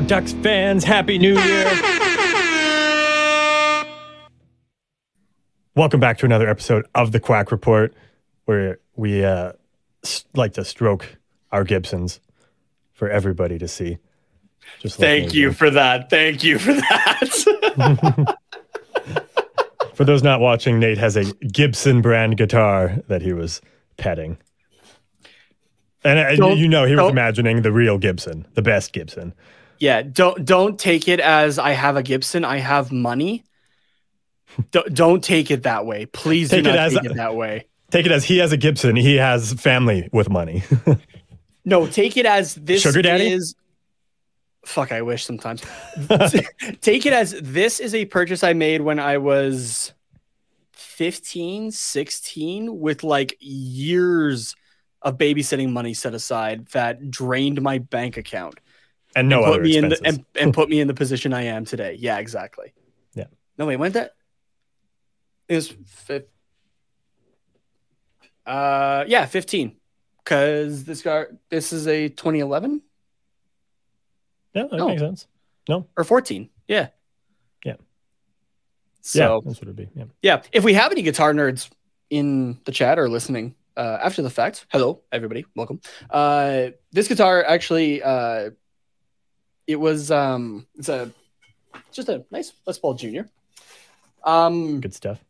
Ducks fans. Happy New Year. Welcome back to another episode of the Quack Report, where we uh, like to stroke our Gibsons for everybody to see. Just Thank you for that. Thank you for that. For those not watching, Nate has a Gibson brand guitar that he was petting. And uh, you know, he was imagining the real Gibson, the best Gibson. Yeah, don't don't take it as I have a Gibson, I have money. D- don't take it that way. Please Take do it as take it that way. Take it as he has a Gibson, he has family with money. No, take it as this Sugar daddy? is fuck, I wish sometimes. take it as this is a purchase I made when I was 15, 16 with like years of babysitting money set aside that drained my bank account. And no and put other me in the and, and put me in the position I am today. Yeah, exactly. Yeah. No wait, when did that? It was fif- uh yeah, fifteen. Cause this guy this is a 2011 yeah, that no. makes sense. No, or 14. Yeah. Yeah. So yeah, that's what it'd be. Yeah. yeah, if we have any guitar nerds in the chat or listening uh, after the fact, hello everybody, welcome. Uh, this guitar actually, uh, it was um, it's a just a nice Les Paul Junior. Um, Good stuff.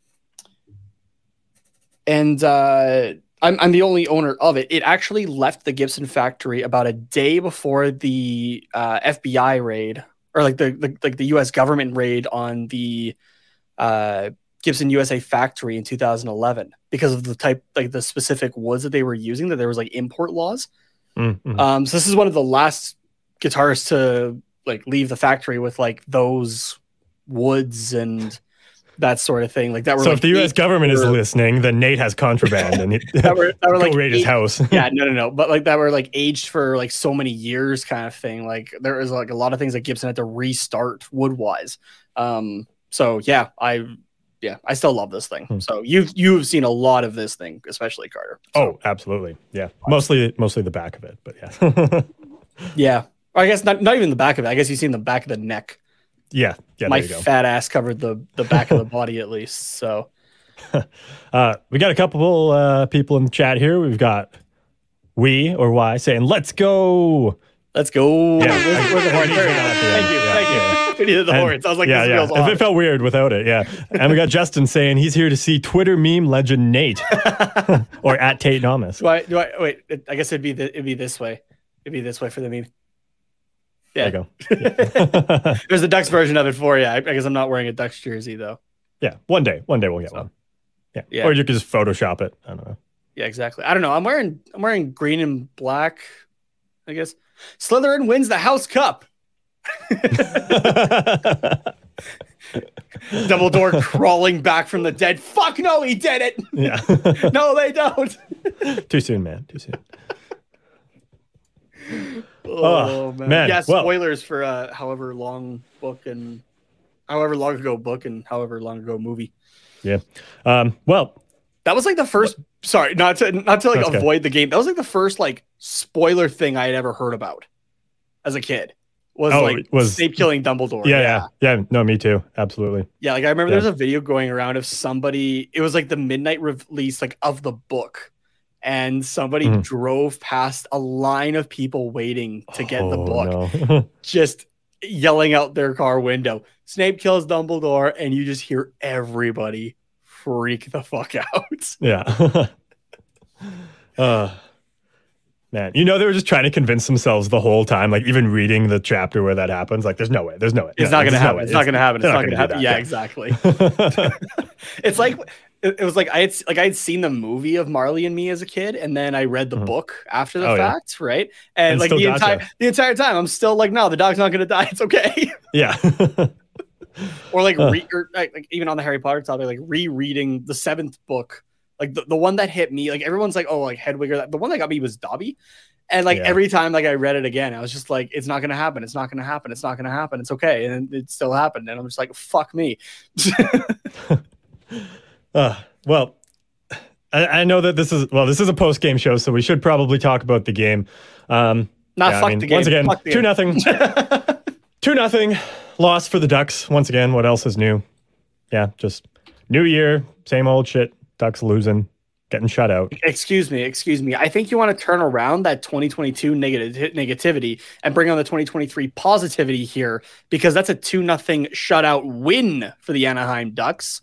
and uh, I'm I'm the only owner of it. It actually left the Gibson factory about a day before the uh, FBI raid, or like the, the like the U.S. government raid on the uh, Gibson USA factory in 2011 because of the type like the specific woods that they were using. That there was like import laws. Mm, mhm. Um, so this is one of the last guitars to like leave the factory with like those woods and that sort of thing. Like that were so like if the U.S. government is listening, then Nate has contraband, and he, that were that were like raid his house. yeah, no, no, no. But like that were like aged for like so many years, kind of thing. Like there was like a lot of things that Gibson had to restart wood wise. Um, so yeah, I yeah, I still love this thing. Hmm. So you've you've seen a lot of this thing, especially Carter. So, oh, absolutely. Yeah, mostly mostly the back of it, but yeah, yeah. I guess not not even the back of it. I guess you've seen the back of the neck. yeah, yeah. My there you go. fat ass covered the the back of the body at least. So uh, we got a couple uh, people in the chat here. We've got we or why saying, let's go. Let's go. Yeah, Where's, where's the I- horn? I There we need go. that at the Thank you. Yeah, Thank yeah. you. We needed the And- horns. I was like, yeah, this yeah. feels If off. it felt weird without it, yeah. and we got Justin saying he's here to see Twitter meme legend Nate or at Tate Nomis. Do I, do I, wait, I guess it'd be, the, it'd be this way. It'd be this way for the meme. Yeah. There you go. There's a Ducks version of it for you. I, I guess I'm not wearing a Ducks jersey though. yeah, one day, one day we'll get So, one. Yeah. yeah. or you could just Photoshop it. I don't know. Yeah, exactly. I don't know. I'm wearing I'm wearing green and black. I guess Slytherin wins the House Cup. Dumbledore crawling back from the dead. Fuck no, he did it. yeah, No, they don't. too soon, man. Too soon. Oh, man. man. Yeah, Well- spoilers for uh, however long book and however long ago book and however long ago movie. Yeah. Um, well, That was like the first. Sorry, not to not to like That's good. avoid the game. That was like the first like spoiler thing I had ever heard about as a kid. Was Oh, like was- Snape killing Dumbledore. yeah, yeah, yeah. No, me too. Absolutely. Yeah, like I remember Yeah. there's a video going around of somebody. It was like the midnight release, like of the book, and somebody Mhm. drove past a line of people waiting to get the Oh, book, no. just yelling out their car window. Snape kills Dumbledore, and you just hear everybody freak the fuck out. yeah. uh, man, you know they were just trying to convince themselves the whole time, like even reading the chapter where that happens. Like, there's no way. There's no way. It's No, not gonna there's no happen. it's not gonna happen. It's not gonna happen. Yeah, yeah. exactly. it's like it, it was like I had like I had seen the movie of Marley and Me as a kid, and then I read the Mhm. book after the Oh, yeah. fact, right? And, And like the entire the entire time, I'm still like, no, the dog's not gonna die. It's okay. yeah. or like, re- or, like like, even on the Harry Potter topic, like rereading the seventh book, like the, the one that hit me, like everyone's like, oh, like Hedwig, or that. The one that got me was Dobby. And like Yeah. every time like I read it again, I was just like, it's not gonna happen. It's not gonna happen. It's not gonna happen. It's okay. And it still happened. And I'm just like, fuck me. Uh, well, I, I know that this is well, this is a post game show, so we should probably talk about the game. Um, Not yeah, I mean, the game. Once again, Fuck two nothing, two nothing, loss for the Ducks. Once again, what else is new? Yeah, just new year, same old shit. Ducks losing, getting shut out. excuse me, excuse me. I think you want to turn around that 2022 negative negativity and bring on the 2023 positivity here because that's a two nothing shutout win for the Anaheim Ducks.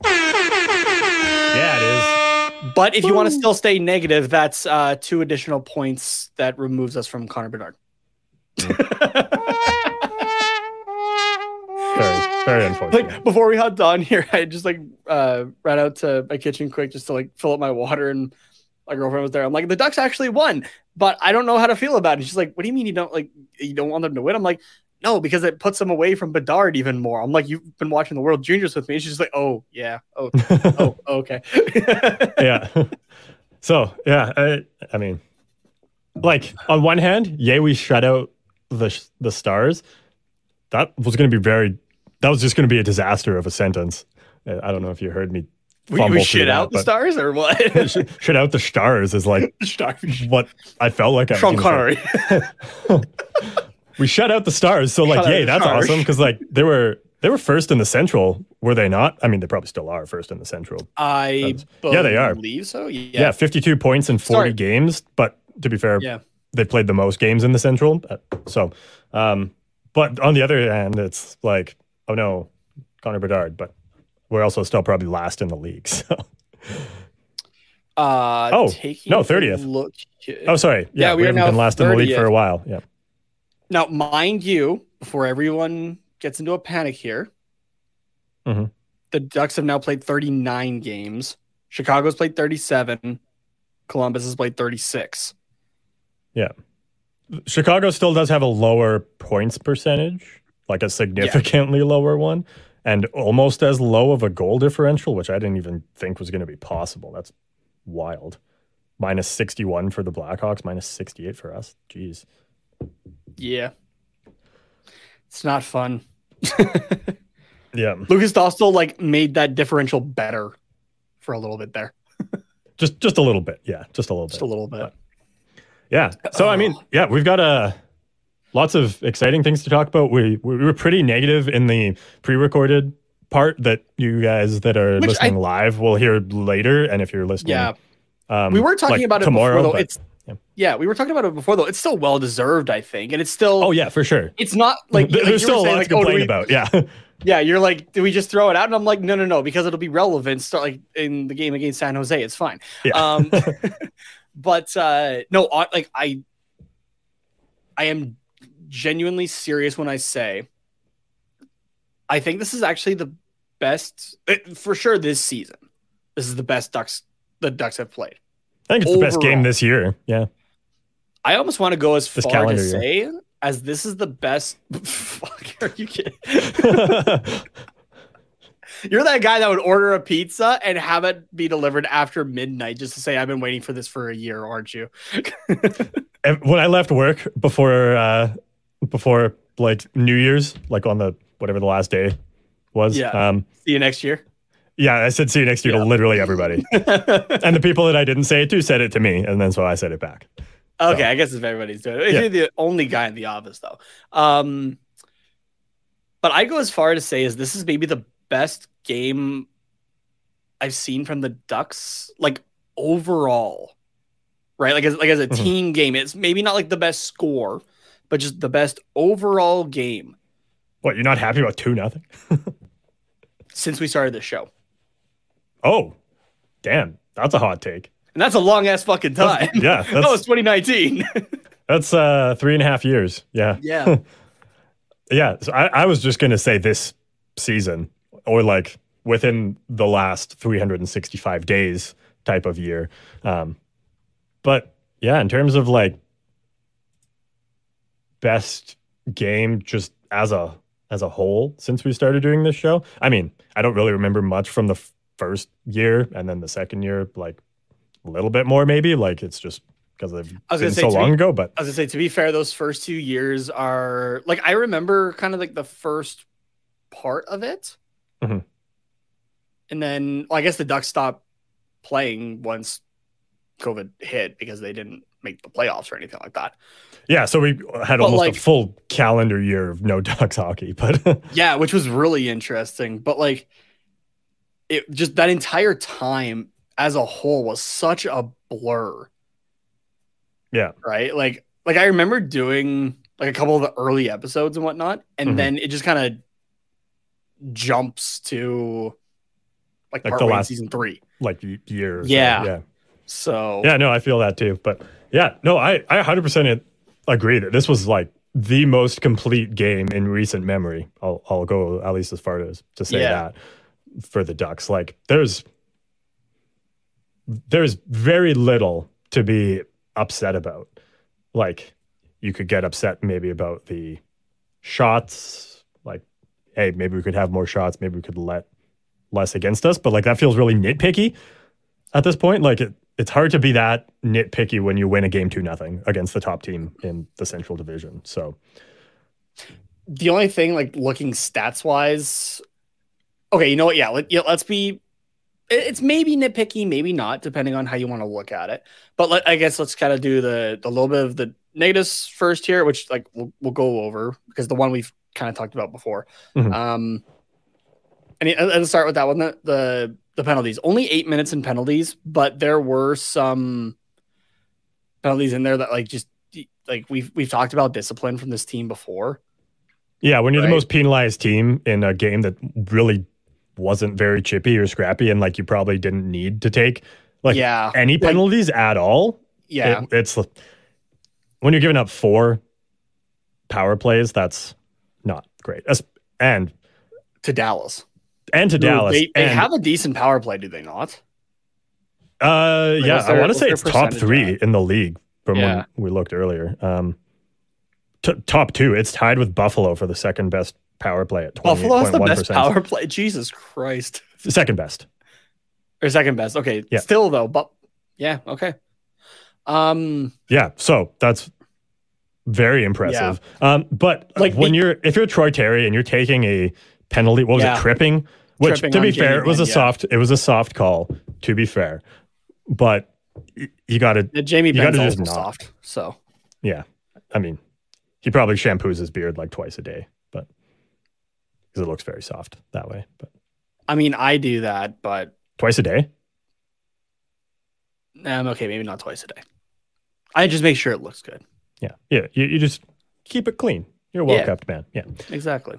Yeah, it But if you want to still stay negative, that's uh, two additional points that removes us from Connor Bedard. is. Very, very unfortunate. like before we hopped on here, I just like uh, ran out to my kitchen quick just to like fill up my water, and my girlfriend was there. I'm like, the Ducks actually won, but I don't know how to feel about it. She's like, what do you mean you don't like you don't want them to win? I'm like, no, because it puts them away from Bedard even more. I'm like, you've been watching the World Juniors with me. She's just like, oh yeah, oh oh okay. yeah. So yeah, I, I mean, like on one hand, yay, we shut out the the stars. That was going to be very. That was just going to be a disaster of a sentence. I don't know if you heard me. we, we shit that, out the stars or what? sh- shut out the stars is like what I felt like. Sean. Connery. We shut out the stars, so like, yay, that's stars. awesome because like they were they were first in the central, were they not? I mean, they probably still are first in the central. I Yeah, they are. believe so. Yeah. Yeah, 52 points in 40 Sorry. games. But to be fair, Yeah. they played the most games in the Central. Uh, So, um, but on the other hand, it's like, oh no, Connor Bedard. But we're also still probably last in the league. So, Uh, Oh, no, 30th. Look. oh, sorry. Yeah, Yeah, we we, haven't been last in the league for a while. Yeah. Now, mind you, before everyone gets into a panic here, Mhm. the Ducks have now played 39 games. Chicago's played 37. Columbus has played 36. Yeah. Chicago still does have a lower points percentage, like a significantly lower one, and almost as low of a goal differential, which I didn't even think was going to be possible. That's wild. Minus 61 for the Blackhawks, minus 68 for us. Jeez. Yeah. It's not fun. Yeah. Lukas Dostal like made that differential better for a little bit there. Just just a little bit. Yeah. Just a little Just bit. a little bit. Yeah. So I mean, yeah, we've got uh, lots of exciting things to talk about. We we were pretty negative in the pre-recorded part that you guys that are Which listening I- live will hear later, and if you're listening, Yeah. um, we were talking like about it tomorrow. before, though. but- It's yeah. yeah, we were talking about it before, though. It's still well deserved, I think, and it's still. oh yeah, for sure. It's not like There- like there's still a lot like, to oh, complain we- about. Yeah, Yeah, you're like, do we just throw it out? And I'm like, no, no, no, because it'll be relevant. Start like in the game against San Jose, it's fine. Yeah. Um, but uh, no, on- like I, I am genuinely serious when I say, I think this is actually the best uh, for sure this season. This is the best Ducks the Ducks have played. I think it's the best game this year. Yeah, I almost want to go as This far to year. say as this is the best. Fuck, are you kidding? You're that guy that would order a pizza and have it be delivered after midnight just to say, I've been waiting for this for a year, aren't you? When I left work before uh before like New Year's, like on the whatever the last day was. Yeah. Um See you next year. Yeah, I said see you next year Yeah. to literally everybody. and the people that I didn't say it to said it to me, and then so I said it back. Okay, I guess if everybody's doing it. Yeah. You're the only guy in the office, though. Um, but I go as far to say is this is maybe the best game I've seen from the Ducks, like overall, right? Like as like as a Mhm. team game, it's maybe not like the best score, but just the best overall game What, you're not happy about two nothing? since we started the show, Oh, damn. That's a hot take. and that's a long ass fucking time. That's- yeah, that was that's 2019. that's uh three and a half years. Yeah. yeah, Yeah. So I, I was just gonna say this season or like within the last 365 days type of year. Um but yeah, in terms of like best game just as a as a whole since we started doing this show. I mean, I don't really remember much from the f- first year and then the second year, like a little bit more maybe. Like it's just because they've I was been say, so long me- ago. But I was gonna say, to be fair, those first two years are like I remember kind of like the first part of it, Mhm. and then well, I guess the Ducks stopped playing once COVID hit because they didn't make the playoffs or anything like that. Yeah, so we had But, almost like- a full calendar year of no Ducks hockey, but Yeah, which was really interesting. But like, it just that entire time as a whole was such a blur. Yeah. Right. Like, like I remember doing like a couple of the early episodes and whatnot, and Mhm. then it just kind of jumps to like, Like part the one, last- season three. like y- year. or so, Yeah. yeah, So yeah. No, I feel that too. But yeah, no, I I 100 percent agree that this was like the most complete game in recent memory. I'll I'll go at least as far as to say Yeah. that for the Ducks. Like there's there's very little to be upset about. Like you could get upset maybe about the shots, like hey, maybe we could have more shots, maybe we could let less against us, but like that feels really nitpicky at this point. Like it, it's hard to be that nitpicky when you win a game two nothing against the top team in the Central Division. So the only thing like looking stats wise okay you know what? Yeah, let, yeah let's be it's maybe nitpicky maybe not depending on how you want to look at it. But let, i guess let's kind of do the the little bit of the negatives first here which like we'll, we'll go over because the one we've kind of talked about before. Mhm. um and let's start with that one the, the the penalties. Only eight minutes in penalties but there were some penalties in there that like just like we've we've talked about discipline from this team before. Yeah, when you're Right. the most penalized team in a game that really wasn't very chippy or scrappy, and like you probably didn't need to take like yeah any Like, penalties at all. yeah it- it's when you're giving up four power plays, that's not great. And to Dallas. and to Dallas, They, they and, have a decent power play, do they not? Uh, yeah, what's I want to say it's top three at? in the league from Yeah. when we looked earlier. Um, t- top two. It's tied with Buffalo for the second best power play at twenty eight Buffalo has the best power play. Jesus Christ. Second best. Or second best. Okay. Yeah. Still though, but yeah, okay. Um Yeah, so that's very impressive. Um, but Like, when the- you're if you're Troy Terry and you're taking a penalty, what was Yeah. it, tripping? Which Tripping to be fair, it was a yeah. soft it was a soft call. To be fair, but you got to Jamie You gotta just soft. So Yeah. I mean, he probably shampoos his beard like twice a day, because it looks very soft that way. But I mean, I do that, but Twice a day? um, okay, maybe not twice a day. I just make sure it looks good. Yeah. Yeah. You, you just keep it clean. You're a well Yeah. kept man. Yeah. Exactly.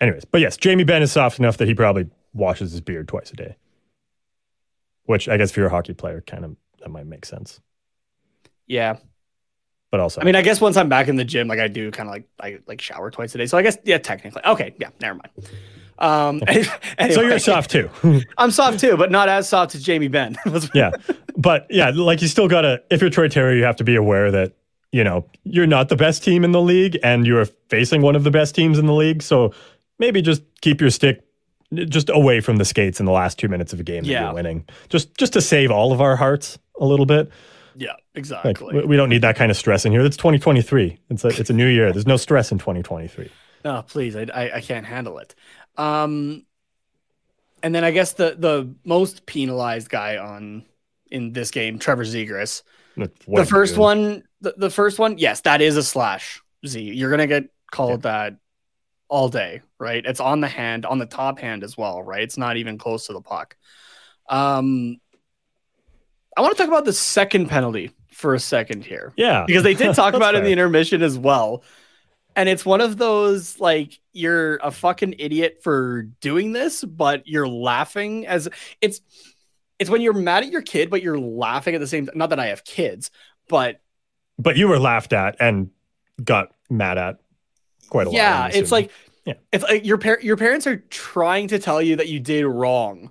Anyways, but yes, Jamie Benn is soft enough that he probably washes his beard twice a day. Which I guess if you're a hockey player, kind of that might make sense. Yeah. But also, I mean, I guess once I'm back in the gym, like I do kind of like I like shower twice a day. So I guess yeah, technically. Okay, yeah, never mind. Um anyway, so you're soft too. I'm soft too, but not as soft as Jamie Benn. yeah. But yeah, like you still gotta if you're Troy Terry, you have to be aware that, you know, you're not the best team in the league and you're facing one of the best teams in the league. So maybe just keep your stick just away from the skates in the last two minutes of a game that Yeah. you're winning. Just just to save all of our hearts a little bit. yeah, exactly. we we don't need that kind of stress in here. It's 2023. It's a it's a new year. There's no stress in 2023. No, please, I, I I can't handle it. Um, and then I guess the the most penalized guy on in this game, Trevor Zegras. The first one, the, the first one, yes, that is a slash Z. You're gonna get called that all day, right? It's on the hand, on the top hand as well, right? It's not even close to the puck. Um, I want to talk about the second penalty for a second here Yeah. because they did talk about it in the intermission as well. And it's one of those like you're a fucking idiot for doing this, but you're laughing as it's it's when you're mad at your kid, but you're laughing at the same not that I have kids, but But you were laughed at and got mad at quite a lot. yeah, I'm it's like Yeah. it's like your par- your parents are trying to tell you that you did wrong,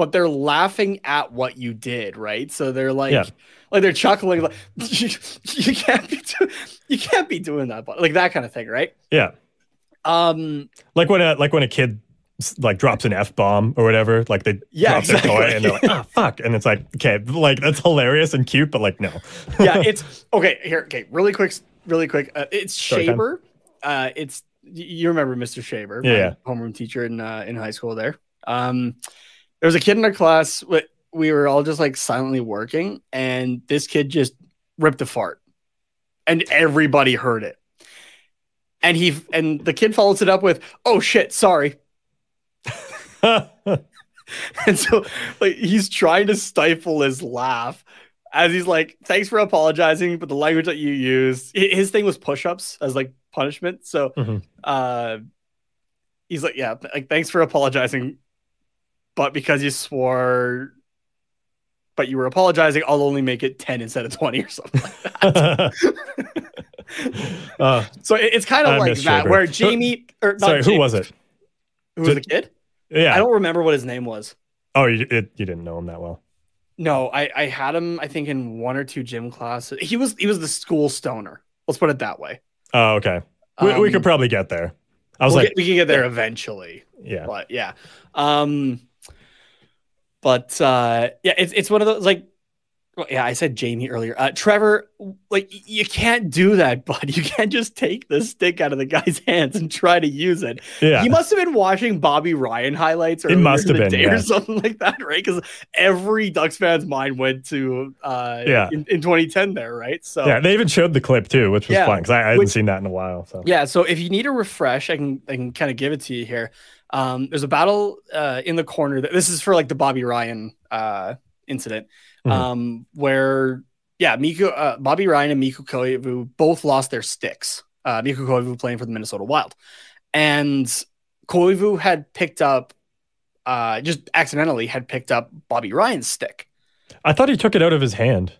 but they're laughing at what you did, right? So they're like, Yeah. like they're chuckling, like you, you can't be do- you can't be doing that, but like that kind of thing, right? yeah. Um, Like when a like when a kid like drops an f bomb or whatever, like they Yeah, drop their toy and they're like, ah, fuck, and it's like, okay, like that's hilarious and cute, but like, no, yeah, it's okay. Here, okay, really quick, really quick. Uh, it's Story. Shaver. Uh, it's you remember Mr. My yeah. homeroom teacher in uh, in high school. There, um, there was a kid in our class. We, we were all just like silently working, and this kid just ripped a fart, and everybody heard it. And he and the kid follows it up with, "Oh shit, sorry." And so like he's trying to stifle his laugh as he's like, thanks for apologizing, but the language that you used, hi- his thing was push-ups as like punishment. So Mhm. uh he's like, yeah, like thanks for apologizing, but because you swore but you were apologizing, I'll only make it 10 instead of 20 or something like that. uh, so it- it's kind of I like that where Jamie or not sorry, who was it? Who was the kid? Yeah. I don't remember what his name was. oh, you it, you didn't know him that well. No, I, I had him. I think in one or two gym classes. He was he was the school stoner. Let's put it that way. Oh, okay. We, we Um, could probably get there. I was we'll like, get- we can get there eventually, yeah, but yeah. Um, but uh, yeah, it's it's one of those like, well, yeah, I said Jamie earlier. Uh, Trevor, like you can't do that, bud. You can't just take the stick out of the guy's hands and try to use it. yeah. He must have been watching Bobby Ryan highlights or it must have been, yeah. or something like that, right? Because every Ducks fan's mind went to uh Yeah. in, in 2010 there, right? So yeah, they even showed the clip too, which was Yeah, fun because I, I hadn't seen that in a while. So yeah, so if you need a refresh, I can I can kind of give it to you here. Um, there's a battle uh, in the corner. That, this is for like the Bobby Ryan uh, incident, Mhm. um, where yeah, Mikko, uh, Bobby Ryan and Mikko Koivu both lost their sticks. Uh, Mikko Koivu playing for the Minnesota Wild, and Koivu had picked up, uh, just accidentally had picked up Bobby Ryan's stick, I thought he took it out of his hand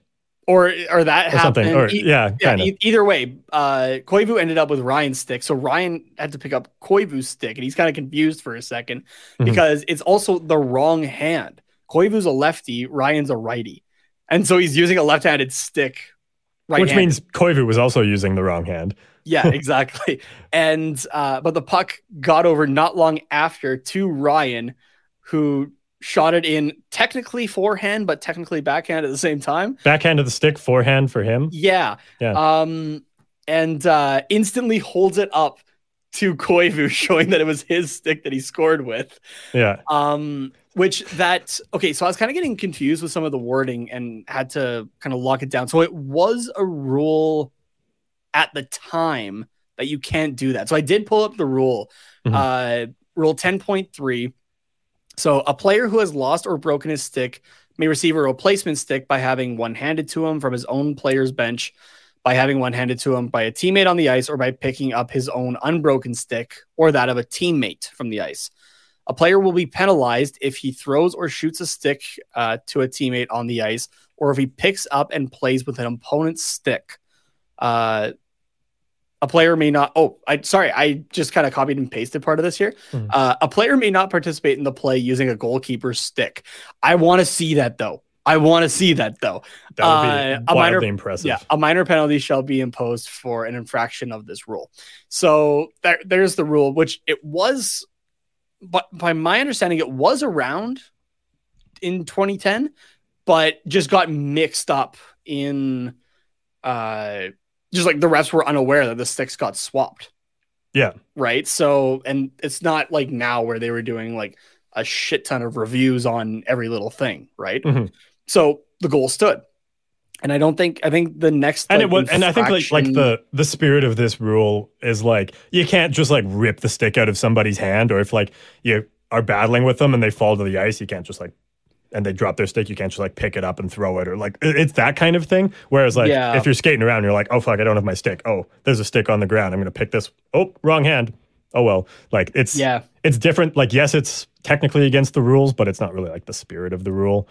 or or that or something. happened. Or E- yeah, yeah, kind of. e- either way, uh, Koivu ended up with Ryan's stick. So Ryan had to pick up Koivu's stick, and he's kind of confused for a 2nd Mhm. because it's also the wrong hand. Koivu's a lefty, Ryan's a righty. And so he's using a left handed stick. Right Which means Koivu was also using the wrong hand. yeah, exactly. and, uh, but the puck got over not long after to Ryan, who shot it in technically forehand, but technically backhand at the same time. Backhand of the stick, forehand for him. Yeah. Yeah. Um, and uh, instantly holds it up to Koivu, showing that it was his stick that he scored with. Yeah. Um, which that okay, so I was kind of getting confused with some of the wording and had to kind of lock it down. So it was a rule at the time that you can't do that. So I did pull up the rule. Mhm. Uh, rule ten point three So a player who has lost or broken his stick may receive a replacement stick by having one handed to him from his own player's bench, by having one handed to him by a teammate on the ice, or by picking up his own unbroken stick or that of a teammate from the ice. A player will be penalized if he throws or shoots a stick uh, to a teammate on the ice, or if he picks up and plays with an opponent's stick. Uh, a player may not. Oh, I sorry, I just kind of copied and pasted part of this here. Mhm. Uh, a player may not participate in the play using a goalkeeper's stick. I want to see that though. I want to see that though. That would Uh, be a minor- impressive. Yeah, a minor penalty shall be imposed for an infraction of this rule. So there, there's the rule, which it was, but by my understanding, it was around in 2010, but just got mixed up in, uh, just like the refs were unaware that the sticks got swapped. Yeah. Right. So, and it's not like now where they were doing like a shit ton of reviews on every little thing. Right. Mhm. So the goal stood. And I don't think I think the next and like, it was, and I think like like the the spirit of this rule is like you can't just like rip the stick out of somebody's hand, or if like you are battling with them and they fall to the ice, you can't just like and they drop their stick, you can't just like pick it up and throw it, or like it's that kind of thing. Whereas like Yeah. if you're skating around, you're like, oh fuck, I don't have my stick. Oh, there's a stick on the ground. I'm gonna pick this. Oh, wrong hand. Oh well, like it's yeah it's different. Like yes, it's technically against the rules, but it's not really like the spirit of the rule.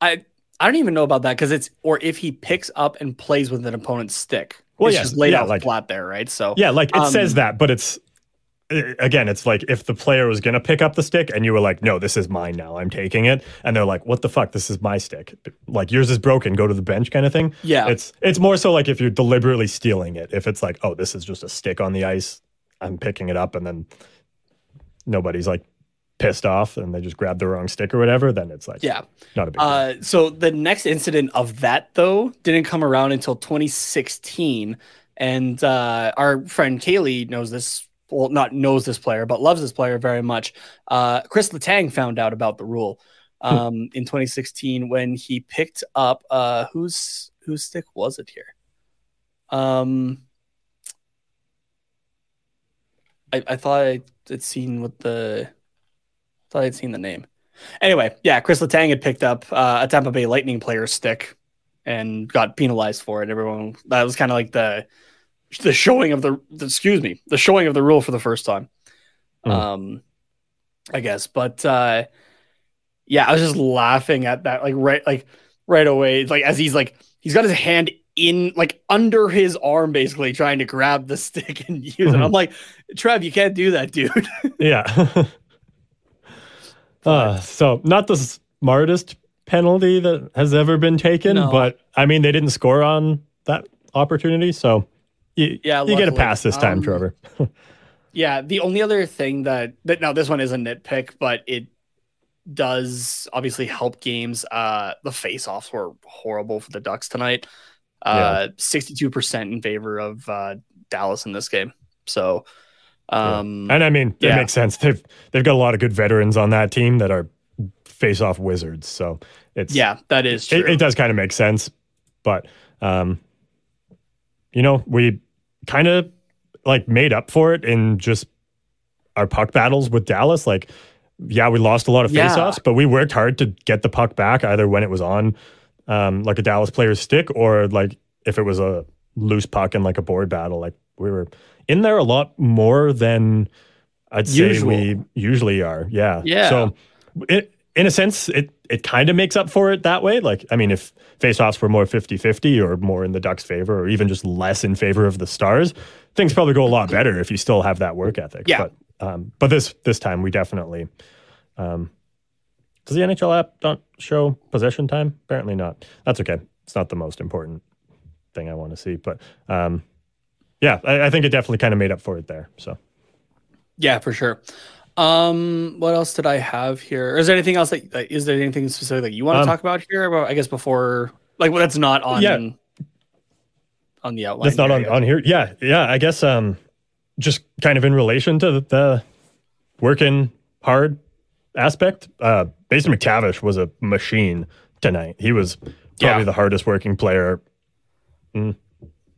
I I don't even know about that because it's or if he picks up and plays with an opponent's stick. Well, it's just laid yeah, out like- flat there, right? So Yeah, like it Um, says that, but it's again, it's like if the player was gonna pick up the stick and you were like, "No, this is mine now. I'm taking it," and they're like, "What the fuck? This is my stick. Like yours is broken. Go to the bench," kind of thing. Yeah. it's it's more so like if you're deliberately stealing it. If it's like, "Oh, this is just a stick on the ice. I'm picking it up," and then nobody's like pissed off and they just grab the wrong stick or whatever, then it's like, yeah. not a big deal. Uh, so the next incident of that though didn't come around until 2016, and uh, our friend Kaylee knows this. Well, not knows this player, but loves this player very much. Uh, Chris Letang found out about the rule um, in 2016 when he picked up uh, whose whose stick was it here? Um, I, I thought I had seen what the thought I'd seen the name. Anyway, yeah, Chris Letang had picked up uh, a Tampa Bay Lightning player's stick and got penalized for it. Everyone that was kind of like the the showing of the, excuse me the showing of the rule for the first time. Mm. Um, I guess, but uh, yeah, I was just laughing at that like right like right away. Like as he's like he's got his hand in like under his arm basically trying to grab the stick and use it. Mhm. I'm like, Trev, you can't do that, dude. Yeah. uh, so not the smartest penalty that has ever been taken, No. but I mean they didn't score on that opportunity, so you, Yeah, you get a pass this time, Um, Trevor. Yeah, the only other thing that that now this one is a nitpick, but it does obviously help games. Uh the face-offs were horrible for the Ducks tonight. Uh 62% in favor of uh Dallas in this game. So um and I mean it yeah. makes sense. They've they've got a lot of good veterans on that team that are face-off wizards, so it's yeah, that is true. it, it does kind of make sense, but um, you know, we kind of like made up for it in just our puck battles with Dallas. Like, yeah, we lost a lot of Yeah. faceoffs, but we worked hard to get the puck back, either when it was on um, like a Dallas player's stick or like if it was a loose puck in like a board battle. Like we were in there a lot more than I'd say Usual. we usually are. Yeah. Yeah. So it, in a sense, it it kind of makes up for it that way. Like, I mean, if faceoffs were more 50-50 or more in the Ducks' favor or even just less in favor of the Stars, things probably go a lot better if you still have that work ethic. Yeah. But um, but this this time we definitely um, does the NHL app not show possession time? Apparently not. That's okay. It's not the most important thing I want to see. But um, yeah, I, I think it definitely kind of made up for it there. So Yeah, for sure. Um, what else did I have here? Is there anything else that like, is there anything specific that you want to Um, talk about here? About I guess before like well, that's not on Yeah. on the outline. That's not on, on here. Yeah, yeah. I guess um, just kind of in relation to the, the working hard aspect. Uh, Mason McTavish was a machine tonight. He was probably Yeah. the hardest working player. Mm.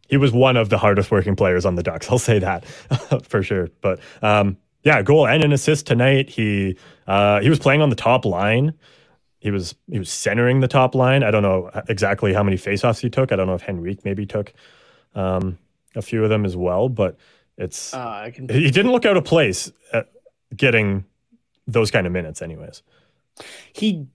He was one of the hardest working players on the Ducks. I'll say that for sure. But um, yeah, goal and an assist tonight. He uh, he was playing on the top line. He was he was centering the top line. I don't know exactly how many faceoffs he took. I don't know if Henrique maybe took um, a few of them as well, but it's Uh, I can. he didn't look out of place at getting those kind of minutes, anyways. He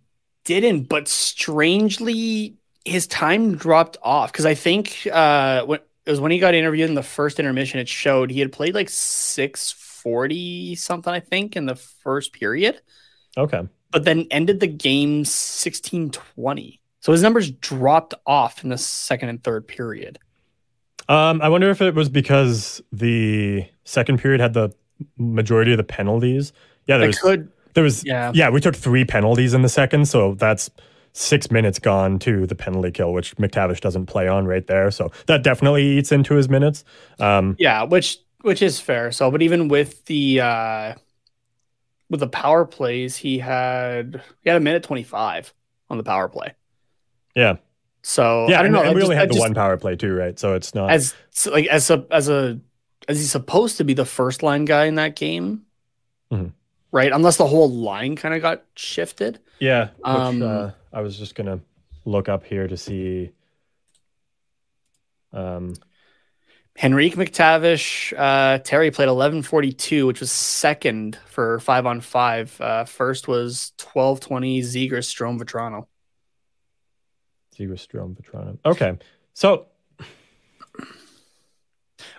didn't, but strangely, his time dropped off because I think uh, when it was when he got interviewed in the first intermission, it showed he had played like six forty something, I think, in the first period, Okay, but then ended the game sixteen twenty. So his numbers dropped off in the second and third period. um, I wonder if it was because the second period had the majority of the penalties. Yeah, there was could, There was Yeah. yeah. we took three penalties in the second, so that's six minutes gone to the penalty kill, which McTavish doesn't play on right there. So that definitely eats into his minutes. Um, yeah, which which is fair. So, but even with the uh with the power plays, he had he had a minute twenty five on the power play. yeah, So yeah. I don't know. and I we just- only I had the just- one power play too, right? So it's not. as so, like as a as a as he's supposed to be the first line guy in that game, Mhm. right? Unless the whole line kind of got shifted. yeah, which, um, uh, I was just gonna look up here to see. Um, Henrique McTavish, uh, Terry played eleven forty two, which was second for five on five. Uh, first was twelve twenty Zegras Strome Vatrano. Segerstrom Vatrano. Okay, so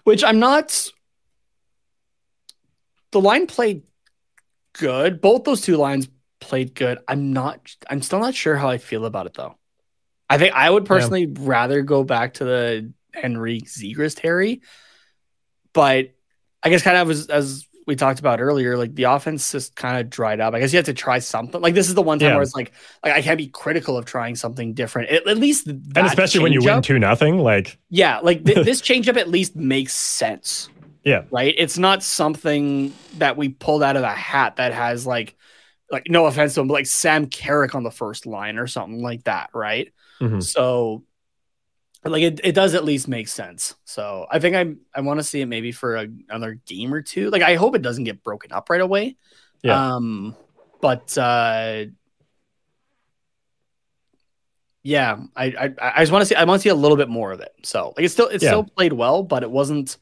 which I'm not. The line played good. Both those two lines played good. I'm not. I'm still not sure how I feel about it though. I think I would personally rather go back to the Henrique Zegras Terry, but I guess kind of as as we talked about earlier, like the offense just kind of dried up. I guess you have to try something. Like this is the one time Yeah. where it's like, like I can't be critical of trying something different. At, at least, and especially when you win two nothing, like yeah, like th- this changeup at least makes sense, yeah, right? It's not something that we pulled out of a hat that has like, like no offense to him, but like Sam Carrick on the first line or something like that, right? Mhm. So, like it, it does at least make sense. So I think I I want to see it maybe for a, another game or two. Like I hope it doesn't get broken up right away. Yeah. Um, but uh, yeah, I I, I just want to see I want to see a little bit more of it. So like it still it Yeah. still played well, but it wasn't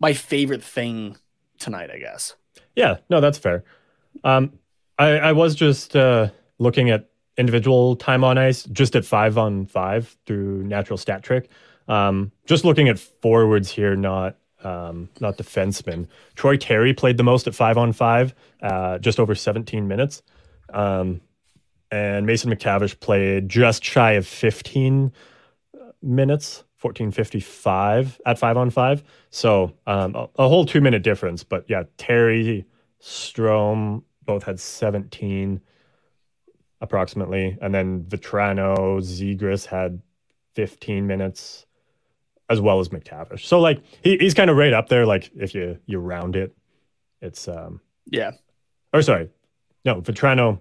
my favorite thing tonight. I guess. Yeah, no, that's fair. Um, I, I was just uh, looking at individual time on ice, just at five on five through natural stat trick. Um, just looking at forwards here, not um, not defensemen. Troy Terry played the most at five on five, uh, just over 17 minutes. Um, and Mason McTavish played just shy of 15 minutes, 1455 at five on five. So um, a, a whole two minute difference. But yeah, Terry, Strome both had 17 approximately. And then Vatrano, Zegras had 15 minutes as well as McTavish. So like he, he's kind of right up there. Like if you, you round it, it's, um, Yeah. or sorry, no, Vatrano,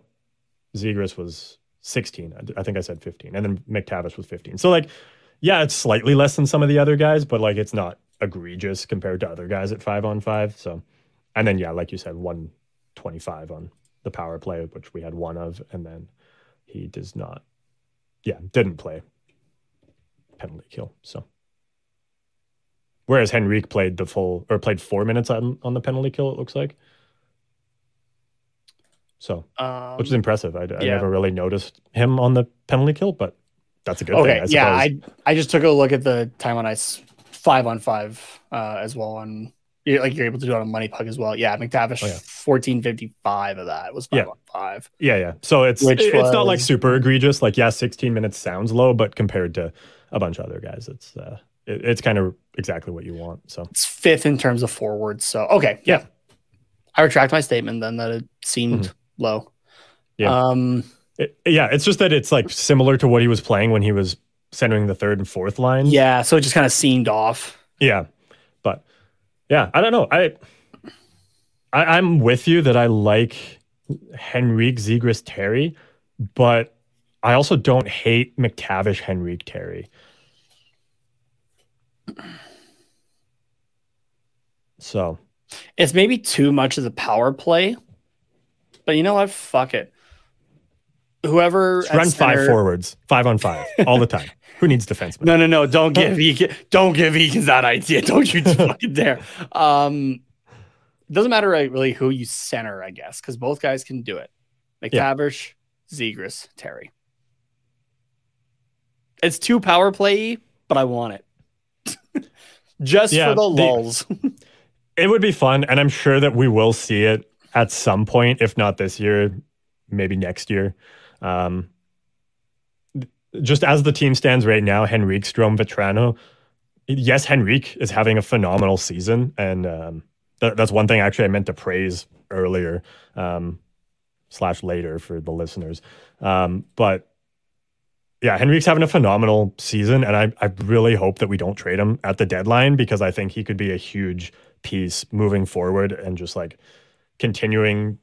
Zegras was 16. I, I think I said 15. And then McTavish was 15. So like, yeah, it's slightly less than some of the other guys, but like it's not egregious compared to other guys at five on five. So, and then yeah, like you said, 125 on the power play, which we had one of, and then he does not, yeah, didn't play penalty kill. So, whereas Henrique played the full or played four minutes on on the penalty kill, it looks like. So, Um, which is impressive. I, I yeah. never really noticed him on the penalty kill, but that's a good okay. thing. I yeah. I I just took a look at the time on ice five on five uh, as well on. You're- Like you're able to do it on money puck as well. Yeah, McTavish Oh, yeah. fourteen fifty five of that was five Yeah. on five. Yeah, yeah. So it's Which it- it's not like super egregious. Like, yeah, 16 minutes sounds low, but compared to a bunch of other guys, it's uh, it, it's kind of exactly what you want. So It's fifth in terms of forwards. So okay, yeah. I retract my statement then that it seemed low. Mm-hmm. Yeah. Um. it, yeah, it's just that it's like similar to what he was playing when he was centering the third and fourth line. Yeah. So it just kind of seemed off. Yeah. Yeah, I don't know. I, I I'm with you that I like Henrique Zegras Terry, but I also don't hate McTavish Henrique Terry. So It's maybe too much of the power play, but you know what? Fuck it. Whoever run center, five forwards, five on five, all the time. Who needs defensemen? No, no, no! Don't give Eakins, don't give Eakins that idea. Don't you fucking dare. Um, doesn't matter really who you center, I guess, because both guys can do it. McTavish, yeah. Zegras, Terry. It's too power play, but I want it. Just yeah, for the lulls. It would be fun, and I'm sure that we will see it at some point, if not this year, maybe next year. Um, just as the team stands right now, Henrique, Strome, Vatrano. Yes, Henrique is having a phenomenal season, and um, th- that's one thing actually I meant to praise earlier um, slash later for the listeners. Um, but yeah, Henrique's having a phenomenal season, and I, I really hope that we don't trade him at the deadline because I think he could be a huge piece moving forward and just like continuing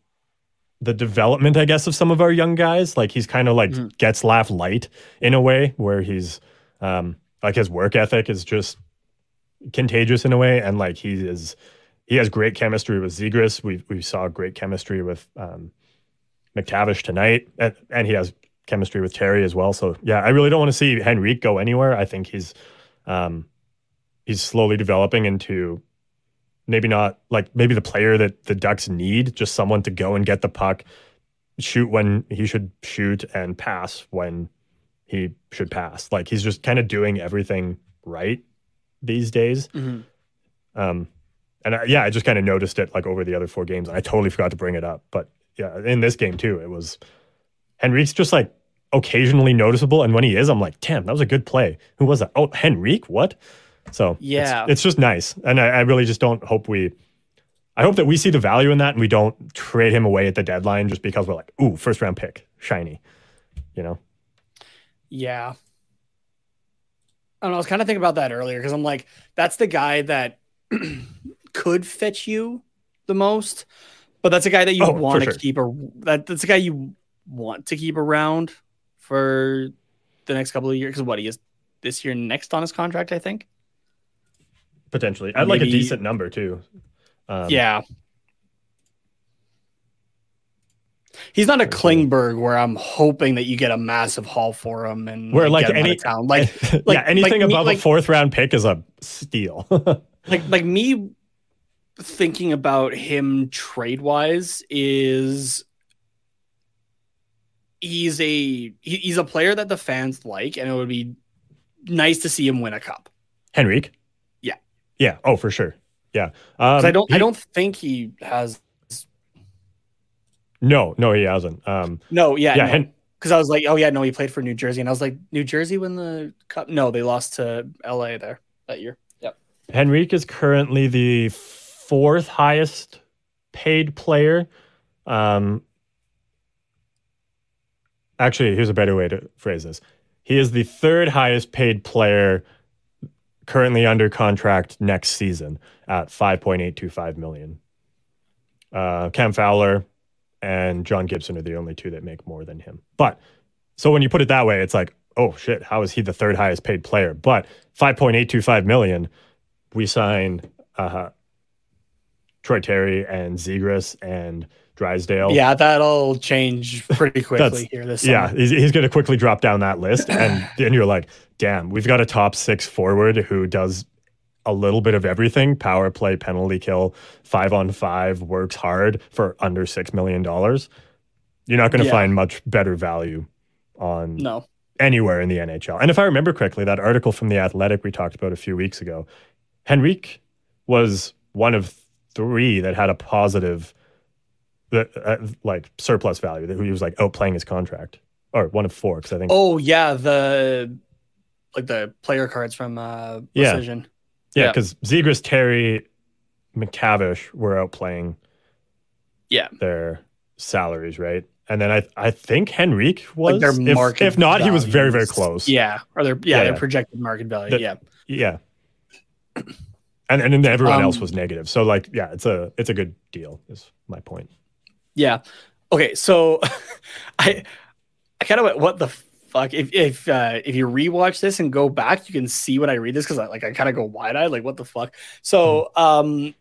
the development, I guess, of some of our young guys. Like he's kind of like mm-hmm. Getzlaf light in a way, where he's um, like his work ethic is just contagious in a way, and like he is he has great chemistry with Zegras. We we saw great chemistry with um, McTavish tonight, and, and he has chemistry with Terry as well. So yeah, I really don't want to see Henrique go anywhere. I think he's um, he's slowly developing into maybe not like maybe the player that the Ducks need, just someone to go and get the puck, shoot when he should shoot, and pass when he should pass. Like he's just kind of doing everything right these days. Mm-hmm. Um, and I, yeah, I just kind of noticed it like over the other four games. I totally forgot to bring it up, but yeah, in this game too, it was Henrique's just like occasionally noticeable, and when he is, I'm like, damn, that was a good play. Who was that? Oh, Henrique, what? So yeah, it's, it's just nice, and I, I, really just don't hope we. I hope that we see the value in that, and we don't trade him away at the deadline just because we're like, ooh, first round pick, shiny, you know. Yeah. I don't know. I was kind of thinking about that earlier because I'm like, that's the guy that could fetch you the most, but that's a guy that you oh, want to sure. keep Or that that's a guy you want to keep around for the next couple of years because what he is this year next on his contract, I think. Potentially, I'd Maybe, like a decent number too. Um, yeah, he's not a Klingberg where I'm hoping that you get a massive haul for him and where like, any town like, like yeah anything like above me, a fourth round pick is a steal. like like me thinking about him trade wise is he's a he's a player that the fans like, and it would be nice to see him win a cup. Henrique. Yeah. Oh, for sure. Yeah. Um, I don't. He, I don't think he has. No, no, he hasn't. Um, no, yeah, yeah. No. Because I was like, oh yeah, no, he played for New Jersey, and I was like, New Jersey win the cup? No, they lost to L.A. there that year. Yep. Henrique is currently the fourth highest paid player. Um, actually, here's a better way to phrase this. He is the third highest paid player currently under contract next season at 5.825 million. Uh, Cam Fowler and John Gibson are the only two that make more than him. But so when you put it that way, it's like, oh shit, how is he the third highest paid player? But 5.825 million, we sign uh, Troy Terry and Zegras and Drysdale. Yeah, that'll change pretty quickly here this summer. Yeah, he's, he's going to quickly drop down that list. And then you're like, damn, we've got a top six forward who does a little bit of everything power play, penalty kill, five on five, works hard for under $6 million. You're not going to yeah. find much better value on no. anywhere in the NHL. And if I remember correctly, that article from The Athletic we talked about a few weeks ago, Henrique was one of three that had a positive that uh, like surplus value that he was like outplaying his contract or one of four because I think. Oh yeah, the like the player cards from uh, Precision. Yeah, because yeah, Zegras, Terry, McTavish were outplaying. Yeah, their salaries right, and then I I think Henrique was. Like their market if, if not, values. he was very very close. Yeah, or their yeah, yeah their projected market value. The, yeah, yeah. And and then everyone um, else was negative. So like yeah, it's a it's a good deal. Is my point. Yeah. Okay. So I I kind of went, what the fuck? If if uh, if you rewatch this and go back, you can see when I read this because I like I kind of go wide eyed, like what the fuck. So mm-hmm. um,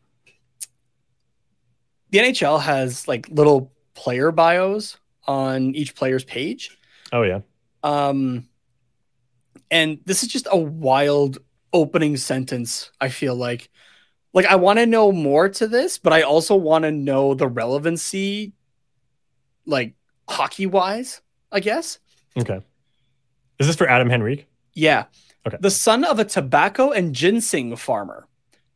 the NHL has like little player bios on each player's page. Oh yeah. Um, and this is just a wild opening sentence. I feel like, like I want to know more to this, but I also want to know the relevancy, like hockey wise. I guess. Okay. Is this for Adam Henrique? Yeah. Okay. The son of a tobacco and ginseng farmer.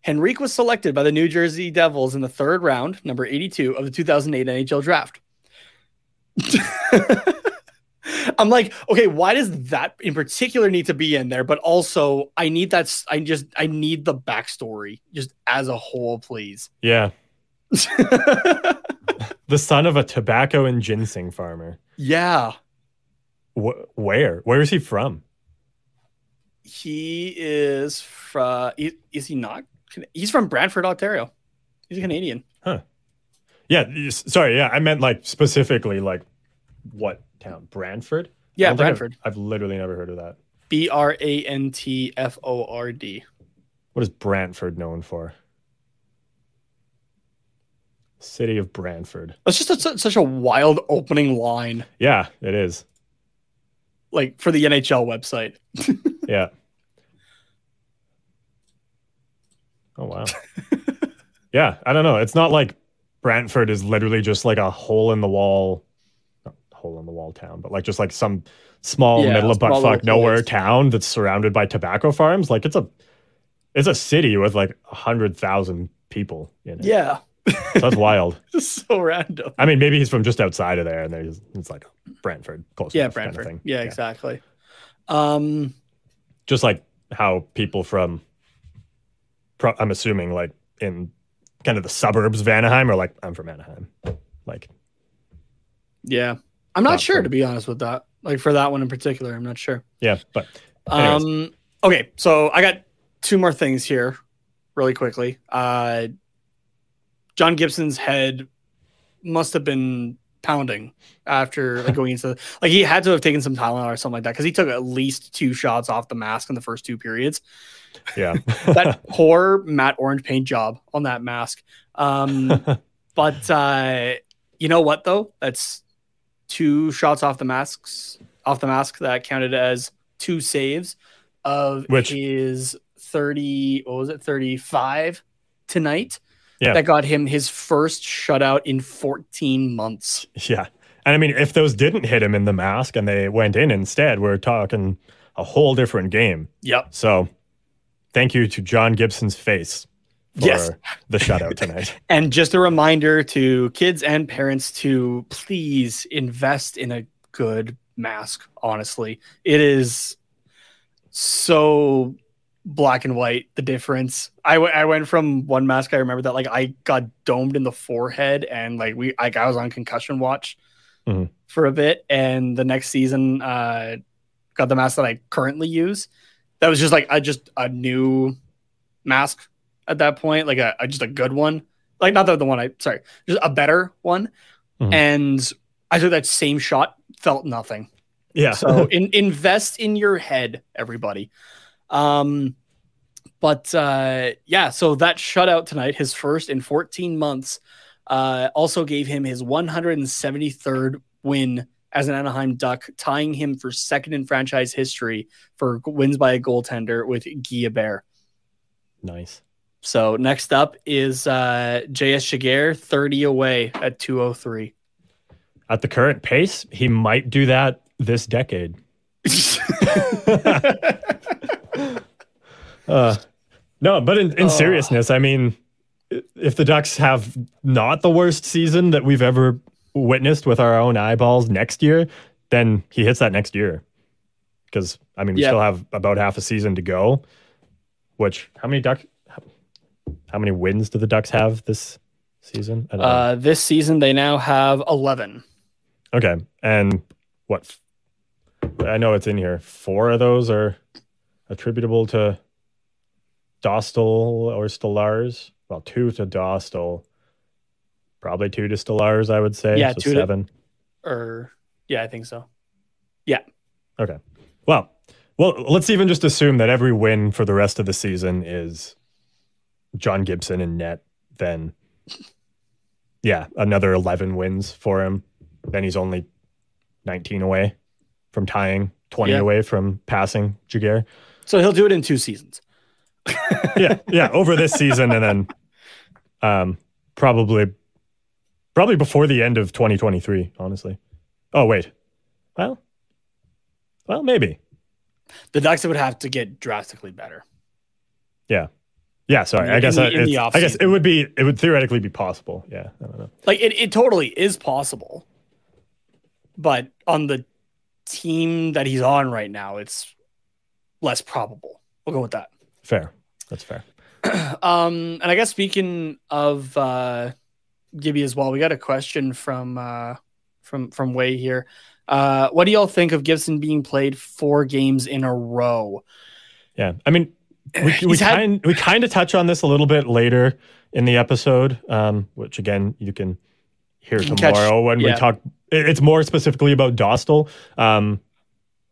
Henrique was selected by the New Jersey Devils in the third round, number 82 of the 2008 NHL draft. I'm like, okay, why does that in particular need to be in there? But also, I need that. I just, I need the backstory just as a whole, please. Yeah. The son of a tobacco and ginseng farmer. yeah. Wh- where? Where is he from? He is from, is he not? He's from Brantford, Ontario. He's a Canadian. Huh. Yeah. Sorry. Yeah. I meant like specifically like what town? Brantford? Yeah, don't I've- Brantford. I've, literally never heard of that. B R A N T F O R D. What is Brantford known for? City of Brantford. That's just a, such a wild opening line, Yeah, it is. like for the NHL website. Yeah. Oh wow. yeah, I don't know. It's not like Brantford is literally just like a hole in the wall, hole in the wall town, but like just like some small Yeah, middle of butt fuck nowhere place. town that's surrounded by tobacco farms. Like it's a, it's a city with like a hundred thousand people in it. Yeah, that's wild. just so random. I mean, maybe he's from just outside of there, and there's it's like Brantford, close Yeah, enough kind of Brantford. thing. yeah, exactly. Um, just like how people from pro- i'm assuming like in kind of the suburbs of anaheim are like i'm from anaheim like yeah, I'm not sure from- to be honest with that. Like for that one in particular, I'm not sure. yeah but anyways, Um, okay, so I got two more things here, really quickly. Uh, John Gibson's head must have been pounding after like going into like he had to have taken some Tylenol or something like that because he took at least two shots off the mask in the first two periods. yeah That poor matte orange paint job on that mask. Um, but uh, you know what though? That's two shots off the masks off the mask that counted as two saves of Which- his 30 what was it 35 tonight? Yeah. that got him his first shutout in 14 months. Yeah. And i mean if those didn't hit him in the mask and they went in instead we're talking a whole different game. Yep. So thank you to john gibson's face Yes. the shutout tonight. And just a reminder to kids and parents to please invest in a good mask honestly. It is so black and white the difference. I w- I went from one mask i remember that like i got domed in the forehead and like we like i was on concussion watch Mhm. for a bit. And the next season uh got the mask that i currently use. That was just like i just a new mask at that point like a, a just a good one like not the, the one i sorry just a better one Mhm. and i took that same shot felt nothing yeah so in, invest in your head, everybody. Um, but uh, yeah, so that shutout tonight, his first in 14 months, uh, also gave him his 173rd win as an Anaheim Duck, tying him for second in franchise history for wins by a goaltender with Guy Hebert. nice So next up is uh, JS Giguere, 30 away at 203. at the current pace he might do that this decade Uh, no, but in, in Oh. seriousness, I mean, if the Ducks have not the worst season that we've ever witnessed with our own eyeballs next year, then he hits that next year. Because I mean, we Yeah. still have about half a season to go. Which how many Duck? How many wins do the Ducks have this season? I don't know. Uh, this season, they now have 11. Okay, and what? I know it's in here. Four of those are attributable to Dostal or Stolarz. Well, two to Dostal, probably two to Stolarz. I would say. Yeah, so two to- seven. Or, yeah, I think so. Yeah. Okay. Well, well, let's even just assume that every win for the rest of the season is John Gibson and net. Then yeah, another 11 wins for him. Then he's only 19 away from tying, 20 Yeah. away from passing Giguere. So he'll do it in two seasons. yeah, yeah, over this season and then um probably probably before the end of 2023, honestly. Oh, wait. Well, well, maybe. The Ducks would have to get drastically better. Yeah. Yeah, sorry. In I guess I, in the it's- I guess it would be it would theoretically be possible. Yeah, I don't know. Like it, it totally is possible. But on the team that he's on right now, it's less probable. We'll go with that. Fair. That's fair. Um, and I guess speaking of uh, Gibby as well, we got a question from uh, from from Way here. Uh, what do y'all think of Gibson being played four games in a row? Yeah. I mean, we, we had- kind we kind of touch on this a little bit later in the episode, um, which again you can hear You can catch- tomorrow when we talk. It's more specifically about Dostal, um,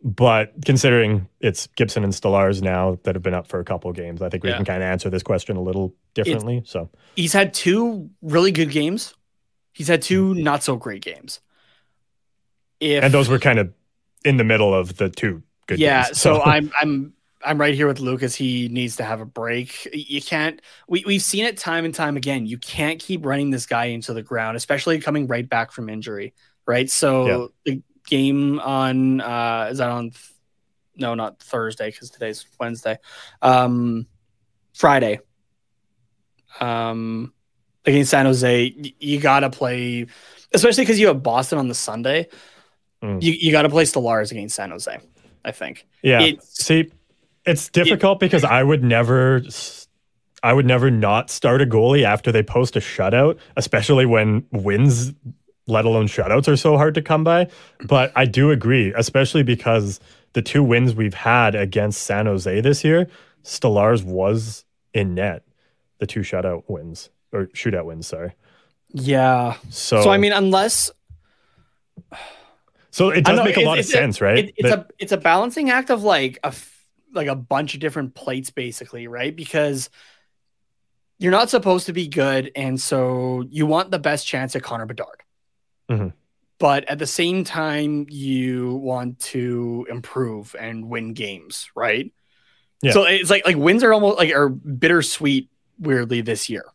but considering it's Gibson and Stolarz now that have been up for a couple of games, I think we Yeah. can kind of answer this question a little differently. so He's had two really good games. He's had two not so great games. If and those were kind of in the middle of the two good yeah, games. so I'm I'm I'm right here with Lucas. He needs to have a break. You can't. We we've seen it time and time again. You can't keep running this guy into the ground, especially coming right back from injury. Right. So the game on uh is that on? th- No, not Thursday because today's Wednesday. Um, Friday. Um, against San Jose, y- you gotta play, especially because you have Boston on the Sunday. Mm. You you gotta play Stolarz against San Jose. I think. Yeah. It's- See, it's difficult because I would never I would never not start a goalie after they post a shutout, especially when wins, let alone shutouts, are so hard to come by. But I do agree, especially because the two wins we've had against San Jose this year, Stolarz was in net, the two shutout wins or shootout wins, sorry. Yeah. So, So I mean, unless so it does know make a lot of sense, right? it- it's That- a it's a balancing act of like a f- like a bunch of different plates, basically, right? Because you're not supposed to be good, and so you want the best chance at Connor Bedard. Mhm. But at the same time, you want to improve and win games, right? Yeah. So it's like like wins are almost like are bittersweet, weirdly this year.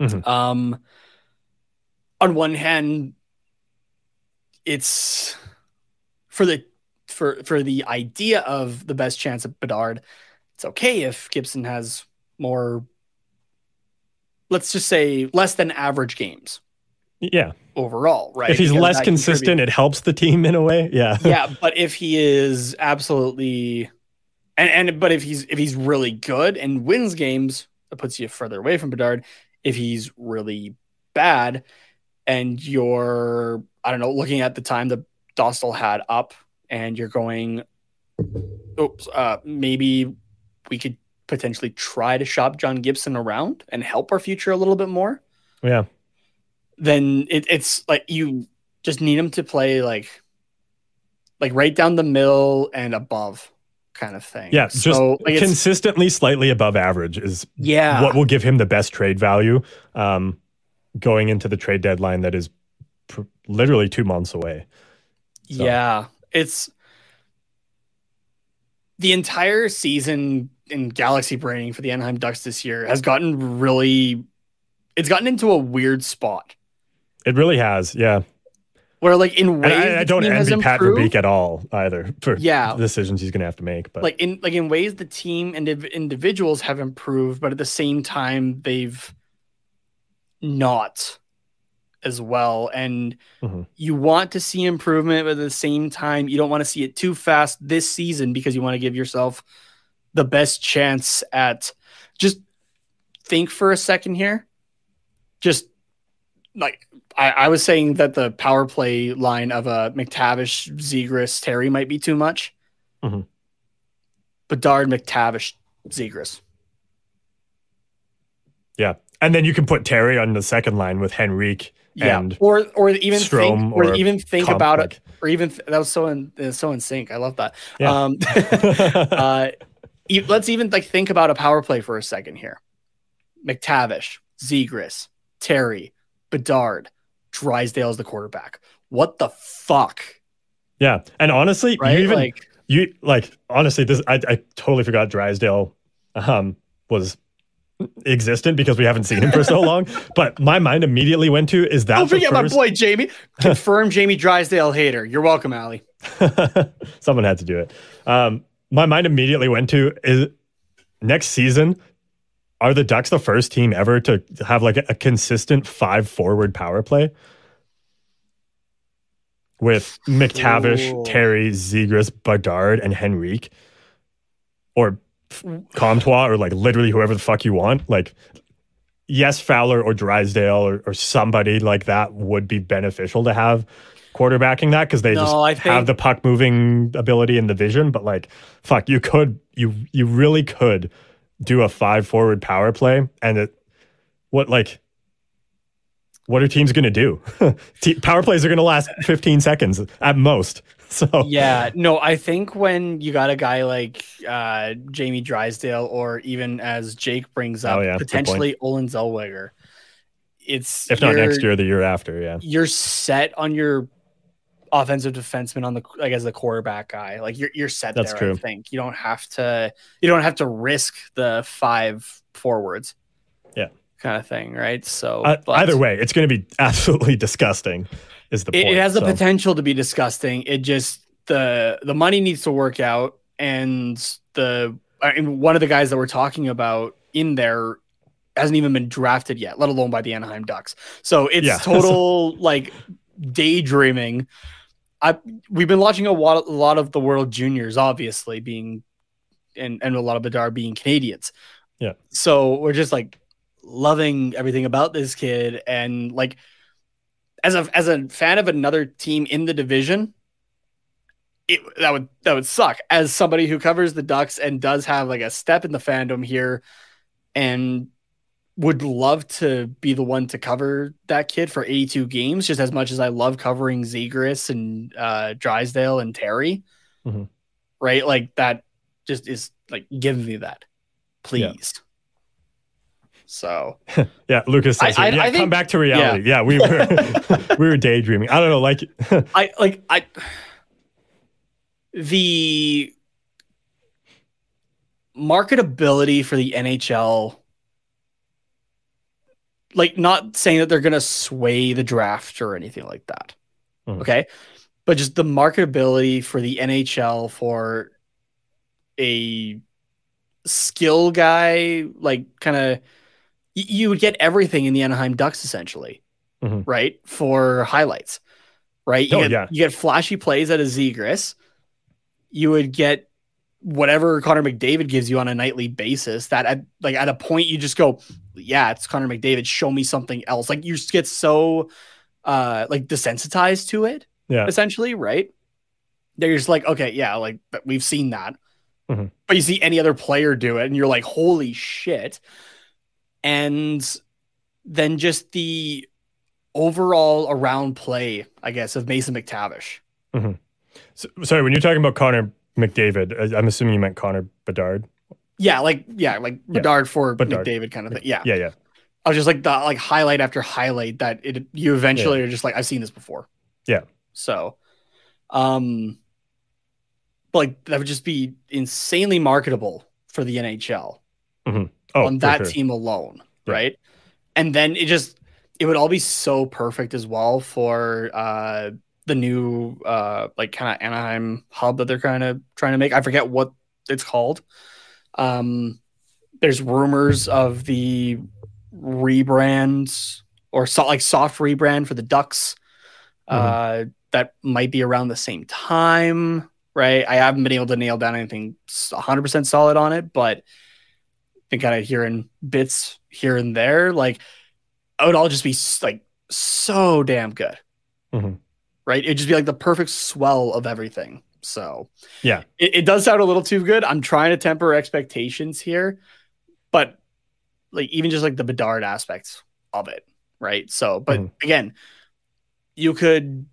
Mhm. Um, on one hand, it's for the for for the idea of the best chance at Bedard. It's okay if Gibson has more. Let's just say less than average games yeah. overall, right? If he's Because less consistent, it helps the team in a way. Yeah. yeah, but if he is absolutely, and and but if he's if he's really good and wins games, that puts you further away from Bedard. If he's really bad, and you're I don't know looking at the time that Dostal had up, and you're going, oops, uh, maybe we could potentially try to shop John Gibson around and help our future a little bit more Yeah. then it, it's like you just need him to play like like right down the middle and above kind of thing. Yeah, just so like consistently slightly above average is yeah, what will give him the best trade value um, going into the trade deadline that is pr- literally two months away. so. yeah. It's the entire season in Galaxy Braining for the Anaheim Ducks this year has gotten really it's gotten into a weird spot It really has, yeah. where like in ways I, I don't envy Pat Verbeek at all either for Yeah. decisions he's going to have to make. But like in like in ways the team and indiv- individuals have improved, but at the same time they've not as well. And Mhm. you want to see improvement, but at the same time you don't want to see it too fast this season because you want to give yourself the best chance at just think for a second here. Just like I, I was saying that the power play line of a McTavish, Zegras, Terry might be too much. Mhm. Bedard, McTavish, Zegras. yeah. And then you can put Terry on the second line with Henrique Yeah, or or even Strome think, or, or even think Comp, about like- it, or even th- that was so in so in sync. I love that. Yeah. Um, uh, e- let's even like think about a power play for a second here. McTavish, Zegras, Terry, Bedard, Drysdale is the quarterback. What the fuck? Yeah, and honestly, Right? you even like, you like honestly, this I, I totally forgot Drysdale um, was existent because we haven't seen him for so long. But my mind immediately went to is that don't forget my boy Jamie. Confirm Jamie Drysdale hater. You're welcome, Allie. Someone had to do it. Um, my mind immediately went to is next season. Are the Ducks the first team ever to have like a, a consistent five forward power play with McTavish, Ooh. Terry, Zegras, Bedard, and Henrique, or Comtois, or like literally whoever the fuck you want? Like, yes, Fowler or Drysdale or, or somebody like that would be beneficial to have quarterbacking that because they No, just I have the puck moving ability and the vision. But like, fuck, you could, you you really could do a five forward power play, and it, what like. What are teams going to do? Te- power plays are going to last 15 seconds at most. So Yeah, no, I think when you got a guy like uh, Jamie Drysdale, or even as Jake brings up, Oh, yeah, potentially Olen Zellweger, it's if not next year, the year after, yeah. you're set on your offensive defenseman on the like as the quarterback guy. Like you're you're set That's there. true. I think you don't have to you don't have to risk the five forwards. Yeah. kind of thing, right? So Uh, either way, it's going to be absolutely disgusting. Is the it, point? it has the so. potential to be disgusting. It just the the money needs to work out, and the and one of the guys that we're talking about in there hasn't even been drafted yet, let alone by the Anaheim Ducks. So it's Yeah. total like daydreaming. I we've been watching a lot, a lot of the World Juniors, obviously being and and a lot of Bedard being Canadians. Yeah. So we're just like loving everything about this kid, and like as a as a fan of another team in the division, it that would that would suck. As somebody who covers the Ducks and does have like a step in the fandom here, and would love to be the one to cover that kid for 82 games, just as much as I love covering Zegras and uh, Drysdale and Terry. Mhm. Right, like that just is like give me that, please. So Yeah, Lucas says, I- I- yeah, I come think- back to reality. Yeah, we were we were daydreaming. I don't know, like I like I the marketability for the NHL like not saying that they're going to sway the draft or anything like that. Mhm. Okay? But just the marketability for the NHL for a skill guy like kind of you would get everything in the Anaheim Ducks essentially. Mhm. Right? For highlights. Right? You Oh, get, yeah. you get flashy plays at a Zegras. You would get whatever Connor McDavid gives you on a nightly basis. That at like at a point you just go, yeah, it's Connor McDavid. Show me something else. Like you just get so uh like desensitized to it, yeah, essentially, right? They're just like, okay, yeah, like we've seen that. Mhm. But you see any other player do it, and you're like, holy shit. And then just the overall around play, I guess, of Mason McTavish. So, sorry, when you're talking about Connor McDavid, I'm assuming you meant Connor Bedard. Yeah, like yeah, like Yeah. Bedard for Bedard. McDavid kind of thing. Yeah. Yeah, yeah, I was just like the like highlight after highlight that it you eventually are just like I've seen this before. Yeah. So, um, like that would just be insanely marketable for the NHL Oh, on that sure. team alone, Yeah. right? And then it just it would all be so perfect as well for uh the new uh like kind of Anaheim hub that they're kind of trying to make. I forget what it's called. Um there's rumors of the rebrands or so, like soft rebrand for the Ducks. Uh that might be around the same time, right? I haven't been able to nail down anything 100% solid on it, but been kind of hearing bits here and there. Like, it would all just be like so damn good, Mhm. right? It'd just be like the perfect swell of everything. So, Yeah. it, it does sound a little too good. I'm trying to temper expectations here, but like even just like the Bedard aspects of it, right? So, but Mhm. again, you could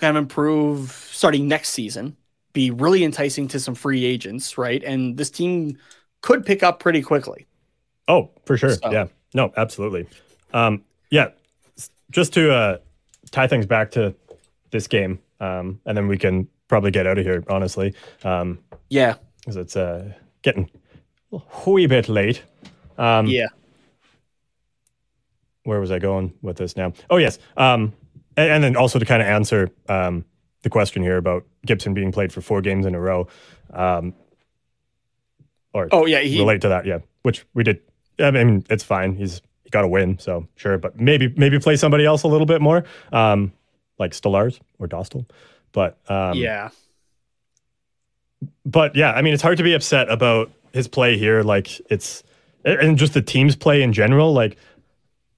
kind of improve starting next season, be really enticing to some free agents, right? And this team could pick up pretty quickly. Oh, for sure. So- Yeah. No, absolutely. Um, yeah. just to uh, tie things back to this game, um, and then we can probably get out of here. Honestly, um, Yeah. because it's uh, getting a wee bit late. Um, Yeah. where was I going with this now? Oh yes, um, and, and then also to kind of answer um, the question here about Gibson being played for four games in a row, um, or Oh yeah. He, relate to that, yeah, which we did. I mean, it's fine. He's he got a win, so sure, but maybe maybe play somebody else a little bit more, um, like Stolarz or Dostal, but um, yeah. but yeah, I mean, it's hard to be upset about his play here. Like it's and just the team's play in general. Like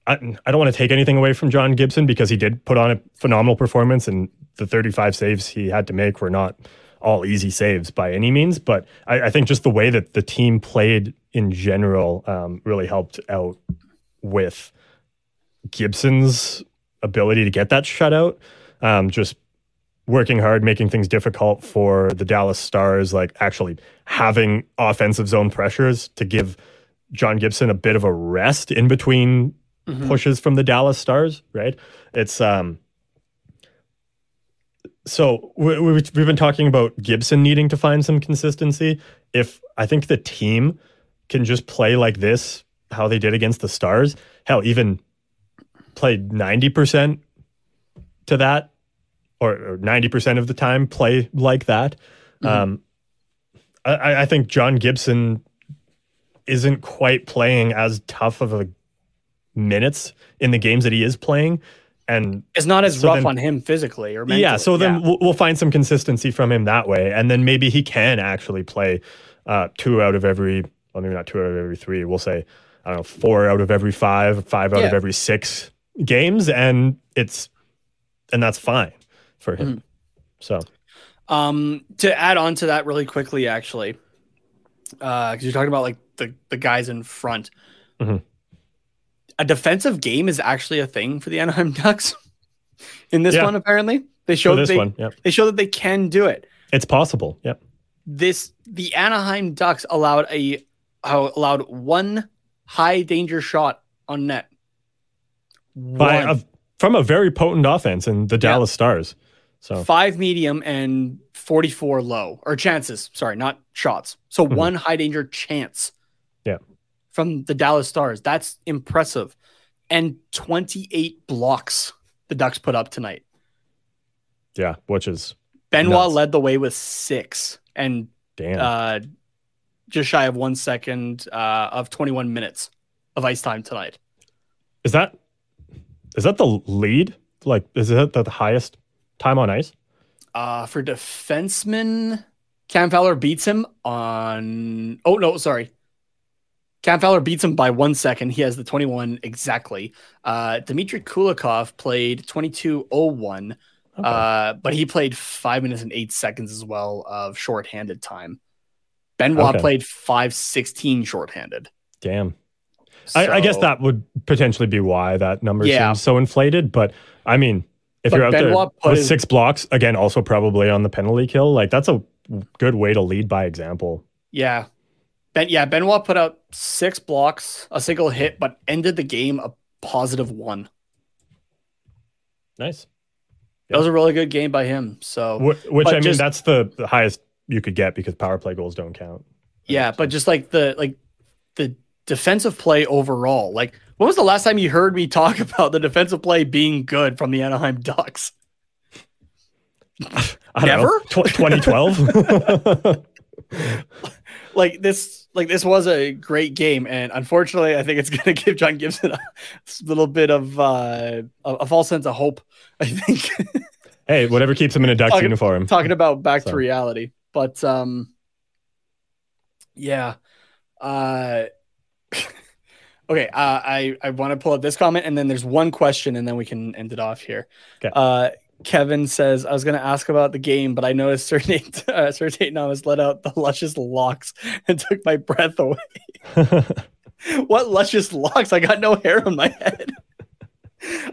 I, I don't want to take anything away from John Gibson because he did put on a phenomenal performance, and the 35 saves he had to make were not all easy saves by any means. But I, I think just the way that the team played in general um, really helped out with Gibson's ability to get that shutout. Um, just working hard, making things difficult for the Dallas Stars, like actually having offensive zone pressures to give John Gibson a bit of a rest in between pushes from the Dallas Stars, right? It's um so we, we, we've been talking about Gibson needing to find some consistency. If I think the team can just play like this, how they did against the Stars, hell, even played 90% to that or, or 90% of the time play like that. Um, I, I think John Gibson isn't quite playing as tough of a minutes in the games that he is playing. And It's not as So rough then- on him physically or mentally. yeah, so then We'll, we'll find some consistency from him that way. And then maybe he can actually play uh, two out of every, well, maybe not two out of every three. We'll say, I don't know, four out of every five, five out of every six games. And it's, and that's fine for him. So, Um, to add on to that really quickly, actually, uh because you're talking about like the the guys in front. Mhm. A defensive game is actually a thing for the Anaheim Ducks. In this Yeah. one, apparently, they showed this they, one, yep. they show that they can do it. It's possible. Yep. This the Anaheim Ducks allowed a uh, allowed one high danger shot on net. By a, from a very potent offense in the Dallas Stars. So, five medium and 44 low or chances sorry not shots so one high danger chance Mm-hmm. From the dallas stars that's impressive and 28 blocks the ducks put up tonight yeah, which is benoit Nuts. led the way with six and damn. uh just shy of one second uh of 21 minutes of ice time tonight is that, is that the lead? Like, is that the highest time on ice? Uh, for defenseman, Cam Fowler beats him on. Oh no, sorry. Cam Fowler beats him by one second. He has the 21 exactly. Uh, Dmitry Kulikov played 22:01, Okay. uh, but he played five minutes and eight seconds as well of shorthanded time. Benoit Okay. played 5:16 shorthanded. Damn. I, I guess that would potentially be why that number Yeah. seems so inflated. But I mean, if But you're out Benoit there with his- six blocks, again, also probably on the penalty kill, like that's a good way to lead by example. Yeah. Ben, yeah, Benoit put out six blocks, a single hit, but ended the game a positive one. Nice. That was a really good game by him. So Wh- Which I mean, just- that's the, the highest you could get because power play goals don't count. yeah, but just like the like the defensive play overall. Like when was the last time you heard me talk about the defensive play being good from the Anaheim Ducks? I don't Never? tw- 2012. Like this like this was a great game and unfortunately I think it's going to give John Gibson a little bit of uh, a, a false sense of hope, I think. hey, whatever keeps him in a Ducks Talking- uniform. talking about back So. to reality. But um yeah. Uh okay, uh, I I want to pull up this comment and then there's one question and then we can end it off here. Okay. Uh Kevin says, I was going to ask about the game, but I noticed Sir Nate, uh, Sir Nate Namas let out the luscious locks and took my breath away. what luscious locks? I got no hair on my head.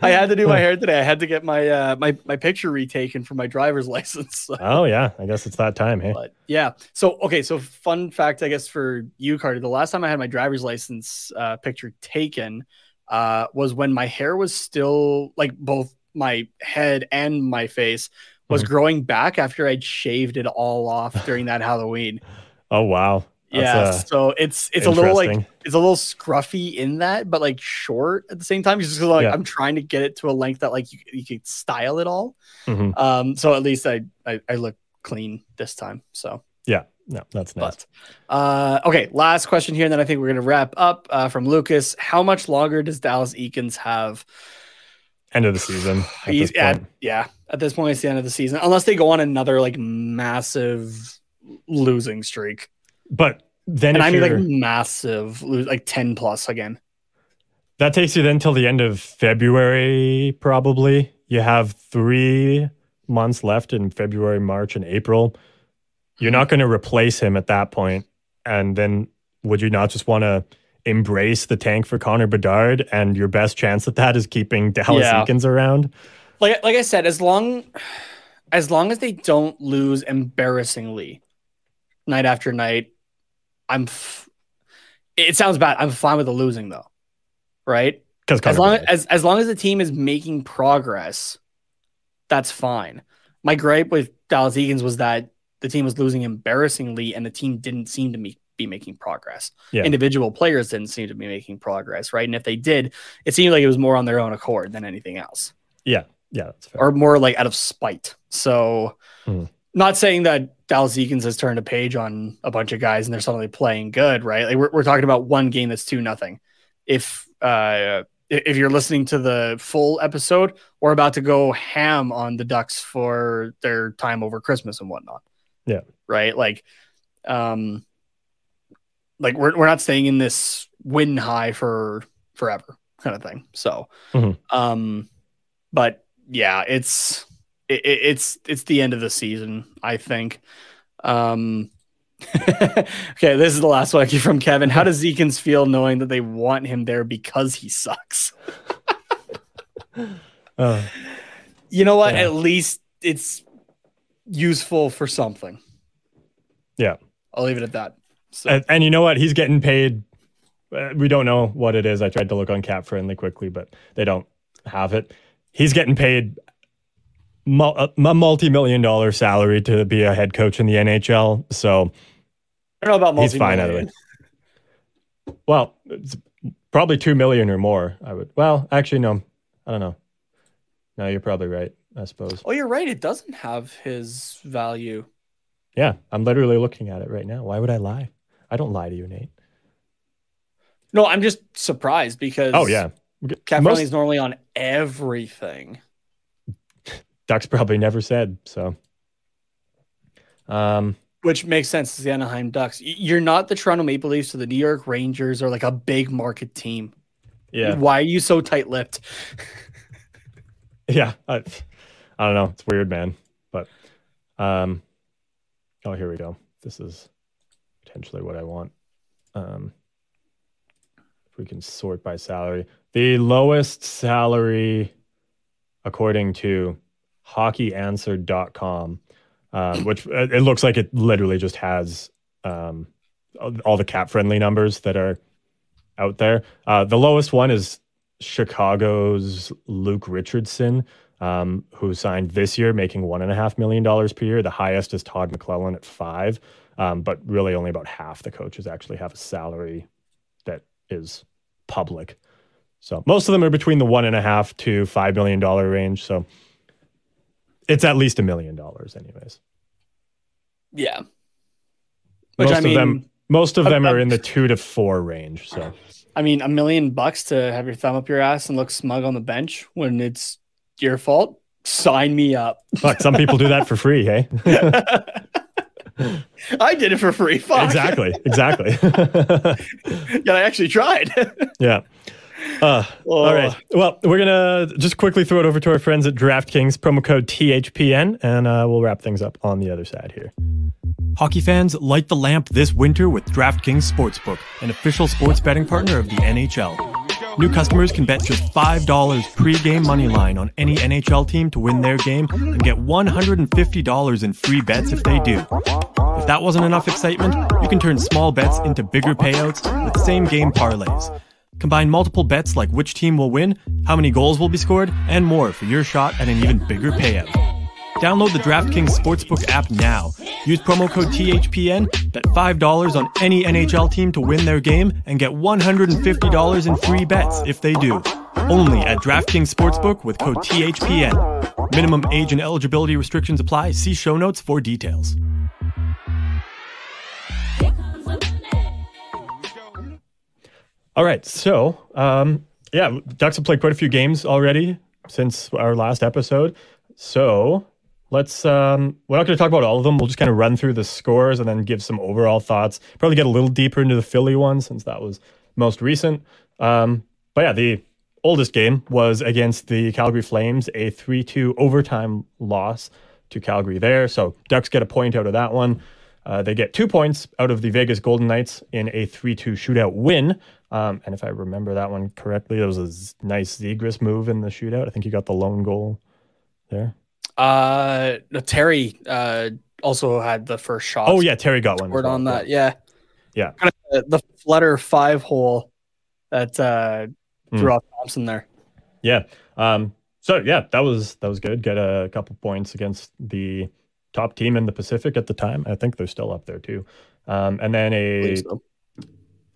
I had to do my hair today. I had to get my uh, my my picture retaken for my driver's license. So- oh, yeah. I guess it's that time. Hey. but yeah. So okay. So fun fact, I guess for you, Carter. The last time I had my driver's license uh, picture taken, uh, was when my hair was still like both my head and my face was Mm-hmm. growing back after I'd shaved it all off during that Halloween. Oh wow. That's, yeah, uh, so it's it's a little like it's a little scruffy in that, but like short at the same time. Just like Yeah. I'm trying to get it to a length that like you, you could style it all. mhm. Um, so at least I, I I look clean this time. So, Yeah. No, that's nice. but uh, okay, last question here, and then I think we're gonna wrap up uh, from Lucas. How much longer does Dallas Eakins have? End of the season. At at yeah. At this point, it's the end of the season, unless they go on another like massive losing streak, But then and I mean like massive, lose like ten plus again. that takes you then till the end of February, probably. You have three months left in February, March, and April. You're not mm-hmm. going to replace him at that. And then would you not just want to embrace the tank for Connor Bedard? And your best chance at that is keeping Dallas Yeah. Eakins around? like like I said, as long as long as they don't lose embarrassingly night after night, I'm. F- it sounds bad. I'm fine with the losing though, right? Because As long as as long as the team is making progress, that's fine. My gripe with Dallas Eakins was that the team was losing embarrassingly, and the team didn't seem to me, be making progress. Yeah. Individual players didn't seem to be making progress, right? And if they did, it seemed like it was more on their own accord than anything else yeah, yeah, that's fair. or more like out of spite. So, Hmm. not saying that Dallas Eakins has turned a page on a bunch of guys and they're suddenly playing good, right? Like we're, we're talking about one game that's two nothing. If uh, if you're listening to the full episode, we're about to go ham on the Ducks for their time over Christmas and whatnot. Yeah. right. Like, um, like we're we're not staying in this win high for forever kind of thing. So, Mhm. um, but yeah, it's it, it- it's it's the end of the season, I think. Um, okay, this is the last one from Kevin. How does Zekins feel knowing that they want him there because he sucks? Uh, You know what? Yeah. At least it's useful for something. yeah. I'll leave it at that. So And, and you know what? He's getting paid. Uh, we don't know what it is. I tried to look on Cap Friendly quickly, but they don't have it. He's getting paid mul- a multi-million dollar salary to be a head coach in the NHL. So I don't know about multi. he's fine out of Well, it's probably two million or more. I would. Well, actually, no. I don't know. No, you're probably right. I suppose. Oh, you're right. It doesn't have his value. Yeah, I'm literally looking at it right now. Why would I lie? I don't lie to you, Nate. No, I'm just surprised because Oh yeah, Cap is normally on everything. Ducks probably never said so. Um, Which makes sense. It's the Anaheim Ducks. You're not the Toronto Maple Leafs or the New York Rangers or like a big market team. yeah, Why are you so tight lipped? yeah. I, I don't know. It's weird, man. But, um, oh, here we go. This is potentially what I want. Um, if we can sort by salary, the lowest salary, according to HockeyAnswer.com, um, which uh, it looks like it literally just has um, all all the cap friendly numbers that are out there. Uh, the lowest one is Chicago's Luke Richardson, um, who signed this year, making one and a half million dollars per year. The highest is Todd McLellan at five, um, but really only about half the coaches actually have a salary that is public. So most of them are between the one and a half to five million dollar range. So it's at least a million dollars, anyways. Yeah. Which most I mean, of them, most of them are in the two to four range. So I mean, a million bucks to have your thumb up your ass and look smug on the bench when it's your fault. Sign me up. Fuck, some people do that for free, hey? I did it for free. Fuck. exactly, exactly. yeah, I actually tried. yeah. Uh, Oh. All right. Well, we're gonna just quickly throw it over to our friends at DraftKings. Promo code THPN, and uh, we'll wrap things up on the other side here. Hockey fans, light the lamp this winter with DraftKings Sportsbook, an official sports betting partner of the NHL. New customers can bet just $5 pre-game money line on any NHL team to win their game and get $150 in free bets if they do. If that wasn't enough excitement, you can turn small bets into bigger payouts with same game parlays. Combine multiple bets like which team will win, how many goals will be scored, and more for your shot at an even bigger payout. Download the DraftKings Sportsbook app now. Use promo code THPN, bet $5 on any NHL team to win their game, and get $150 in free bets if they do. Only at DraftKings Sportsbook with code THPN. Minimum age and eligibility restrictions apply. See show notes for details. All right. So, um, yeah, Ducks have played quite a few games already since our last episode. So let's, um, we're not going to talk about all of them. We'll just kind of run through the scores and then give some overall thoughts. Probably get a little deeper into the Philly one since that was most recent. Um, but yeah, the oldest game was against the Calgary Flames, a 3 2 overtime loss to Calgary there. So Ducks get a point out of that one. Uh, they get two points out of the Vegas Golden Knights in a 3 2 shootout win. Um, and if I remember that one correctly, it was a nice Zegras move in the shootout. I think he got the lone goal there. Uh, no, Terry uh, also had the first shot. Oh, yeah, Terry got one. Word well. on that. Yeah. Yeah. Kind of the, the flutter five hole that uh, Hmm. threw off Thompson there. Yeah. Um, so yeah, that was that was good. Get a couple points against the top team in the Pacific at the time. I think they're still up there too. Um, and then a, so.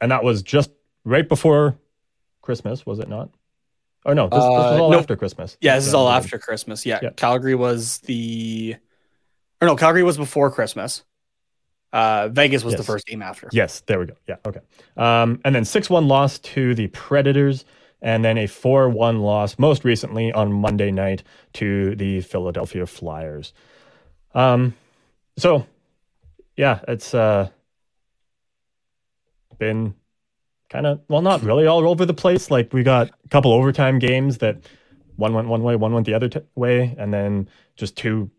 and that was just right before Christmas, was it not? Oh no, this, this was Uh, all no. after Christmas. Yeah, this is all after Christmas. Yeah. Yeah. Calgary was the, or no, Calgary was before Christmas. Uh, Vegas was the first game after. Yes, there we go. Yeah, okay. Um, and then six one loss to the Predators, and then a four one loss most recently on Monday night to the Philadelphia Flyers. Um, so yeah, it's uh been kind of well, not really all over the place. Like we got a couple overtime games that one went one way, one went the other t- way, and then just two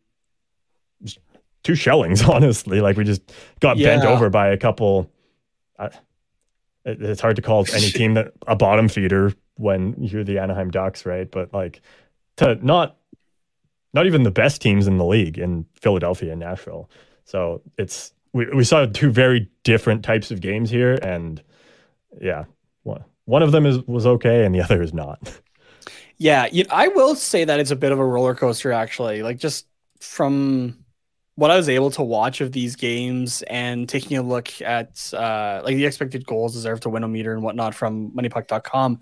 just two shellings. Honestly, like we just got bent over by a couple. Uh, it, it's hard to call any team that a bottom feeder when you're the Anaheim Ducks, right? But like to not not even the best teams in the league in Philadelphia and Nashville. So it's we, we saw two very different types of games here, and yeah, one one of them is was okay, and the other is not. Yeah, you, I will say that it's a bit of a roller coaster, actually. Like just from what I was able to watch of these games and taking a look at uh, like the expected goals deserved to win a meter and whatnot from MoneyPuck.com,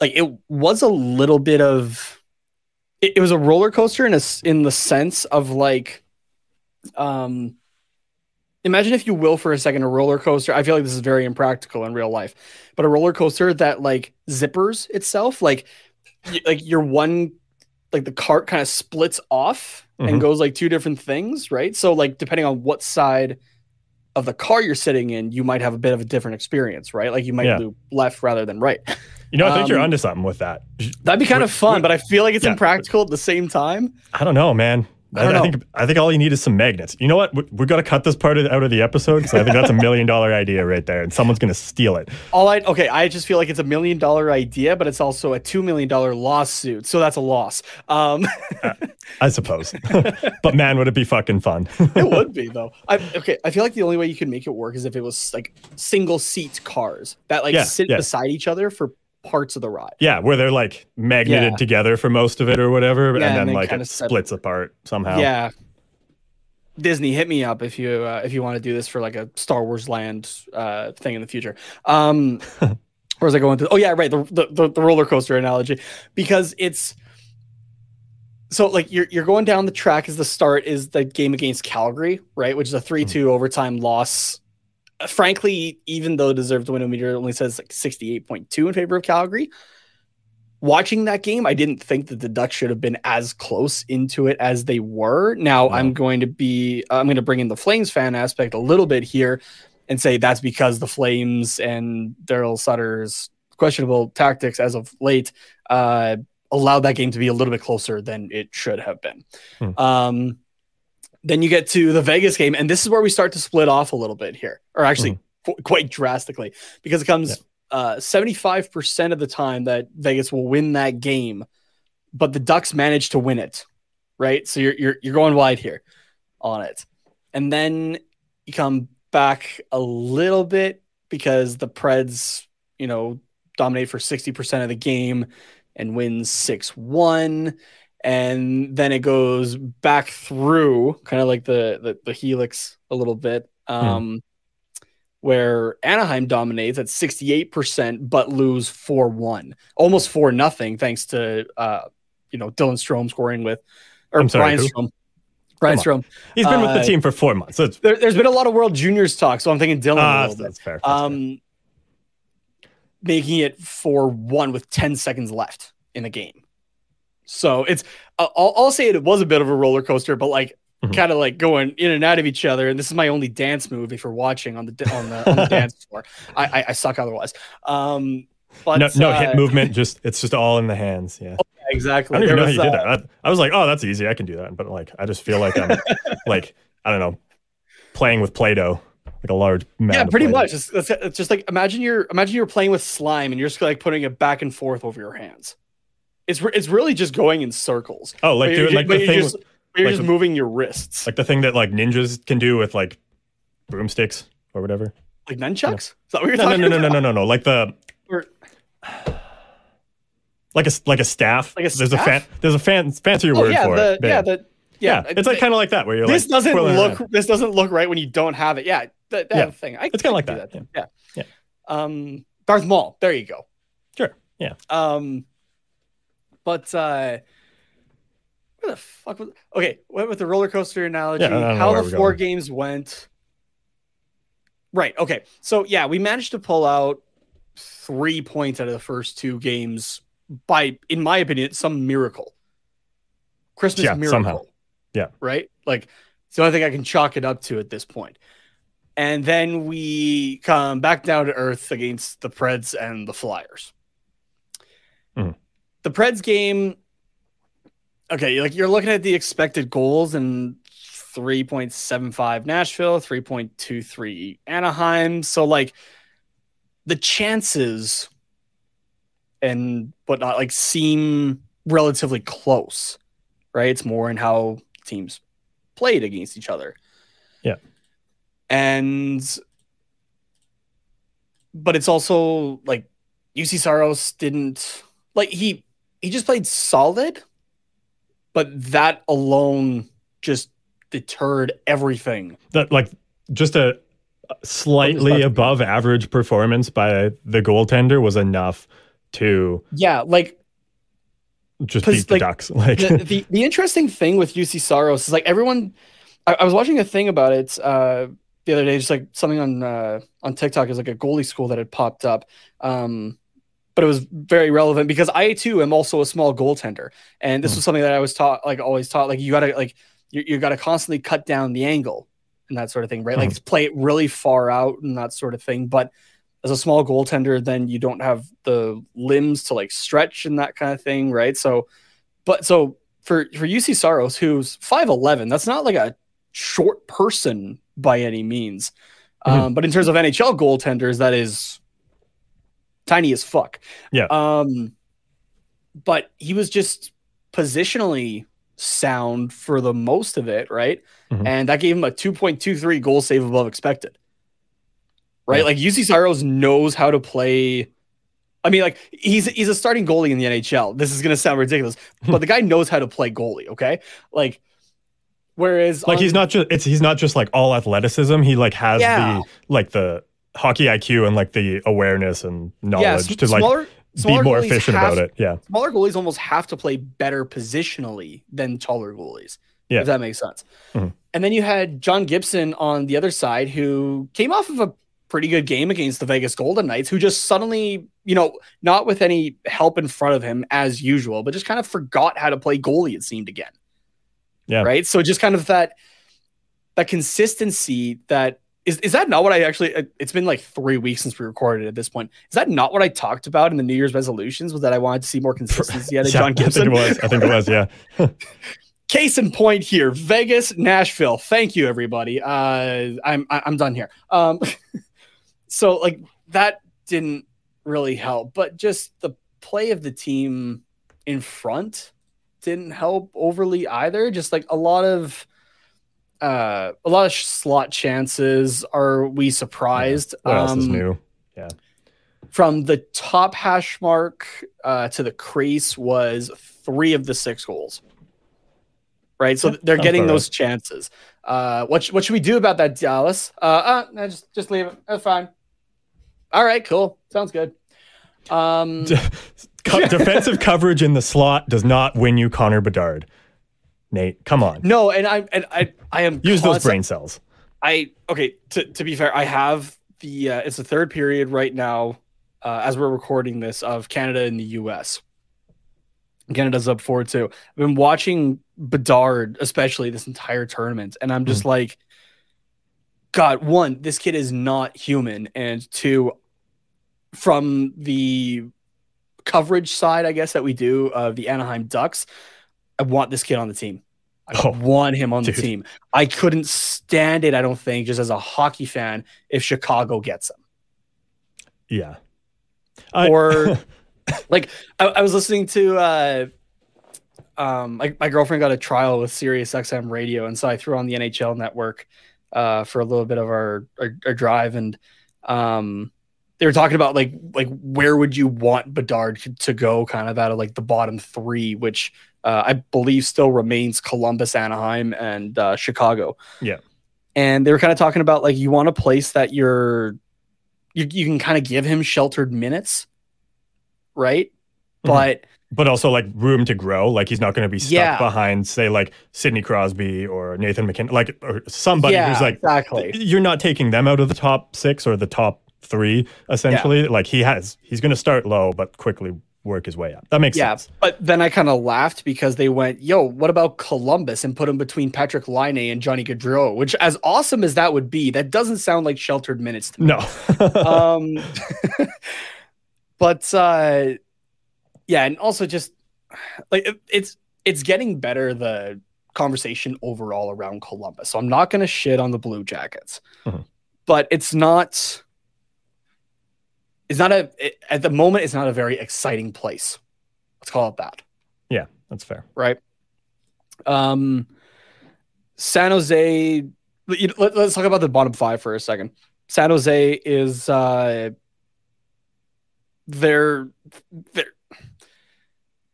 like it was a little bit of it, it was a roller coaster in a in the sense of like um imagine if you will for a second a roller coaster i feel like this is very impractical in real life but a roller coaster that like zippers itself like like your one like the cart kind of splits off Mhm. and goes like two different things right so like depending on what side of the car you're sitting in you might have a bit of a different experience right like you might Yeah. loop left rather than right You know, I think you're Um, onto something with that. that'd be kind of fun but i feel like it's Yeah. impractical at the same time I don't know, man. I don't I, know. think I think all you need is some magnets. You know what? We, we got to cut this part of, out of the episode because I think that's a million dollar idea right there, and someone's gonna steal it. all i okay i just feel like it's a million dollar idea but it's also a two million dollar lawsuit so that's a loss um I suppose. but man, would it be fucking fun? It would be though. I okay. I feel like the only way you could make it work is if it was like single seat cars that like Yeah, sit yeah. beside each other for parts of the ride. yeah, where they're like magneted Yeah. together for most of it or whatever, Yeah, and and then they like it set- splits apart somehow. Yeah. Disney, hit me up if you uh, if you want to do this for like a Star Wars Land uh, thing in the future. Um, where was I going to? Oh yeah, right. The, the the roller coaster analogy, because it's so like you're you're going down the track as the start is the game against Calgary, right? Which is a three two overtime loss. Frankly, even though deserved win meter only says like sixty eight point two in favor of Calgary. Watching that game, I didn't think that the Ducks should have been as close into it as they were. Now I'm going to be I'm going to bring in the Flames fan aspect a little bit here and say that's because the Flames and Darryl Sutter's questionable tactics as of late uh, allowed that game to be a little bit closer than it should have been. Hmm. Um, then you get to the Vegas game, and this is where we start to split off a little bit here, or actually qu- quite drastically, because it comes uh, 75% of the time that Vegas will win that game, but the Ducks manage to win it, right? So you're you're you're going wide here on it, and then you come back a little bit because the Preds, you know, dominate for 60% of the game and wins 6 1. And then it goes back through kind of like the, the, the helix a little bit, um, where Anaheim dominates at 68%, but lose 4 1, almost 4 nothing, thanks to, uh, you know, Dylan Strome scoring with, or I'm sorry, Brian who? Strome. Brian Strome. He's been with the Uh, team for four months. So it's, There, has been a lot of World Juniors talk, so I'm thinking Dylan. a little bit that's fair. That's fair. um, making it for one with 10 seconds left in the game. So it's, uh, I'll, I'll say it was a bit of a roller coaster, but like Mhm. kind of like going in and out of each other. And this is my only dance move if you're watching on the on the, on the dance floor. I, I, I suck otherwise. Um, but no, no uh, hit movement. Just it's just all in the hands. Yeah. Exactly. I don't even There know how you was, did uh, that. I, I was like, oh, that's easy. I can do that. But like, I just feel like I'm like, I don't know, playing with Play-Doh, like a large Yeah, pretty Play-Doh. much. It's, it's, it's just like imagine you're imagine you're playing with slime and you're just like putting it back and forth over your hands. It's re- it's really just going in circles. Oh, like doing like the you're thing, just, you're like just the- moving your wrists like the thing that like ninjas can do with like broomsticks or whatever. like nunchucks. Is that what you're No, no, talking no, no, no, no, no, no. Like the Or- like a like a staff. Like a there's a fan. There's a fan fancier Oh word yeah, for the it. yeah the yeah. yeah. It's like kind of like that where you're this like doesn't look around. this doesn't look right when you don't have it. Yeah, that, that Yeah. thing. I, It's kinda like can do that, Yeah. Yeah. Um, Darth Maul. There you go. Sure. Yeah. Um, but uh, where the fuck was? Okay, what with the roller coaster analogy? Yeah, I don't know how the four games went. Right. Okay. So yeah, we managed to pull out three points out of the first two games by, in my opinion, some miracle. Christmas Yeah, miracle. somehow. Yeah. Right. Like it's the only thing I can chalk it up to at this point. And then we come back down to earth against the Preds and the Flyers. Mhm. The Preds game, okay, like you're looking at the expected goals and 3.75 Nashville, 3.23 Anaheim. So like the chances and whatnot like seem relatively close, right? It's more in how teams played against each other. Yeah. And but it's also like Juuse Saros didn't like he he just played solid, but that alone just deterred everything. that like just a slightly above average performance by the goaltender was enough to Yeah, like just beat the like, Ducks. Like the, the the interesting thing with Juuse Saros is like everyone. I, I was watching a thing about it uh, the other day, just like something on uh, on TikTok is like a goalie school that had popped up. Um, but it was very relevant because I too am also a small goaltender, and this Hmm. was something that I was taught, like always taught, like you gotta like you, you gotta constantly cut down the angle and that sort of thing, right? Hmm. Like play it really far out and that sort of thing. But as a small goaltender, then you don't have the limbs to like stretch and that kind of thing, right? So, but so for for Juuse Saros, who's five eleven, that's not like a short person by any means. Um, but in terms of NHL goaltenders, that is tiny as fuck. Yeah. Um, but he was just positionally sound for the most of it, right? Mhm. And that gave him a 2.23 goal save above expected. Right? Yeah. Like Juuse Saros knows how to play. I mean, like he's he's a starting goalie in the NHL. This is gonna sound ridiculous, but the guy knows how to play goalie, okay? Like whereas like on- he's not just it's he's not just like all athleticism. He like has Yeah. the like the hockey IQ and like the awareness and knowledge sm- to like smaller, be smaller more efficient have- about it. Yeah. Smaller goalies almost have to play better positionally than taller goalies. Yeah. If that makes sense. Mhm. And then you had John Gibson on the other side who came off of a pretty good game against the Vegas Golden Knights, who just suddenly, you know, not with any help in front of him as usual, but just kind of forgot how to play goalie, it seemed again. Yeah. Right. So just kind of that that consistency that is, is that not what I actually it- it's been like three weeks since we recorded at this point. Is that not what I talked about in the New Year's resolutions? Was that I wanted to see more consistency out of Yeah, John I think Gibson? it was. I think it was. Yeah. Case in point here, Vegas, Nashville. Thank you, everybody. Uh, I'm I'm done here. Um, so like that didn't really help, but just the play of the team in front didn't help overly either. Just like a lot of uh a lot of slot chances. Are we surprised? What else is Um, new? from the top hash mark uh, to the crease was three of the six goals. Right, so Yeah, they're getting about those chances. Uh, what sh- what should we do about that, Dallas? Uh, uh no, just just leave it. That's fine. All right, cool. Sounds good. Um, Co- defensive coverage in the slot does not win you Connor Bedard. Nate, come on. no, and I and I I am Use those brain cells. I okay. To to be fair, I have the uh, it's the third period right now uh, as we're recording this of Canada and the U.S. Canada's up four two. I've been watching Bedard, especially this entire tournament, and I'm just like, God, one, this kid is not human, and two, from the coverage side, I guess that we do of the Anaheim Ducks, I want this kid on the team. I Oh, want him on dude. the team. I couldn't stand it. I don't think just as a hockey fan if Chicago gets him. Yeah. I- Or like I, I was listening to uh um my, my girlfriend got a trial with Sirius XM radio and so I threw on the NHL network uh for a little bit of our our, our drive and um they were talking about like like where would you want Bedard to- to go kind of out of like the bottom three which uh, I believe still remains Columbus, Anaheim, and uh, Chicago. Yeah. and they were kind of talking about like you want a place that you're you, you can kind of give him sheltered minutes, right? Mhm. But but also like room to grow. Like he's not going to be stuck Yeah. behind, say, like Sidney Crosby or Nathan MacKinnon, like or somebody yeah, who's like, exactly. you're not taking them out of the top six or the top three, essentially. Like he has, he's going to start low, but quickly work his way up. That makes Yeah, sense. but then I kind of laughed because they went, "Yo, what about Columbus?" and put him between Patrik Laine and Johnny Gaudreau, which, as awesome as that would be, that doesn't sound like sheltered minutes to me. No. um but uh yeah and also just like it- it's it's getting better the conversation overall around columbus so i'm not going to shit on the blue jackets Mhm. but it's not it's not a it- at the moment it's not a very exciting place let's call it that yeah, that's fair. right? Um, San Jose. Let, us talk about the bottom five for a second. San Jose is uh, they're they're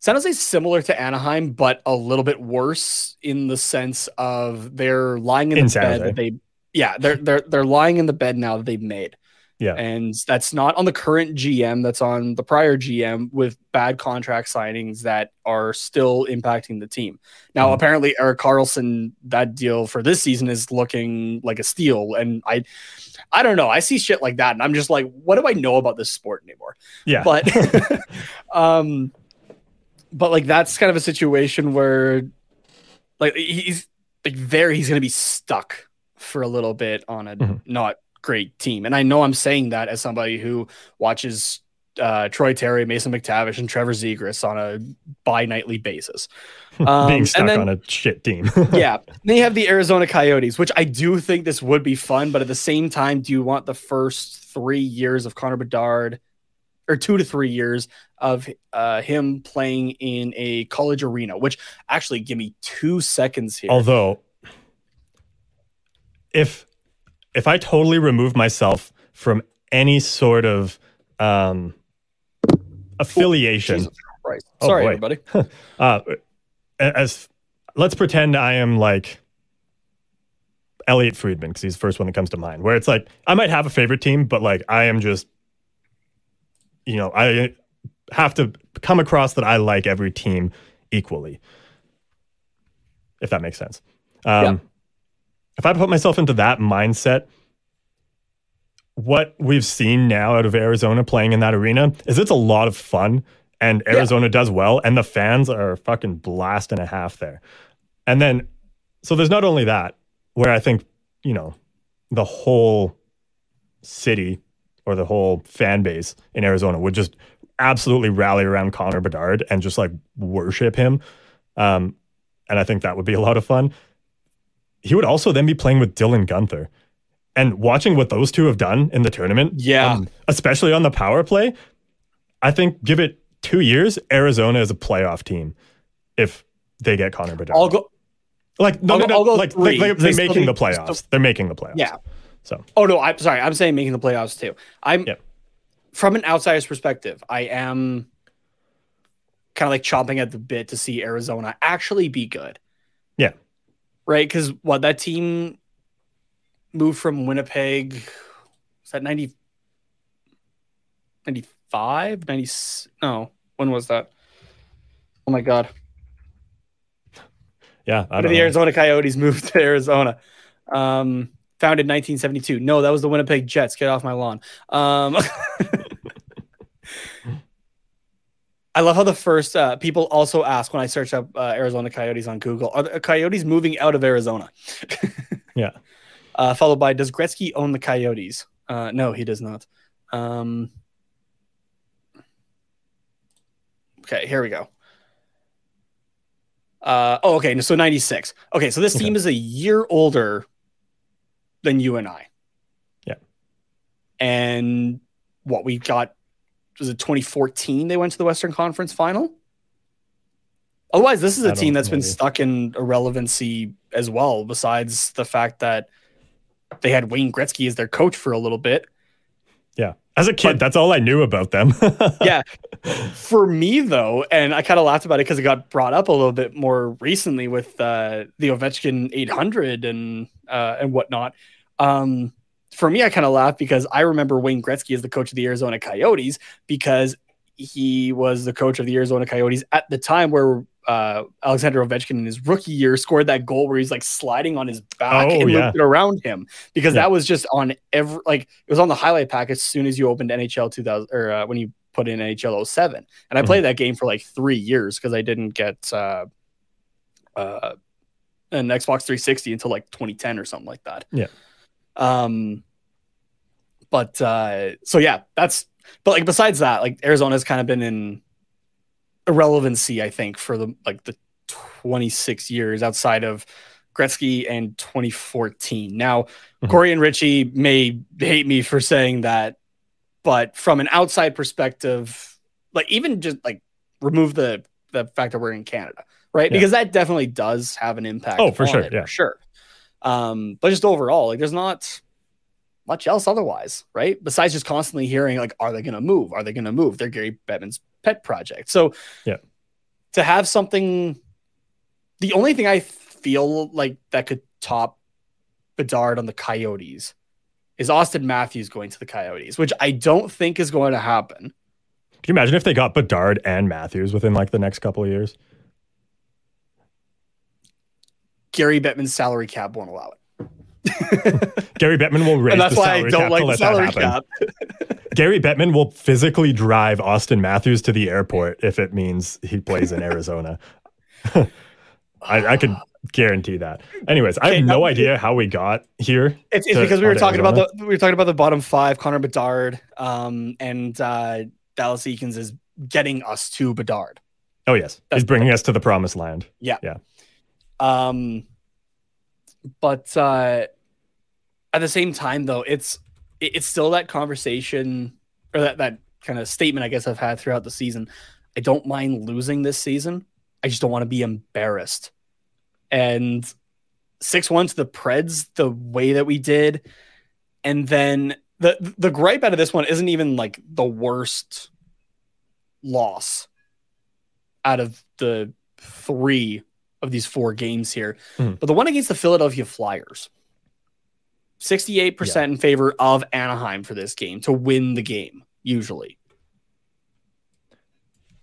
San Jose is similar to Anaheim, but a little bit worse in the sense of they're lying in, In the San bed Jose. that they yeah they're they're they're lying in the bed now that they've made. Yeah. And that's not on the current GM, that's on the prior GM with bad contract signings that are still impacting the team. Now, Mhm. apparently, Erik Karlsson, that deal for this season is looking like a steal. And I, I don't know. I see shit like that, and I'm just like, what do I know about this sport anymore? Yeah. But, um, but like that's kind of a situation where, like, he's like there, he's gonna be stuck for a little bit on a Mhm. not great team. And I know I'm saying that as somebody who watches uh, Troy Terry, Mason McTavish, and Trevor Zegras on a bi-nightly basis. Um, Being and stuck then- on a shit team. yeah. Then you have the Arizona Coyotes, which I do think this would be fun, but at the same time, do you want the first three years of Connor Bedard or two to three years of uh, him playing in a college arena? Which actually, give me two seconds here. Although, if if I totally remove myself from any sort of um, affiliation. Oh, Sorry, boy. everybody. uh, as let's pretend I am like Elliotte Friedman because he's the first one that comes to mind. Where it's like I might have a favorite team, but like I am just, you know, I have to come across that I like every team equally. If that makes sense. Um, Yeah. If I put myself into that mindset, what we've seen now out of Arizona playing in that arena is it's a lot of fun and Arizona does well and the fans are fucking blast and a half there. And then so there's not only that where I think, you know, the whole city or the whole fan base in Arizona would just absolutely rally around Connor Bedard and just like worship him. Um, and I think that would be a lot of fun. He would also then be playing with Dylan Guenther. And watching what those two have done in the tournament, Yeah. um, especially on the power play, I think give it two years, Arizona is a playoff team if they get Connor Bedard. I'll go. like no, I'll no, go- no, go like three. they, are They still making the still- playoffs. They're making the playoffs. Yeah. So Oh no, I'm sorry. I'm saying making the playoffs too. I'm Yep. from an outsider's perspective, I am kind of like chomping at the bit to see Arizona actually be good. Right? Because what that team moved from Winnipeg, was that 90, 95? 90, no, when was that? Oh my God. Yeah. I don't did the know. Arizona Coyotes moved to Arizona? Um, founded 1972. No, that was the Winnipeg Jets. Get off my lawn. Um, I love how the first uh, people also ask when I search up uh, Arizona Coyotes on Google, are the Coyotes moving out of Arizona? Yeah. Uh, followed by, does Gretzky own the Coyotes? Uh, no, he does not. Um, okay, here we go. Uh, oh, okay. So 96. Okay, so this team is a year older than you and I. Yeah. And what we got was it 2014 they went to the Western Conference final? Otherwise, this is a team that's been stuck in irrelevancy as well, besides the fact that they had Wayne Gretzky as their coach for a little bit. Yeah. As a kid, But- that's all I knew about them. yeah. For me, though, and I kind of laughed about it because it got brought up a little bit more recently with uh, the Ovechkin 800 and uh, and whatnot. Um, for me, I kind of laugh because I remember Wayne Gretzky as the coach of the Arizona Coyotes because he was the coach of the Arizona Coyotes at the time where uh, Alexander Ovechkin in his rookie year scored that goal where he's like sliding on his back Oh, and yeah. looped it around him because Yeah. that was just on every like it was on the highlight pack as soon as you opened NHL 2000 or uh, when you put in NHL 07 and I Mhm. played that game for like three years because I didn't get uh, uh, an Xbox 360 until like 2010 or something like that. Yeah. Um, but uh, so yeah, that's but like besides that, like Arizona's kind of been in irrelevancy, I think, for the like the 26 years outside of Gretzky and 2014. Now, Mhm. Corey and Richie may hate me for saying that, but from an outside perspective, like even just like remove the the fact that we're in Canada, right? Yeah. Because that definitely does have an impact. Oh, for on sure, it, yeah. for sure. Um, but just overall, like there's not much else otherwise, right? Besides just constantly hearing like, are they going to move? Are they going to move? They're Gary Bettman's pet project. So, Yeah. to have something, the only thing I feel like that could top Bedard on the Coyotes is Auston Matthews going to the Coyotes, which I don't think is going to happen. Can you imagine if they got Bedard and Matthews within like the next couple of years? Gary Bettman's salary cap won't allow it. Gary Bettman will raise and that's the why I don't like the salary cap. Gary Bettman will physically drive Auston Matthews to the airport if it means he plays in Arizona. I, I could guarantee that. Anyways, I Okay, have no now- idea how we got here. It's, it's to- because we were talking about the we were talking about the bottom five. Connor Bedard, um, and uh, Dallas Eakins is getting us to Bedard. Oh yes, That's- he's bringing us to the promised land. Um, but uh, at the same time, though, it's it- it's still that conversation or that that kind of statement I guess I've had throughout the season. I don't mind losing this season. I just don't want to be embarrassed. And six one to the Preds the way that we did, and then the the gripe out of this one isn't even like the worst loss out of the three of these four games here. Mhm. But the one against the Philadelphia Flyers, 68% in favor of Anaheim for this game to win the game, usually.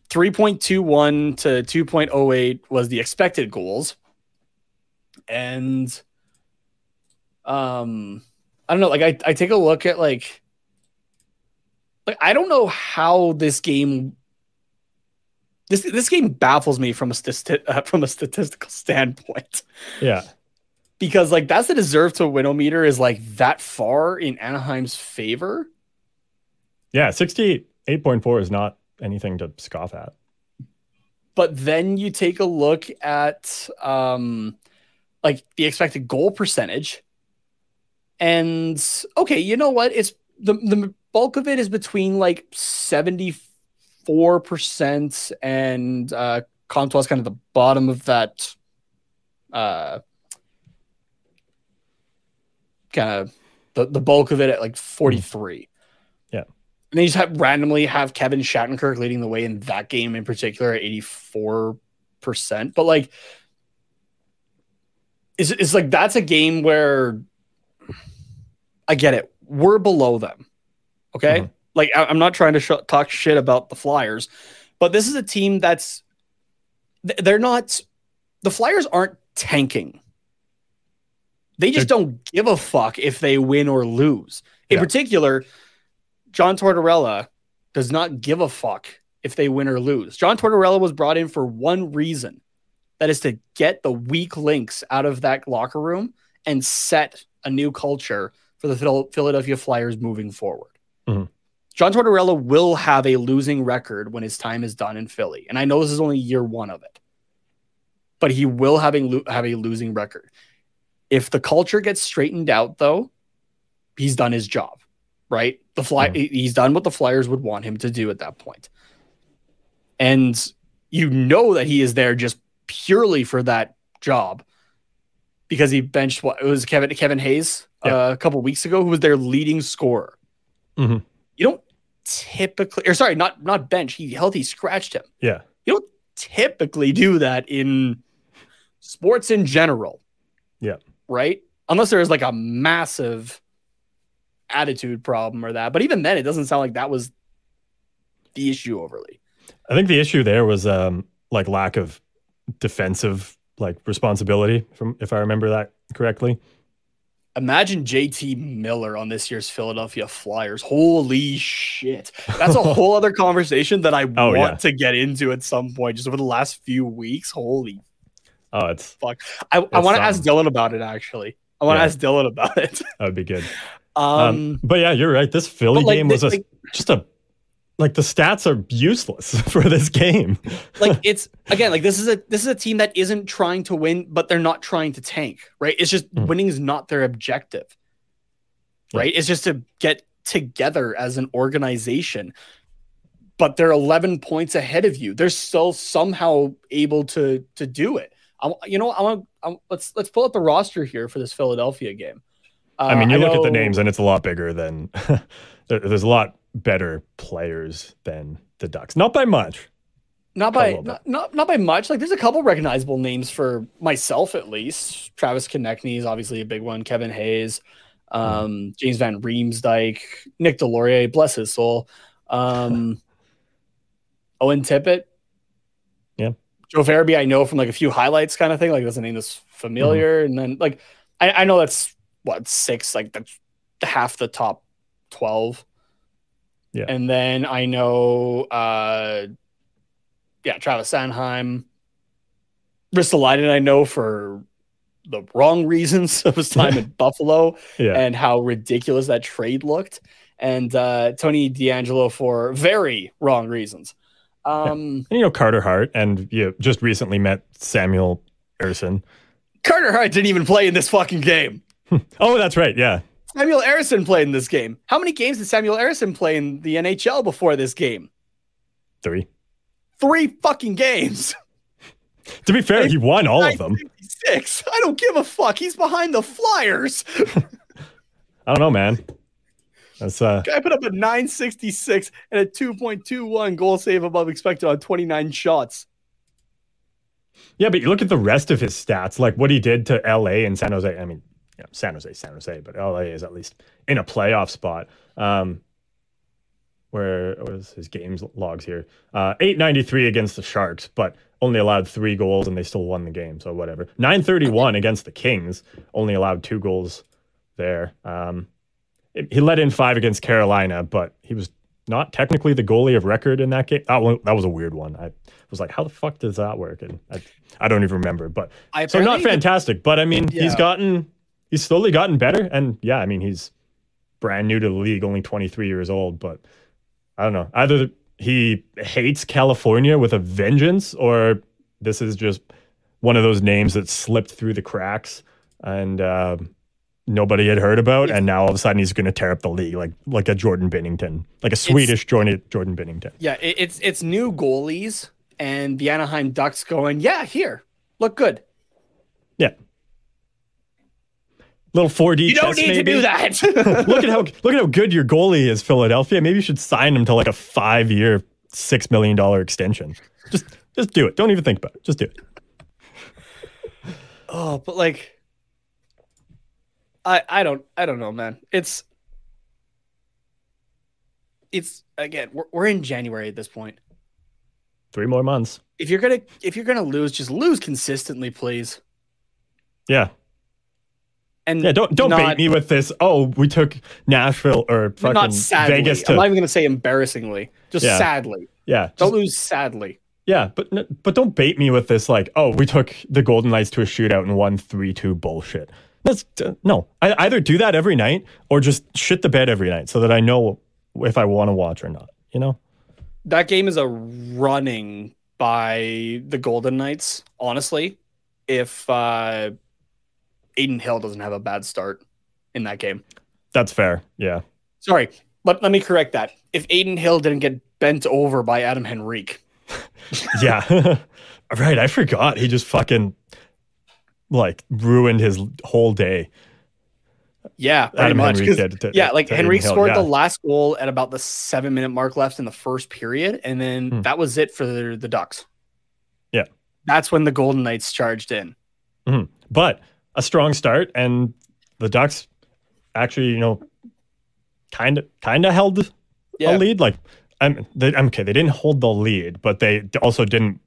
3.21 to 2.08 was the expected goals. And um I don't know, like I, I take a look at like like I don't know how this game this this game baffles me from a stati- uh, from a statistical standpoint Yeah, because like that's the deserve to win meter is like that far in Anaheim's favor. yeah, sixty-eight point four is not anything to scoff at. But then you take a look at um like the expected goal percentage. And okay, you know what? It's the the bulk of it is between like 74% and uh Comtois kind of the bottom of that uh kind of the, the bulk of it at like 43. Yeah. And they just have randomly have Kevin Shattenkirk leading the way in that game in particular at 84%. But like it's, it's like that's a game where I get it. We're below them. Okay. Mhm. Like I, am not trying to sh- talk shit about the Flyers, but this is a team that's they're not the Flyers aren't tanking. They just don't give a fuck if they win or lose. In Yeah. particular, John Tortorella does not give a fuck if they win or lose. John Tortorella was brought in for one reason that is to get the weak links out of that locker room and set a new culture for the Philadelphia Flyers moving forward. Mhm. John Tortorella will have a losing record when his time is done in Philly. And I know this is only year one of it, but he will have a, have a losing record. If the culture gets straightened out, though, he's done his job, right? The fly, he's done what the Flyers would want him to do at that point. And you know that he is there just purely for that job because he benched what it was Kevin Kevin Hayes Yeah. uh, a couple weeks ago, who was their leading scorer. Mhm. You don't typically, or sorry, not not bench. He healthy scratched him. Yeah. You don't typically do that in sports in general. Yeah. Right. Unless there is like a massive attitude problem or that. But even then, it doesn't sound like that was the issue overly. I think the issue there was um, like lack of defensive like responsibility, from if I remember that correctly. Imagine JT Miller on this year's Philadelphia Flyers. Holy shit. That's a whole other conversation that I Oh, want yeah. to get into at some point, just over the last few weeks. Holy Oh, it's fuck. I, I want to ask. Dylan about it, actually. I want to Yeah. ask Dylan about it. that would be good. Um, Um, but yeah, you're right. This Philly like, game was a, like- just a like the stats are useless for this game. like it's again like this is a this is a team that isn't trying to win but they're not trying to tank right? It's just Mhm. winning is not their objective right? It's just to get together as an organization but they're 11 points ahead of you. They're still somehow able to to do it. I, you know I want I, let's let's pull up the roster here for this Philadelphia game. Uh, I mean, you look at the names and it's a lot bigger than there, there's a lot better players than the Ducks. Not by much. not by not, not not by much. Like there's a couple recognizable names for myself at least. Travis Konecny is obviously a big one. Kevin Hayes, um, James Van Riemsdyk, Nick Deslauriers, bless his soul. Um, Owen Tippett. Yeah. Joe Farabee, I know from like a few highlights kind of thing. Like that's a name that's familiar. And then like I, I know that's what six, like that's half the top twelve. Yeah. And then I know uh yeah, Travis Sanheim. Ristolainen, I know for the wrong reasons of his time in Buffalo Yeah. and how ridiculous that trade looked. And uh, Tony D'Angelo for very wrong reasons. Um, And, you know Carter Hart, and you just recently met Samuel Ersson. Carter Hart didn't even play in this fucking game. Oh, that's right. Yeah. Samuel Ersson played in this game. How many games did Samuel Ersson play in the NHL before this game? Three. Three fucking games. To be fair, he won all of them. Six. I don't give a fuck. He's behind the Flyers. I don't know, man. That's uh Guy put up a 966 and a 2.21 goal save above expected on 29 shots. yeah, but you look at the rest of his stats, like what he did to LA and San Jose. I mean, yeah, San Jose, San Jose, but LA is at least in a playoff spot. Um where was his games logs here? Uh 893 against the Sharks, but only allowed three goals and they still won the game. So whatever. 931 against the Kings, only allowed two goals there. Um it- he let in five against Carolina, but he was not technically the goalie of record in that game. That one, that was a weird one. I was like, how the fuck does that work? And I, I don't even remember. But I so not fantastic, but I mean, he's gotten, he's slowly gotten better. And yeah, I mean, he's brand new to the league, only 23 years old. But I don't know. Either he hates California with a vengeance, or this is just one of those names that slipped through the cracks and uh, nobody had heard about. And now all of a sudden he's going to tear up the league like like a Jordan Binnington, like a Swedish Jordan, Jordan Binnington. Yeah, it, it's it's new goalies and the Anaheim Ducks going, yeah, here, look good. Yeah. Little 4D. You don't chess, need to do that. look at how look at how good your goalie is, Philadelphia. Maybe you should sign him to like a five year, six million dollar extension. Just just do it. Don't even think about it. Just do it. oh, but like, I I don't I don't know, man. It's it's again we're we're in January at this point. Three more months. If you're gonna if you're gonna lose, just lose consistently, please. Yeah. And Yeah, don't don't not, bait me with this. Oh, we took Nashville or fucking Not sadly. Vegas I'm not even gonna say embarrassingly. Just Yeah. sadly. yeah, just- Don't lose sadly. yeah, but but don't bait me with this. Like, oh, we took the Golden Knights to a shootout and won three two bullshit. That's uh, no. I either do that every night or just shit the bed every night so that I know if I want to watch or not. You know? That game is a running by the Golden Knights, honestly. If uh Adin Hill doesn't have a bad start in that game. That's fair. Yeah. Sorry, but let me correct that. If Adin Hill didn't get bent over by Adam Henrique. Yeah. right. I forgot. He just fucking like ruined his whole day. Yeah, pretty Adam much. Henrique 'cause- did to- yeah, like Henrique scored yeah. the last goal at about the seven minute mark left in the first period, and then Hmm. that was it for the, the Ducks. Yeah. That's when the Golden Knights charged in. But a strong start and the Ducks actually, you know, kind of kind of held Yeah. a lead. Like I'm, they, I'm okay. They didn't hold the lead, but they also didn't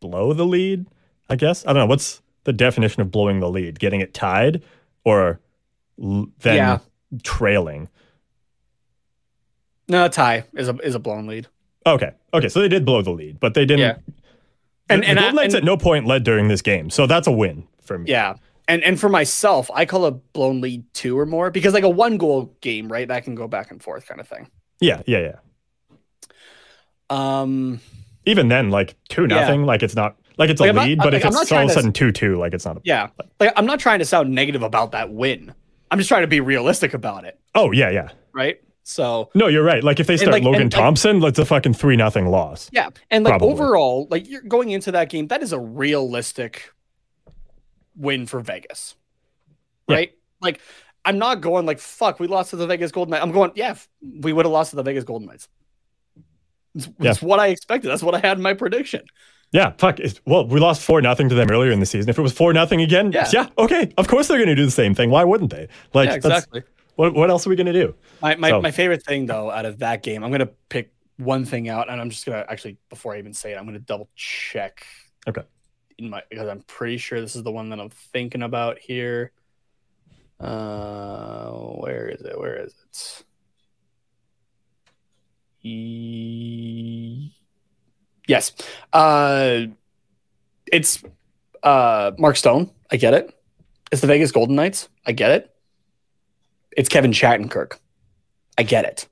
blow the lead. I guess I don't know what's the definition of blowing the lead: getting it tied or l- then Yeah. trailing. No, tie is a is a blown lead. Okay, okay, so they did blow the lead, but they didn't. Yeah. And, And- the and I- Golden Knights and- at no point led during this game, so that's a win for me. Yeah. And and for myself, I call a blown lead two or more because like a one goal game, right? That can go back and forth kind of thing. yeah, yeah, yeah. Um Even then, like two Yeah. nothing, like it's not like it's Like, a I'm not- lead, but like, if I'm it's not all of a sudden two two, like it's not. A, yeah. Like I'm not trying to sound negative about that win. I'm just trying to be realistic about it, Oh yeah, yeah. right? So No, you're right. Like if they start like- Logan and, like- Thompson, it's a fucking three nothing loss. Yeah, and like Probably. overall, like you're going into that game, that is a realistic win for Vegas, Yeah. right? Like, I'm not going like fuck. We lost to the Vegas Golden Knights. I'm going, yeah, we would have lost to the Vegas Golden Knights. It's, Yeah. it's what I expected. That's what I had in my prediction. Yeah, fuck. It's, well, we lost four nothing to them earlier in the season. If it was four nothing again, Yeah. yeah. okay. Of course they're going to do the same thing. Why wouldn't they? Like, yeah, exactly. What what else are we going to do? My my, So- my favorite thing though out of that game, I'm gonna pick one thing out, and I'm just gonna actually before I even say it, I'm gonna double check. Okay. In my because I'm pretty sure this is the one that I'm thinking about here. Uh, where is it? Where is it? E- yes. Uh, it's uh Mark Stone. I get it. It's the Vegas Golden Knights. I get it. It's Kevin Shattenkirk. I get it.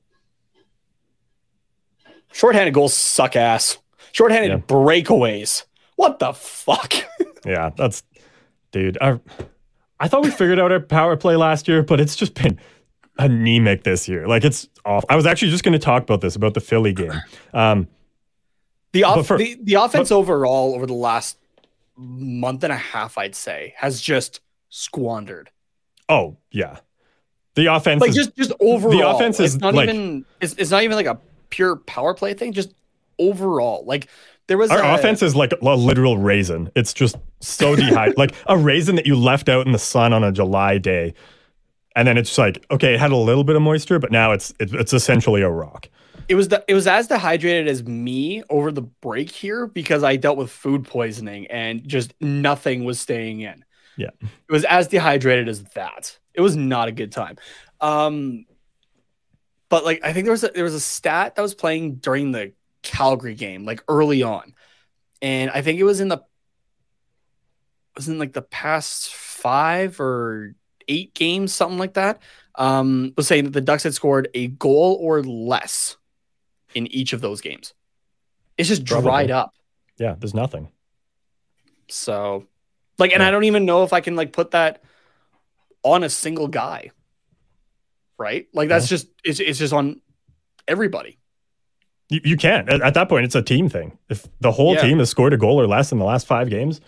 Shorthanded goals suck ass. Shorthanded Yeah. breakaways. What the fuck? Yeah, that's dude. I I thought we figured out our power play last year, but it's just been anemic this year. Like it's off. I was actually just going to talk about this about the Philly game. Um, The, off- for- the the offense overall over the last month and a half, I'd say, has just squandered. oh yeah, the offense Like is just just overall, The offense it's is, not like- even it's, it's not even like a pure power play thing. Just overall, like there was Our a, offense is like a literal raisin. It's just so dehydrated, like a raisin that you left out in the sun on a July day, and then it's like okay, it had a little bit of moisture, but now it's it's, it's essentially a rock. It was the, it was as dehydrated as me over the break here because I dealt with food poisoning and just nothing was staying in. Yeah. It was as dehydrated as that. It was not a good time. Um but like I think there was a there was a stat that was playing during the Calgary game, like early on. And I think it was in the was in like the past five or eight games, something like that. Um was saying that the Ducks had scored a goal or less in each of those games. It's just Probably. dried up. Yeah, there's nothing. So, like, and Yeah. I don't even know if I can like put that on a single guy, right? Like, that's just it's it's just on everybody. You, you can't. At, at that point, it's a team thing. If the whole Yeah. team has scored a goal or less in the last five games,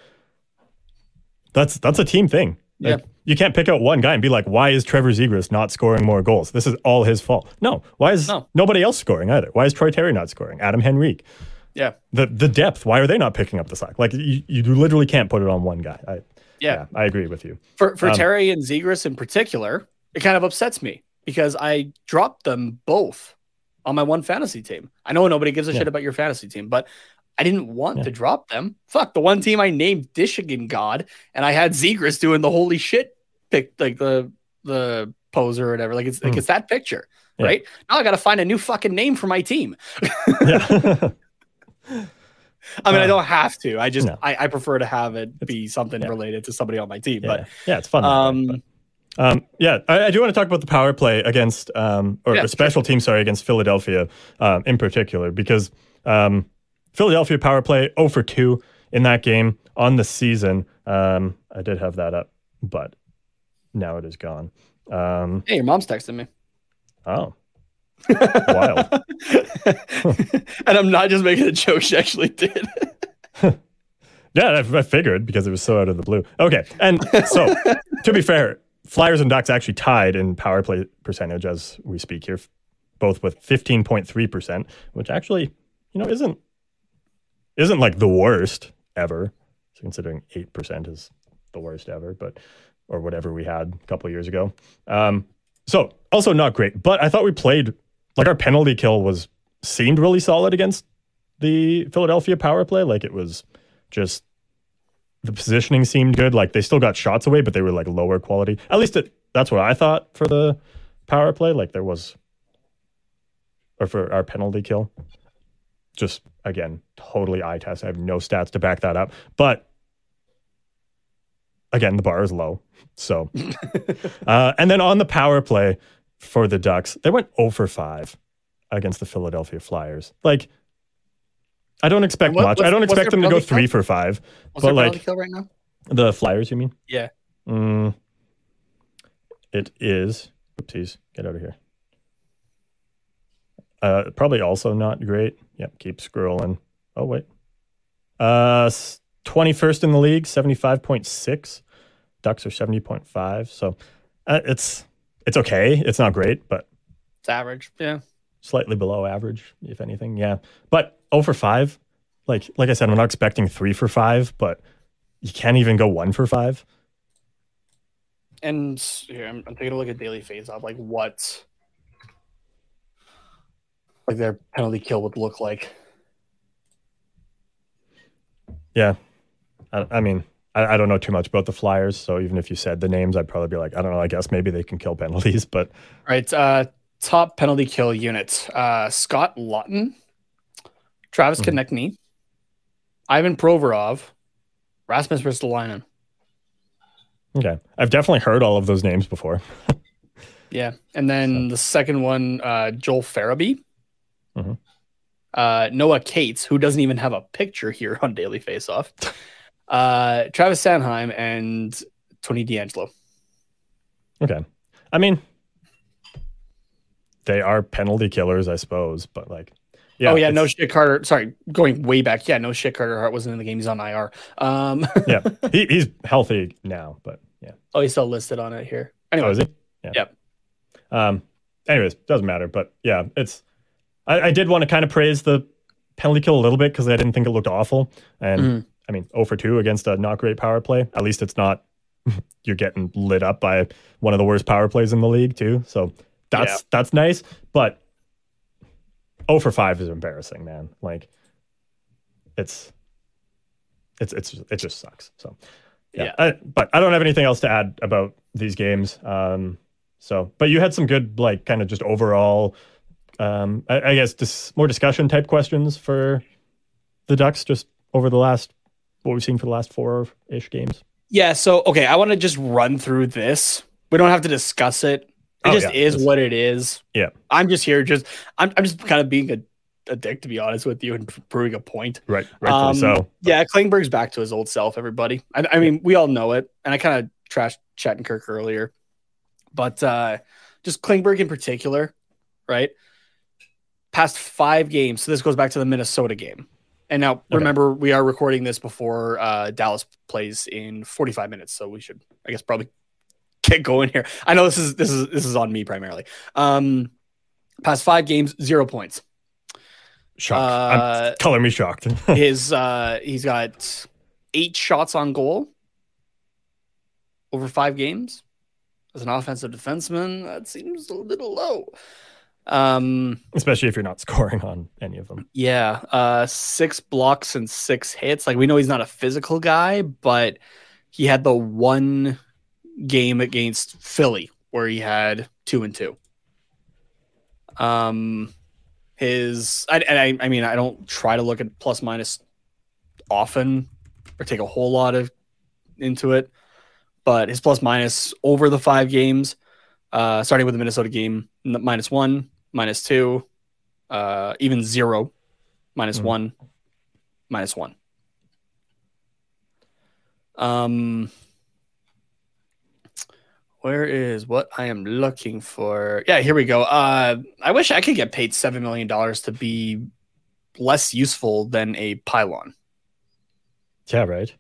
that's that's a team thing. Like, you can't pick out one guy and be like, why is Trevor Zegras not scoring more goals? This is all his fault. No. Why is No. nobody else scoring either? Why is Troy Terry not scoring? Adam Henrique. Yeah. The the depth. Why are they not picking up the slack? Like you, you literally can't put it on one guy. I, Yeah. I agree with you. For for Um, Terry and Zegras in particular, it kind of upsets me because I dropped them both on my one fantasy team. I know nobody gives a Yeah. shit about your fantasy team, but I didn't want Yeah. to drop them. Fuck the one team I named Dishigan God, and I had Zegras doing the holy shit pick, like the the poser or whatever. Like it's like Mm. it's that picture, Yeah. right? Now I got to find a new fucking name for my team. I mean, I Uh, don't have to. I just no. I, I prefer to have it be something related to somebody on my team. yeah. yeah, it's fun. But that way, um, yeah, I, I do want to talk about the power play against, um, or Yeah, special team, sorry, against Philadelphia um, in particular, because um, Philadelphia power play 0 for 2 in that game on the season. Um, I did have that up, but now it is gone. Um, hey, your mom's texting me. oh, wild. and I'm not just making a joke. She actually did. Yeah, I, I figured because it was so out of the blue. Okay, and so to be fair, Flyers and Ducks actually tied in power play percentage as we speak here, both with fifteen point three percent, which actually, you know, isn't isn't like the worst ever. So considering eight percent is the worst ever, but or whatever we had a couple years ago. Um, so also not great, but I thought we played like our penalty kill was seemed really solid against the Philadelphia power play. Like it was just the positioning seemed good. Like they still got shots away, but they were like lower quality. At least it, that's what I thought for the power play. Like there was, or for our penalty kill. Just again, totally eye test. I have no stats to back that up. But again, the bar is low. So, uh, and then on the power play for the Ducks, they went 0 for 5 against the Philadelphia Flyers. Like, I don't expect What- much. I don't expect them to go three kill? for five. What's but their like kill right now? the Flyers, you mean? Yeah. Mm, it is. Oopsies. Get out of here. Uh, probably also not great. Yep. Keep scrolling. Oh wait. Uh, twenty first in the league, seventy five point six. Ducks are seventy point five. So, uh, it's it's okay. It's not great, but It's average. Yeah. slightly below average, if anything. Yeah. But 0 for 5, like like I said, I'm not expecting 3 for 5, but you can't even go 1 for 5. And here, I'm, I'm taking a look at Daily Faceoff, like what like their penalty kill would look like. Yeah. I, I mean, I, I don't know too much about the Flyers, so even if you said the names, I'd probably be like, I don't know, I guess maybe they can kill penalties, but Right. Uh, top penalty kill unit. Uh, Scott Laughton, Travis Mhm. Konecny, Ivan Provorov, Rasmus Ristolainen. okay. I've definitely heard all of those names before. Yeah. And then the second one, uh, Joel Farabee. Mhm. Uh, Noah Cates, who doesn't even have a picture here on Daily Faceoff. Uh, Travis Sanheim and Tony DeAngelo. Okay. I mean, they are penalty killers, I suppose, but like, yeah. oh yeah, no shit Carter. Sorry, going way back. Yeah, no shit Carter Hart wasn't in the game. He's on IR. Um, yeah. He, he's healthy now, but yeah. oh, he's still listed on it here. Oh, is he? Yeah. Yep. Um. Anyways, doesn't matter. But yeah, it's. I, I did want to kind of praise the penalty kill a little bit because I didn't think it looked awful. And Mhm. I mean, 0 for 2 against a not great power play. At least it's not. You're getting lit up by one of the worst power plays in the league too. So that's Yeah. that's nice. But 0 for 5 is embarrassing, man. Like it's it's it's it just sucks. So yeah, Yeah. I, but I don't have anything else to add about these games. Um, so, but you had some good, like, kind of just overall, um, I, I guess, dis- more discussion type questions for the Ducks just over the last what we've seen for the last four ish games. Yeah, so okay, I want to just run through this. We don't have to discuss it. It Oh, just yeah, is what it is. Yeah. I'm just here just I'm I'm just kind of being a, a dick to be honest with you and proving a point. Right, rightfully Um, so. Yeah, Klingberg's back to his old self, everybody. I, I mean, we all know it. And I kind of trashed Shattenkirk earlier. But uh just Klingberg in particular, right? Past five games. So this goes back to the Minnesota game. And now remember, we are recording this before uh Dallas plays in 45 minutes. So we should, I guess, probably get going here. I know this is this is this is on me primarily. Um, past five games, zero points. Shocked. Uh, color me shocked. His uh, he's got eight shots on goal over five games. As an offensive defenseman, that seems a little low. Um, Especially if you're not scoring on any of them. yeah, uh, six blocks and six hits. Like we know he's not a physical guy, but he had the one game against Philly where he had two and two. Um, his I, and I, I mean I don't try to look at plus minus often or take a whole lot of into it, but his plus minus over the five games, uh, starting with the Minnesota game, minus one, minus two, uh, even zero, minus Mhm. one, minus one. Um, where is what I am looking for? Yeah, here we go. Uh, I wish I could get paid seven million dollars to be less useful than a pylon. Yeah, right.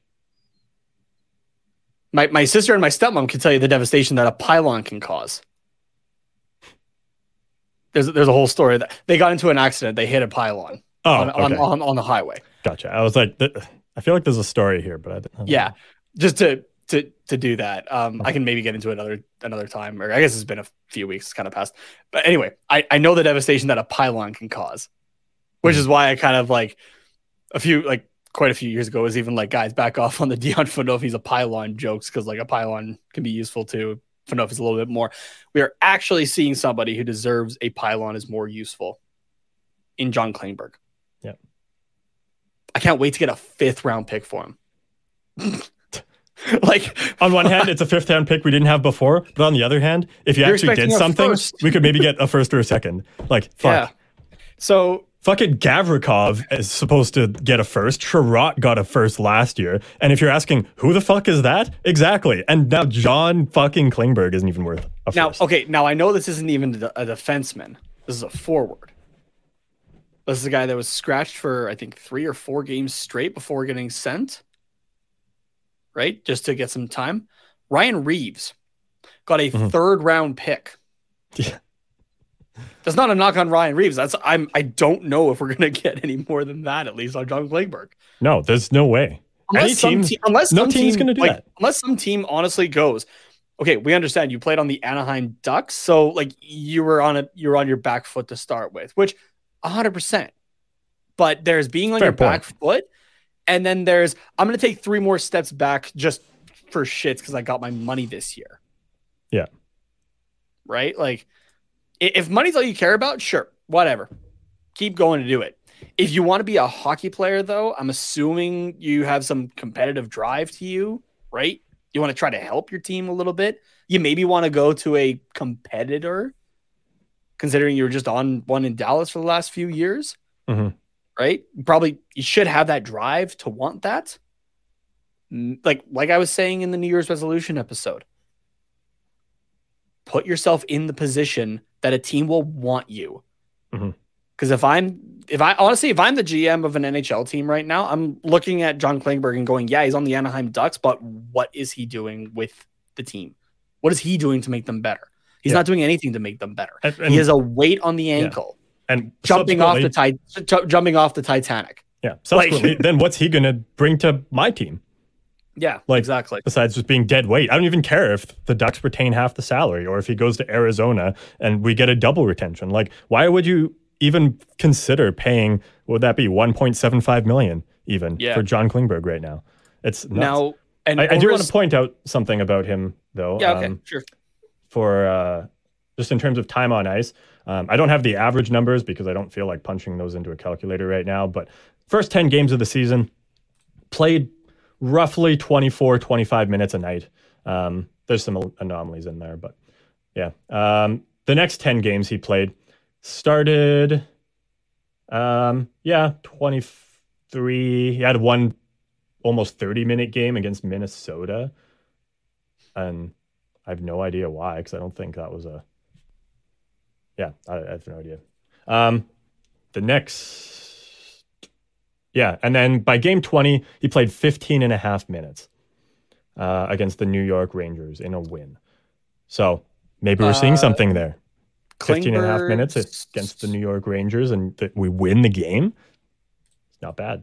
My my sister and my stepmom can tell you the devastation that a pylon can cause. There's there's a whole story that they got into an accident. They hit a pylon Oh, on, on, okay. on on the highway. gotcha. I was like, I feel like there's a story here, but I, I Yeah, know. just to to to do that. Um, I can maybe get into another another time, or I guess it's been a few weeks, it's kind of past. But anyway, I I know the devastation that a pylon can cause, which is why I kind of like a few like quite a few years ago was even like guys back off on the Dion Phaneuf he's a pylon jokes because like a pylon can be useful too. Phaneuf is a little bit more. We are actually seeing somebody who deserves a pylon is more useful in John Klingberg. Yep. I can't wait to get a fifth round pick for him. like On one hand, it's a fifth hand pick we didn't have before, but on the other hand, if you You're actually did something, we could maybe get a first or a second. Like, fuck. Yeah. So Fucking Gavrikov is supposed to get a first. Sherratt got a first last year. And if you're asking, who the fuck is that? Exactly. And now John fucking Klingberg isn't even worth a now, first. okay, now I know this isn't even a a defenseman. This is a forward. This is a guy that was scratched for I think three or four games straight before getting sent. Right, just to get some time. Ryan Reaves got a Mhm. third round pick. Yeah. That's not a knock on Ryan Reaves. That's I'm I don't know if we're gonna get any more than that at least on John Klingberg. No, there's no way. Unless Any some team- te- unless no some team's team, gonna do like, that. Unless some team honestly goes, okay, we understand you played on the Anaheim Ducks, so like you were on a you were on your back foot to start with, which hundred percent. But there's being on Fair your back foot, and then there's I'm gonna take three more steps back just for shits because I got my money this year. Yeah. Right? Like if money's all you care about, sure, whatever. Keep going to do it. If you want to be a hockey player, though, I'm assuming you have some competitive drive to you, right? You want to try to help your team a little bit. You maybe want to go to a competitor, considering you were just on one in Dallas for the last few years, Mhm. Right? Probably you should have that drive to want that. Like like I was saying in the New Year's resolution episode, put yourself in the position that a team will want you. Mhm. Because if I'm, if I honestly, if I'm the GM of an NHL team right now, I'm looking at John Klingberg and going, yeah, he's on the Anaheim Ducks, but what is he doing with the team? What is he doing to make them better? He's Yeah. not doing anything to make them better. And, he has a weight on the ankle, and jumping off the ti- ju- jumping off the Titanic. Yeah. Subsequently, then what's he going to bring to my team Yeah, Like- exactly. besides just being dead weight? I don't even care if the Ducks retain half the salary or if he goes to Arizona and we get a double retention. Like, why would you even consider paying, would that be, 1.75 million even Yeah. for John Klingberg right now? It's nuts. Now, and I, I do want to point out something about him, though. Yeah, okay, um, sure. for uh, just in terms of time on ice. Um, I don't have the average numbers because I don't feel like punching those into a calculator right now. But first 10 games of the season, played roughly 24, 25 minutes a night. Um, there's some anomalies in there, but yeah. Um, the next 10 games he played started, um, yeah, 23. He had one almost 30 minute game against Minnesota. And I have no idea why, because I don't think that was a. Yeah, I, I have no idea. Um, the next. Yeah, and then by game 20, he played 15 and a half minutes uh, against the New York Rangers in a win. So maybe we're seeing Uh, something there. 15 and a half minutes against the New York Rangers and that we win the game. It's not bad.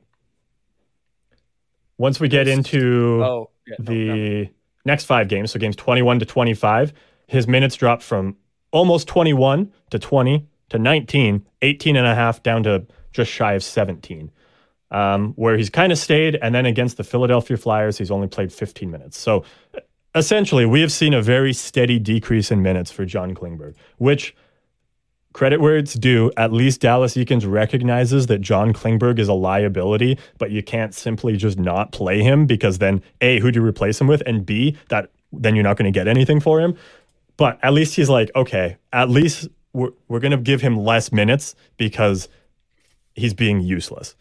Once we get into Oh, yeah, no, the no. next five games, so games 21 to 25, his minutes drop from almost 21 to 20 to 19, 18 and a half down to just shy of 17, um, where he's kind of stayed. And then against the Philadelphia Flyers, he's only played 15 minutes. So essentially, we have seen a very steady decrease in minutes for John Klingberg, which credit where it's due, at least Dallas Eakins recognizes that John Klingberg is a liability, but you can't simply just not play him because then A, who do you replace him with? And B, that then you're not going to get anything for him. But at least he's like, okay, at least we're, we're going to give him less minutes because he's being useless.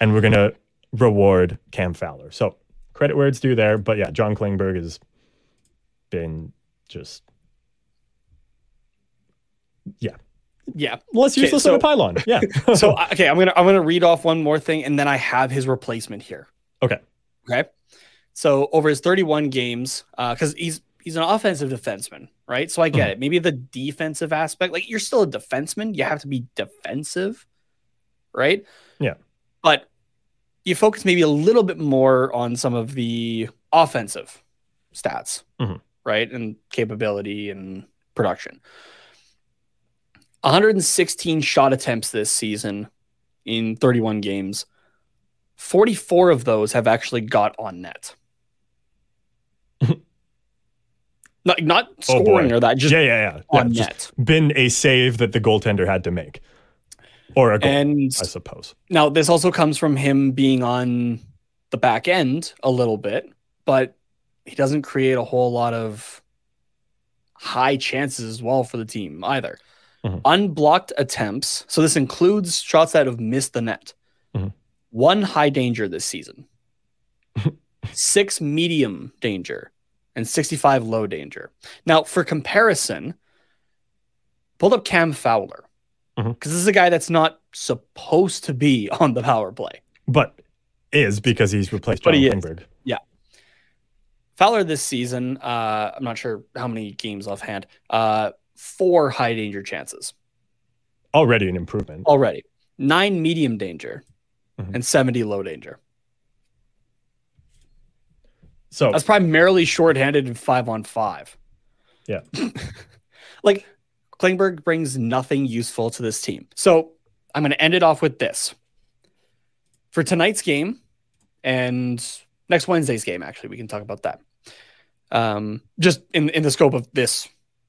And we're going to reward Cam Fowler. So credit where it's due there. But yeah, John Klingberg has been just, yeah, Yeah. less Okay, useless so- than a pylon. Yeah. So uh, okay, I'm gonna I'm gonna read off one more thing, and then I have his replacement here. okay. Okay. So over his 31 games, because he's he's an offensive defenseman, right? So I get it. Maybe the defensive aspect, like you're still a defenseman, you have to be defensive, right? Yeah. But you focus maybe a little bit more on some of the offensive stats, Mhm. right? And capability and production. 116 shot attempts this season in 31 games. 44 of those have actually got on net. Not not Oh, scoring boy. or that, just yeah, yeah, yeah. on yeah net. been a save that the goaltender had to make, or a goal, And I suppose. now this also comes from him being on the back end a little bit, but he doesn't create a whole lot of high chances as well for the team either. Mhm. Unblocked attempts, so this includes shots that have missed the net. Mhm. One high danger this season, six medium danger, and 65 low danger. Now, for comparison, pulled up Cam Fowler because Mhm. this is a guy that's not supposed to be on the power play. But is because he's replaced But John he is. Klingberg. Fowler this season, uh, I'm not sure how many games offhand, uh, four high danger chances Already an improvement. already, nine medium danger, Mhm. and 70 low danger. So That's primarily shorthanded and five on five. Yeah. like Klingberg brings nothing useful to this team. So I'm going to end it off with this. For tonight's game and next Wednesday's game, actually, we can talk about that. Um, just in, in the scope of this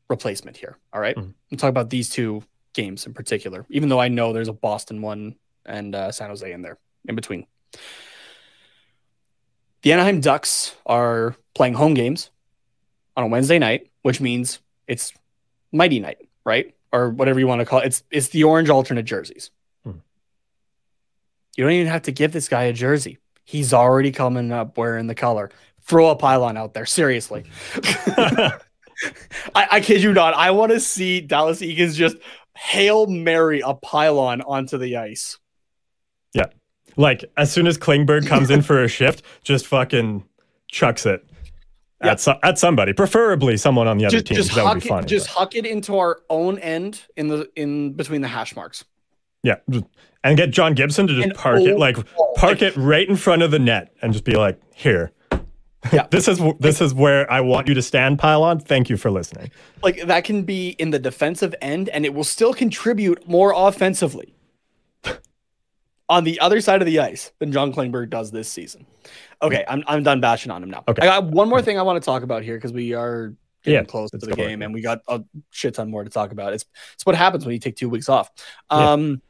replacement here. All right. Mhm. We'll talk about these two games in particular, even though I know there's a Boston one and uh, San Jose in there in between. The Anaheim Ducks are playing home games on a Wednesday night, which means it's Mighty Night, right? Or whatever you want to call it. It's it's the orange alternate jerseys. Hmm. You don't even have to give this guy a jersey. He's already coming up wearing the color. Throw a pylon out there, seriously. I, I kid you not. I want to see Dallas Eakins just hail Mary a pylon onto the ice. Like as soon as Klingberg comes in for a shift, just fucking chucks it Yeah. at so, at somebody, preferably someone on the other Just, team. just that would huck be it, funny. just but- huck it into our own end in the in between the hash marks. yeah, and get John Gibson to just And park it like park like- it right in front of the net and just be like, here. Yeah. this is this is where I want you to stand, pylon. Thank you for listening. like that can be in the defensive end and it will still contribute more offensively on the other side of the ice than John Klingberg does this season. Okay, I'm I'm done bashing on him now. Okay. I got one more thing I want to talk about here because we are getting Yeah, close to the go for it. game and we got a shit ton more to talk about. It's it's what happens when you take two weeks off. Yeah. Um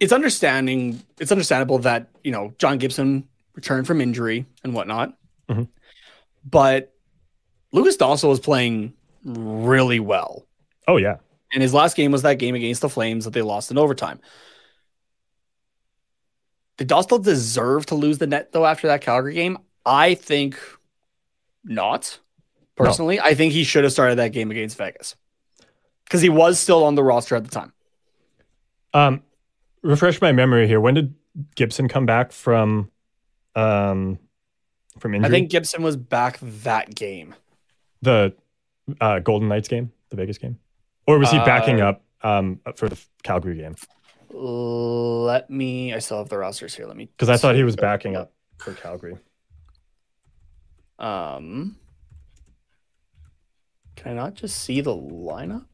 it's understanding it's understandable that, you know, John Gibson returned from injury and whatnot. Mhm. But Lukas Dostal is playing really well. Oh yeah, And his last game was that game against the Flames that they lost in overtime. Did Dostal deserve to lose the net though after that Calgary game? I think not. Personally, I think he should have started that game against Vegas because he was still on the roster at the time. Um, refresh my memory here. When did Gibson come back from um from injury? I think Gibson was back that game. The uh, Golden Knights game, the Vegas game, or was he backing Uh, up um, for the Calgary game? Let me. I still have the rosters here. Let me. Because I thought he was backing up for Calgary. Um, can I not just see the lineup?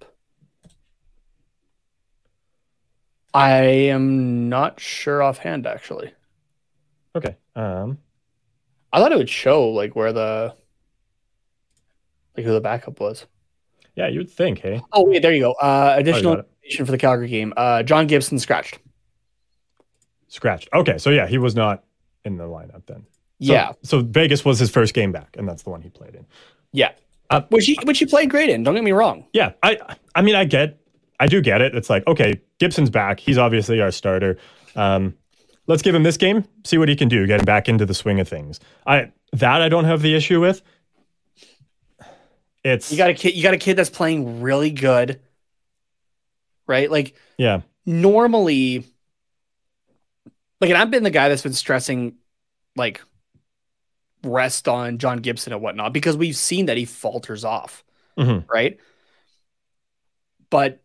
I am not sure offhand, actually. Okay. Um, I thought it would show like where the like who the backup was. Yeah, you would think, hey. Oh wait, there you go. Uh, additional it. information for the Calgary game. Uh, John Gibson scratched. Scratched. Okay, so yeah, he was not in the lineup then. So, yeah, So Vegas was his first game back, and that's the one he played in. yeah. Uh, which he which he played great in. Don't get me wrong. Yeah, I I mean I get I do get it. It's like, okay, Gibson's back. He's obviously our starter. Um, let's give him this game, see what he can do, get him back into the swing of things. I that I don't have the issue with. It's You got a kid. You got a kid that's playing really good, right? Like yeah, normally, like, and I've been the guy that's been stressing, like, rest on John Gibson and whatnot because we've seen that he falters off, Mhm. right? But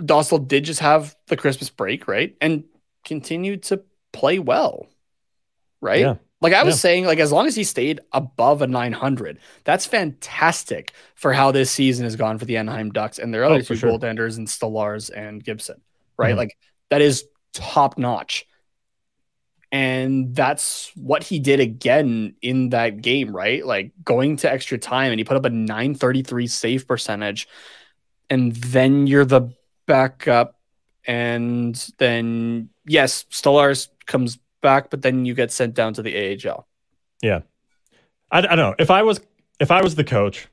Dostal did just have the Christmas break, right? And continued to play well, right? Yeah. Like I was Yeah. saying, like as long as he stayed above a 900, that's fantastic for how this season has gone for the Anaheim Ducks and their other Oh, two sure. goaltenders and Stolarz and Gibson, right? Mhm. Like that is top notch. And that's what he did again in that game, right? Like going to extra time and he put up a 933 save percentage. And then you're the backup. And then, yes, Stolarz comes back, but then you get sent down to the AHL. yeah. I, I don't know if I was if I was the coach.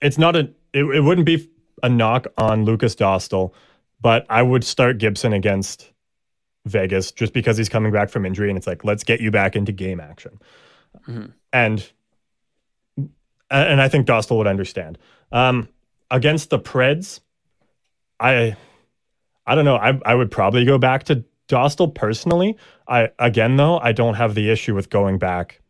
It's not a it, it wouldn't be a knock on Lukas Dostal, but I would start Gibson against Vegas just because he's coming back from injury, and it's like let's get you back into game action. Mhm. And and I think Dostal would understand. Um, against the Preds, I I don't know. I I would probably go back to Dostal personally. I again though, I don't have the issue with going back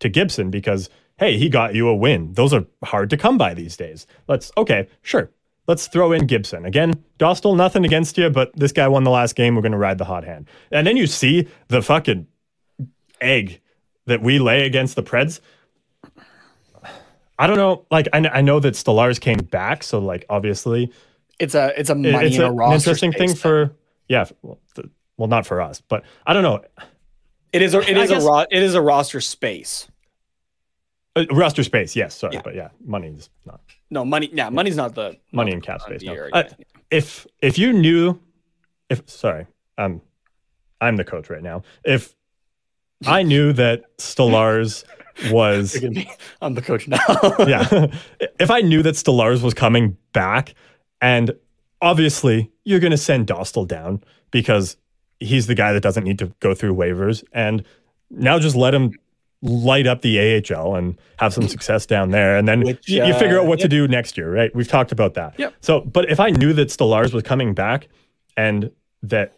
to Gibson because hey, he got you a win. Those are hard to come by these days. Let's okay, sure. Let's throw in Gibson. Again, Dostal, nothing against you, but this guy won the last game. We're to ride the hot hand. And then you see the fucking egg that we lay against the Preds. I don't know. Like, I, I know that Stolarz came back. So, like, obviously, It's a it's a money it's a- an interesting thing space for, yeah, well, well, not for us, but I don't know. It is a it is guess- a ro- it is a roster space. Uh, roster space, yes, sorry, Yeah. but yeah, money is not. No money. Yeah, money's not the money in cap space. No. Uh, yeah. if if you knew, if sorry, um, I'm the coach right now. If I knew that Stolarz was. I'm the coach now. yeah, if I knew that Stolarz was coming back, and obviously you're going to send Dostal down because he's the guy that doesn't need to go through waivers, and now just let him light up the AHL and have some success down there, and then Which, you, you uh, figure out what to do next year, right? We've talked about that. Yep. So, but if I knew that Stolarz was coming back, and that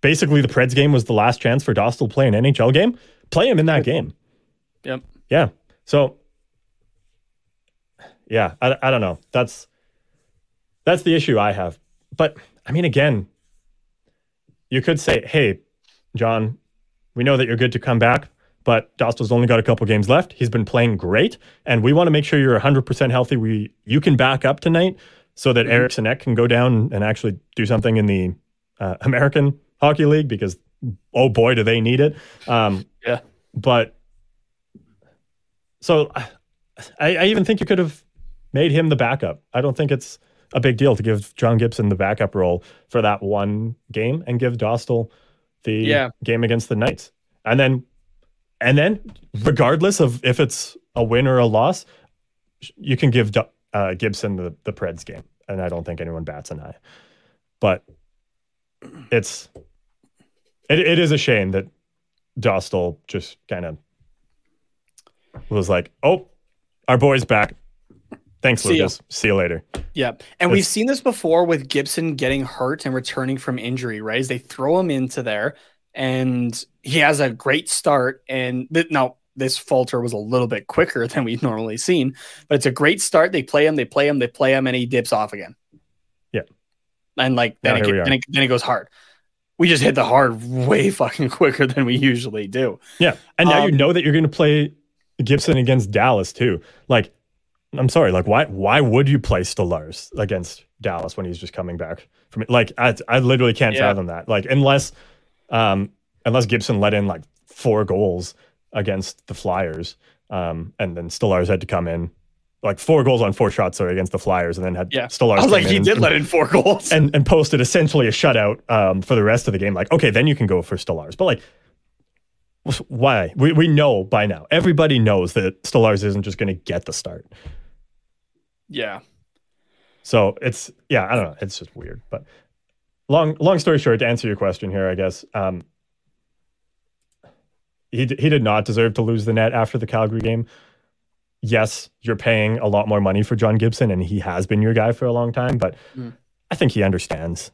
basically the Preds game was the last chance for Dostal to play an NHL game, play him in that game. Yep. Yeah. So, yeah, I, I don't know. That's that's the issue I have. But I mean, again, you could say, "Hey, John, we know that you're good to come back, but Dostal's only got a couple games left. He's been playing great, and we want to make sure you're 100% healthy. We you can back up tonight so that Eric Sinek can go down and actually do something in the uh, American Hockey League because oh boy, do they need it. Um, Yeah. But so I, I even think you could have made him the backup. I don't think it's a big deal to give John Gibson the backup role for that one game and give Dostal the Yeah. game against the Knights. And then and then regardless of if it's a win or a loss, you can give uh, Gibson the the Preds game. And I don't think anyone bats an eye. But it's it, it is a shame that Dostal just kind of was like, "Oh, our boy's back. Thanks, See ya." Lukas. See you later." Yeah. And we've seen this before with Gibson getting hurt and returning from injury, right? Is They throw him into there and he has a great start. And th- now this falter was a little bit quicker than we've normally seen. But it's a great start. They play him, they play him, they play him, and he dips off again. Yeah. And like then, it, here we get- are. then, it, then it goes hard. We just hit the hard way fucking quicker than we usually do. Yeah. And now you Um, know that you're going to play Gibson against Dallas too. Like, I'm sorry, like why why would you play Stolarz against Dallas when he's just coming back from? Like I I literally can't Yeah. fathom that. Like unless um unless Gibson let in like four goals against the Flyers, um, and then Stolarz had to come in like four goals on four shots sorry against the Flyers and then had Yeah. Stolarz I was like, he did and- let in four goals. and and posted essentially a shutout um, for the rest of the game. Like, okay, then you can go for Stolarz. But like, why? We we know by now. Everybody knows that Stolarz isn't just going to get the start. Yeah. So it's yeah, I don't know. It's just weird. But long long story short, to answer your question here, I guess um, he d- he did not deserve to lose the net after the Calgary game. Yes, you're paying a lot more money for John Gibson, and he has been your guy for a long time. But Mm. I think he understands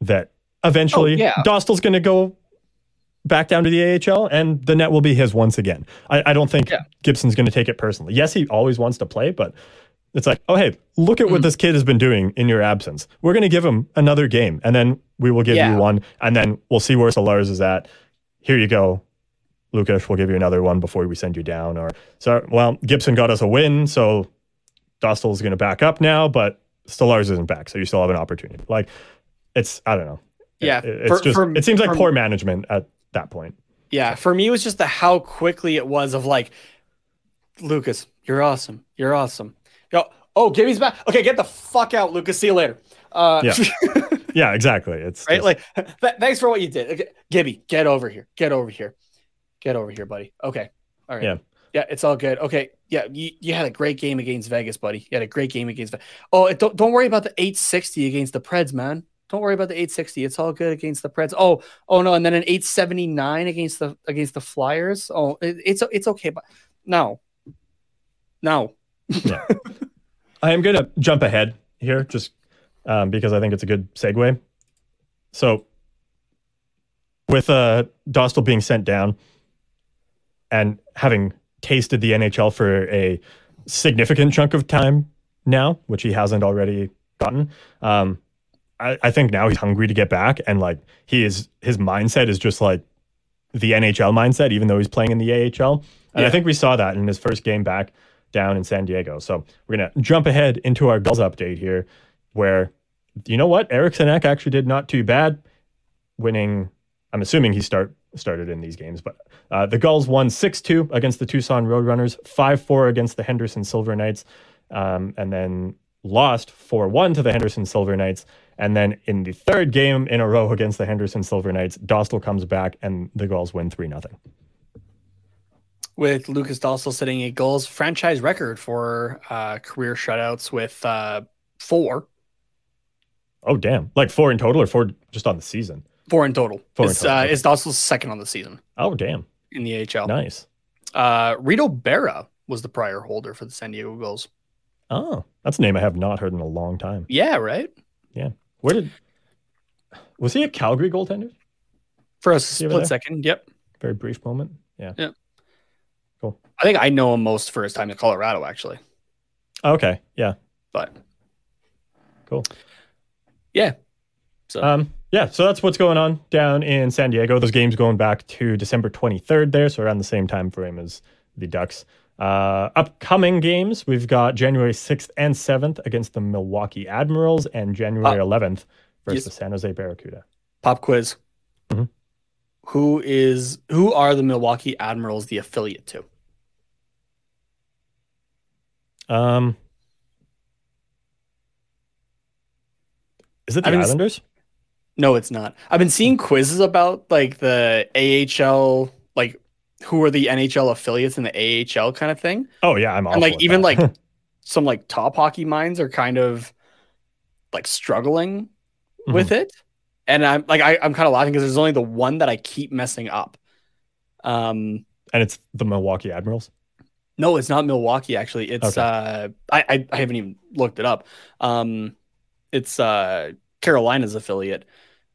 that eventually Oh, yeah. Dostal's going to go back down to the AHL, and the net will be his once again. I, I don't think Yeah. Gibson's going to take it personally. Yes, he always wants to play, but it's like, oh, hey, look at what Mm. this kid has been doing in your absence. We're going to give him another game, and then we will give Yeah. you one, and then we'll see where Stolarz is at. Here you go, Lukas. We'll give you another one before we send you down. Or so, well, Gibson got us a win, so Dostal's going to back up now, but Stolarz isn't back, so you still have an opportunity. Like, it's I don't know. Yeah. It- it's For- just for- it seems like for- poor management at that point. Yeah, for me, it was just the how quickly it was of like, Lukas, you're awesome. You're awesome. Yo, oh, Gibby's back. Okay, get the fuck out, Lukas. See you later. Uh, Yeah. Yeah, exactly. It's right? just- Like, th- thanks for what you did. Okay, Gibby, get over here. Get over here. Get over here, buddy. Okay. All right. Yeah. Yeah, it's all good. Okay. Yeah, you, you had a great game against Vegas, buddy. You had a great game against. Ve- Oh, it- don't don't worry about the 860 against the Preds, man. Don't worry about the 860. It's all good against the Preds. Oh, oh no, and then an 879 against the against the Flyers. Oh, it, it's it's okay, but no, no. I am going to jump ahead here just um, because I think it's a good segue. So, with uh, Dostal being sent down and having tasted the NHL for a significant chunk of time now, which he hasn't already gotten, um, I, I think now he's hungry to get back. And like he is, his mindset is just like the NHL mindset, even though he's playing in the AHL. And I think we saw that in his first game back down in San Diego. So we're going to jump ahead into our Gulls update here, where you know what? Eric Sinek actually did not too bad, winning. I'm assuming he start started in these games, but uh, the Gulls won 6 2 against the Tucson Roadrunners, 5 4 against the Henderson Silver Knights, um, and then lost 4 1 to the Henderson Silver Knights. And then in the third game in a row against the Henderson Silver Knights, Dostal comes back and the Gulls win 3 0. With Lukas Dostal setting a goals franchise record for uh, career shutouts with uh, four, Oh, damn. Like four in total or four just on the season? four in total. Four in it's, total, Uh, it's second on the season Oh, damn. in the AHL. Nice. Uh, Reto Berra was the prior holder for the San Diego Gulls. Oh, that's a name I have not heard in a long time. Yeah, right. Yeah. Where did was he a Calgary goaltender? For a split second. Yep. Very brief moment. Yeah. Yeah. I think I know him most for his time in Colorado, actually. Okay. Yeah. But Cool. yeah. So Um. Yeah. So that's what's going on down in San Diego. Those games going back to December 23rd there, so around the same time frame as the Ducks. Uh, upcoming games, we've got January 6th and 7th against the Milwaukee Admirals and January Uh, 11th versus yes. the San Jose Barracuda. pop quiz. Mhm. Who is who are the Milwaukee Admirals the affiliate to? Um, is it the I mean, Islanders? No, it's not. I've been seeing quizzes about like the AHL, like who are the NHL affiliates in the AHL kind of thing. Oh yeah, I'm awful and like even that. like some like top hockey minds are kind of like struggling with it. And I'm like I, I'm kind of laughing because there's only the one that I keep messing up. Um and it's the Milwaukee Admirals. No, it's not Milwaukee. Actually, it's Okay. uh, I, I I haven't even looked it up. Um, it's uh Carolina's affiliate.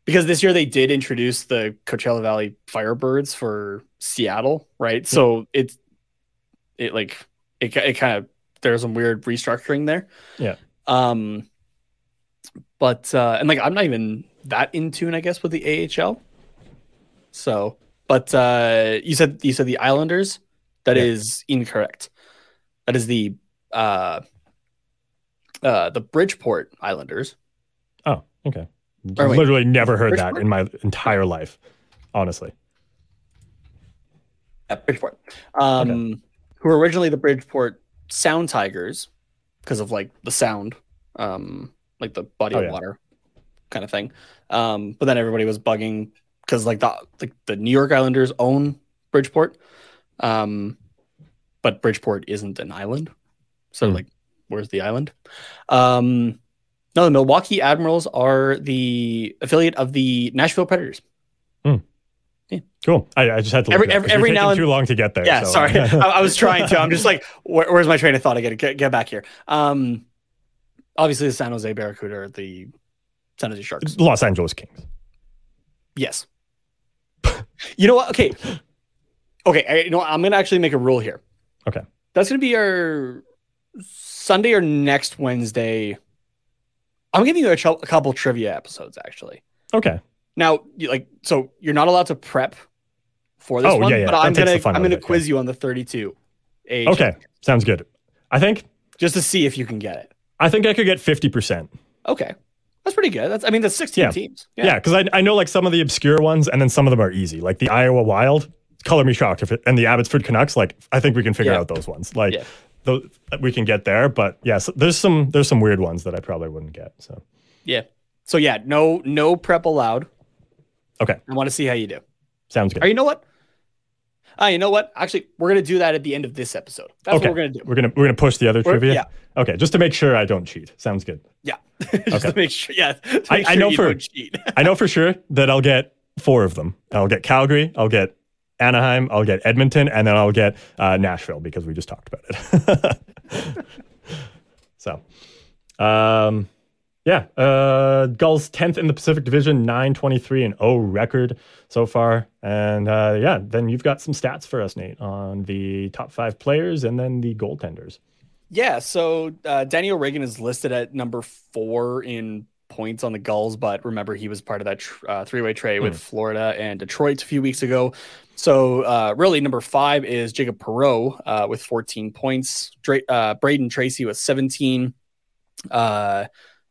because this year they did introduce the Coachella Valley Firebirds for Seattle, right? So it's it like it it kind of there's some weird restructuring there. Yeah. Um. But uh, and like I'm not even that in tune, I guess, with the AHL. So, but uh, you said you said the Islanders. That is Yeah. incorrect. That is the uh, uh, the Bridgeport Islanders. Oh, okay. Or wait. Literally never heard that in my entire life, honestly. Yeah, Bridgeport. Um, who were originally the Bridgeport Sound Tigers because of like the sound, um, like the body Oh, of yeah. water kind of thing. Um, but then everybody was bugging because like the like the New York Islanders own Bridgeport, um, but Bridgeport isn't an island. So Hmm. like, where's the island? Um, no, the Milwaukee Admirals are the affiliate of the Nashville Predators. Cool. I, I just had to look Every- it up 'cause every- every now and- too long to get there. Yeah, so- sorry. I, I was trying to. I'm just like, where, where's my train of thought? I gotta get, get back here. Um, obviously the San Jose Barracuda are the San Jose Sharks. Los Angeles Kings. Yes. you know what? Okay. Okay. I, you know. I'm gonna actually make a rule here. Okay. That's gonna be our Sunday or next Wednesday. I'm giving you a, ch- a couple trivia episodes actually. Okay. Now, you, like, so you're not allowed to prep for this Oh, one, yeah, yeah. but That I'm gonna I'm gonna quiz you on the 32. AHL Okay. Sounds good. I think just to see if you can get it. I think I could get fifty percent. Okay, that's pretty good. That's I mean that's 16 Yeah. teams. Yeah, because I, I know like some of the obscure ones, and then some of them are easy, like the Iowa Wild. Color me shocked if it, and the Abbotsford Canucks. Like I think we can figure Yeah. out those ones. Like Yeah. those, we can get there, but yeah, so there's some there's some weird ones that I probably wouldn't get. So Yeah. So yeah, no no prep allowed. okay, I want to see how you do. sounds good. Or you know what? Ah, you know what? Actually, we're gonna do that at the end of this episode. That's okay, what we're gonna do. We're gonna we're gonna push the other We're- trivia. yeah. Okay, just to make sure I don't cheat. Sounds good. Yeah. Just Okay. to make sure. Yeah. to I- make I sure know you for- don't cheat. I know for sure that I'll get four of them. I'll get Calgary, I'll get Anaheim, I'll get Edmonton, and then I'll get uh, Nashville because we just talked about it. so, um, yeah, uh, Gulls 10th in the Pacific Division, 923 and 0 record so far. And uh, yeah, then you've got some stats for us, Nate, on the top five players and then the goaltenders. Yeah, so uh, Danny O'Regan is listed at number four in points on the Gulls, but remember he was part of that tr- uh, three-way trade with Florida and Detroit a few weeks ago. So uh, really, number five is Jacob Perreault uh, with 14 points. Dra- uh, Brayden Tracey with 17. Uh,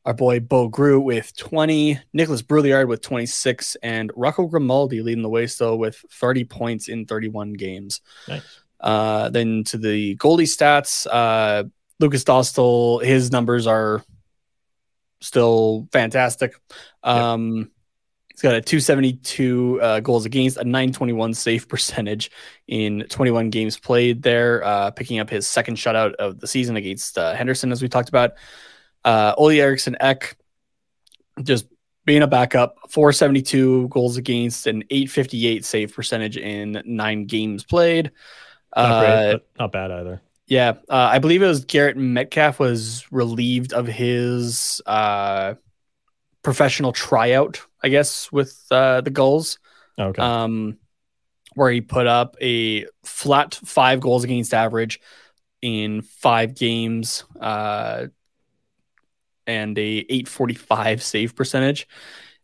our boy Bo Groulx with 20. Nikolas Brouillard with 26, and Rocco Grimaldi leading the way still with 30 points in 31 games. Nice. Uh, then to the goalie stats, uh, Lukas Dostal, his numbers are still fantastic. Um, He's got a 272 uh, goals against, a 921 save percentage in 21 games played there, uh, picking up his second shutout of the season against uh, Henderson, as we talked about. Uh, Olle Eriksson Ek, just being a backup, 472 goals against, an 858 save percentage in nine games played. Not Uh, great, not bad either. yeah, uh, I believe it was Garrett Metcalf was relieved of his uh, professional tryout, I guess, with uh, the goals, Okay. um, where he put up a flat five goals against average in five games uh, and a 845 save percentage.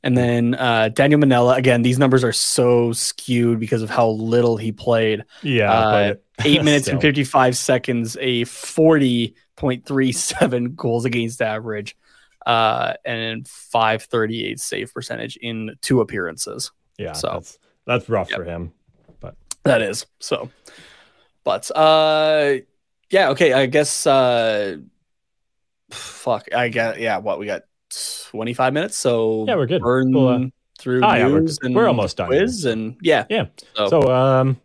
And then uh, Daniel Manella, again, these numbers are so skewed because of how little he played yeah. uh, but eight minutes and 55 seconds, a 40.37 goals against average, uh, and 538 save percentage in two appearances. Yeah, so- that's that's rough Yep. for him. But that is so. But uh, yeah, okay. I guess uh, fuck. I get yeah. What we got 25 minutes, so Yeah, we're good. Burn We'll, uh, through ah, yeah, we're- and we're almost done quiz and yeah. Yeah. So, So, um,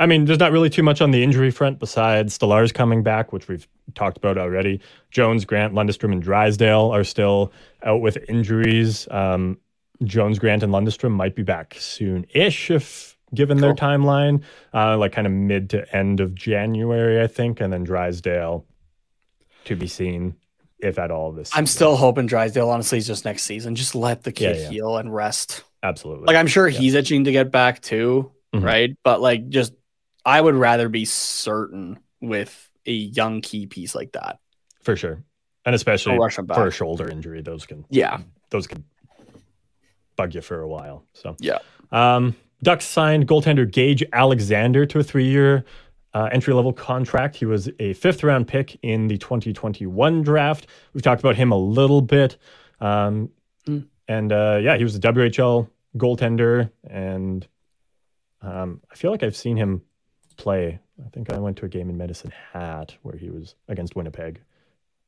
I mean, there's not really too much on the injury front besides Stolarz's coming back, which we've talked about already. Jones, Grant, Lundestrom, and Drysdale are still out with injuries. Um, Jones, Grant, and Lundestrom might be back soon-ish if given their timeline, uh, like kind of mid to end of January, I think, and then Drysdale to be seen. if at all. This I'm season. still hoping Drysdale honestly is just next season. Just let the kid Yeah, yeah. heal and rest. absolutely Like I'm sure he's itching to get back too, Mhm. right? But like just I would rather be certain with a young key piece like that. for sure, and especially for a shoulder injury, those can Yeah. those can bug you for a while. So Yeah. Um, Ducks signed goaltender Gage Alexander to a three-year uh, entry-level contract. He was a fifth-round pick in the 2021 draft. We've talked about him a little bit, um, Mm. and uh, yeah, he was a WHL goaltender, and um, I feel like I've seen him play. I think I went to a game in Medicine Hat where he was against Winnipeg,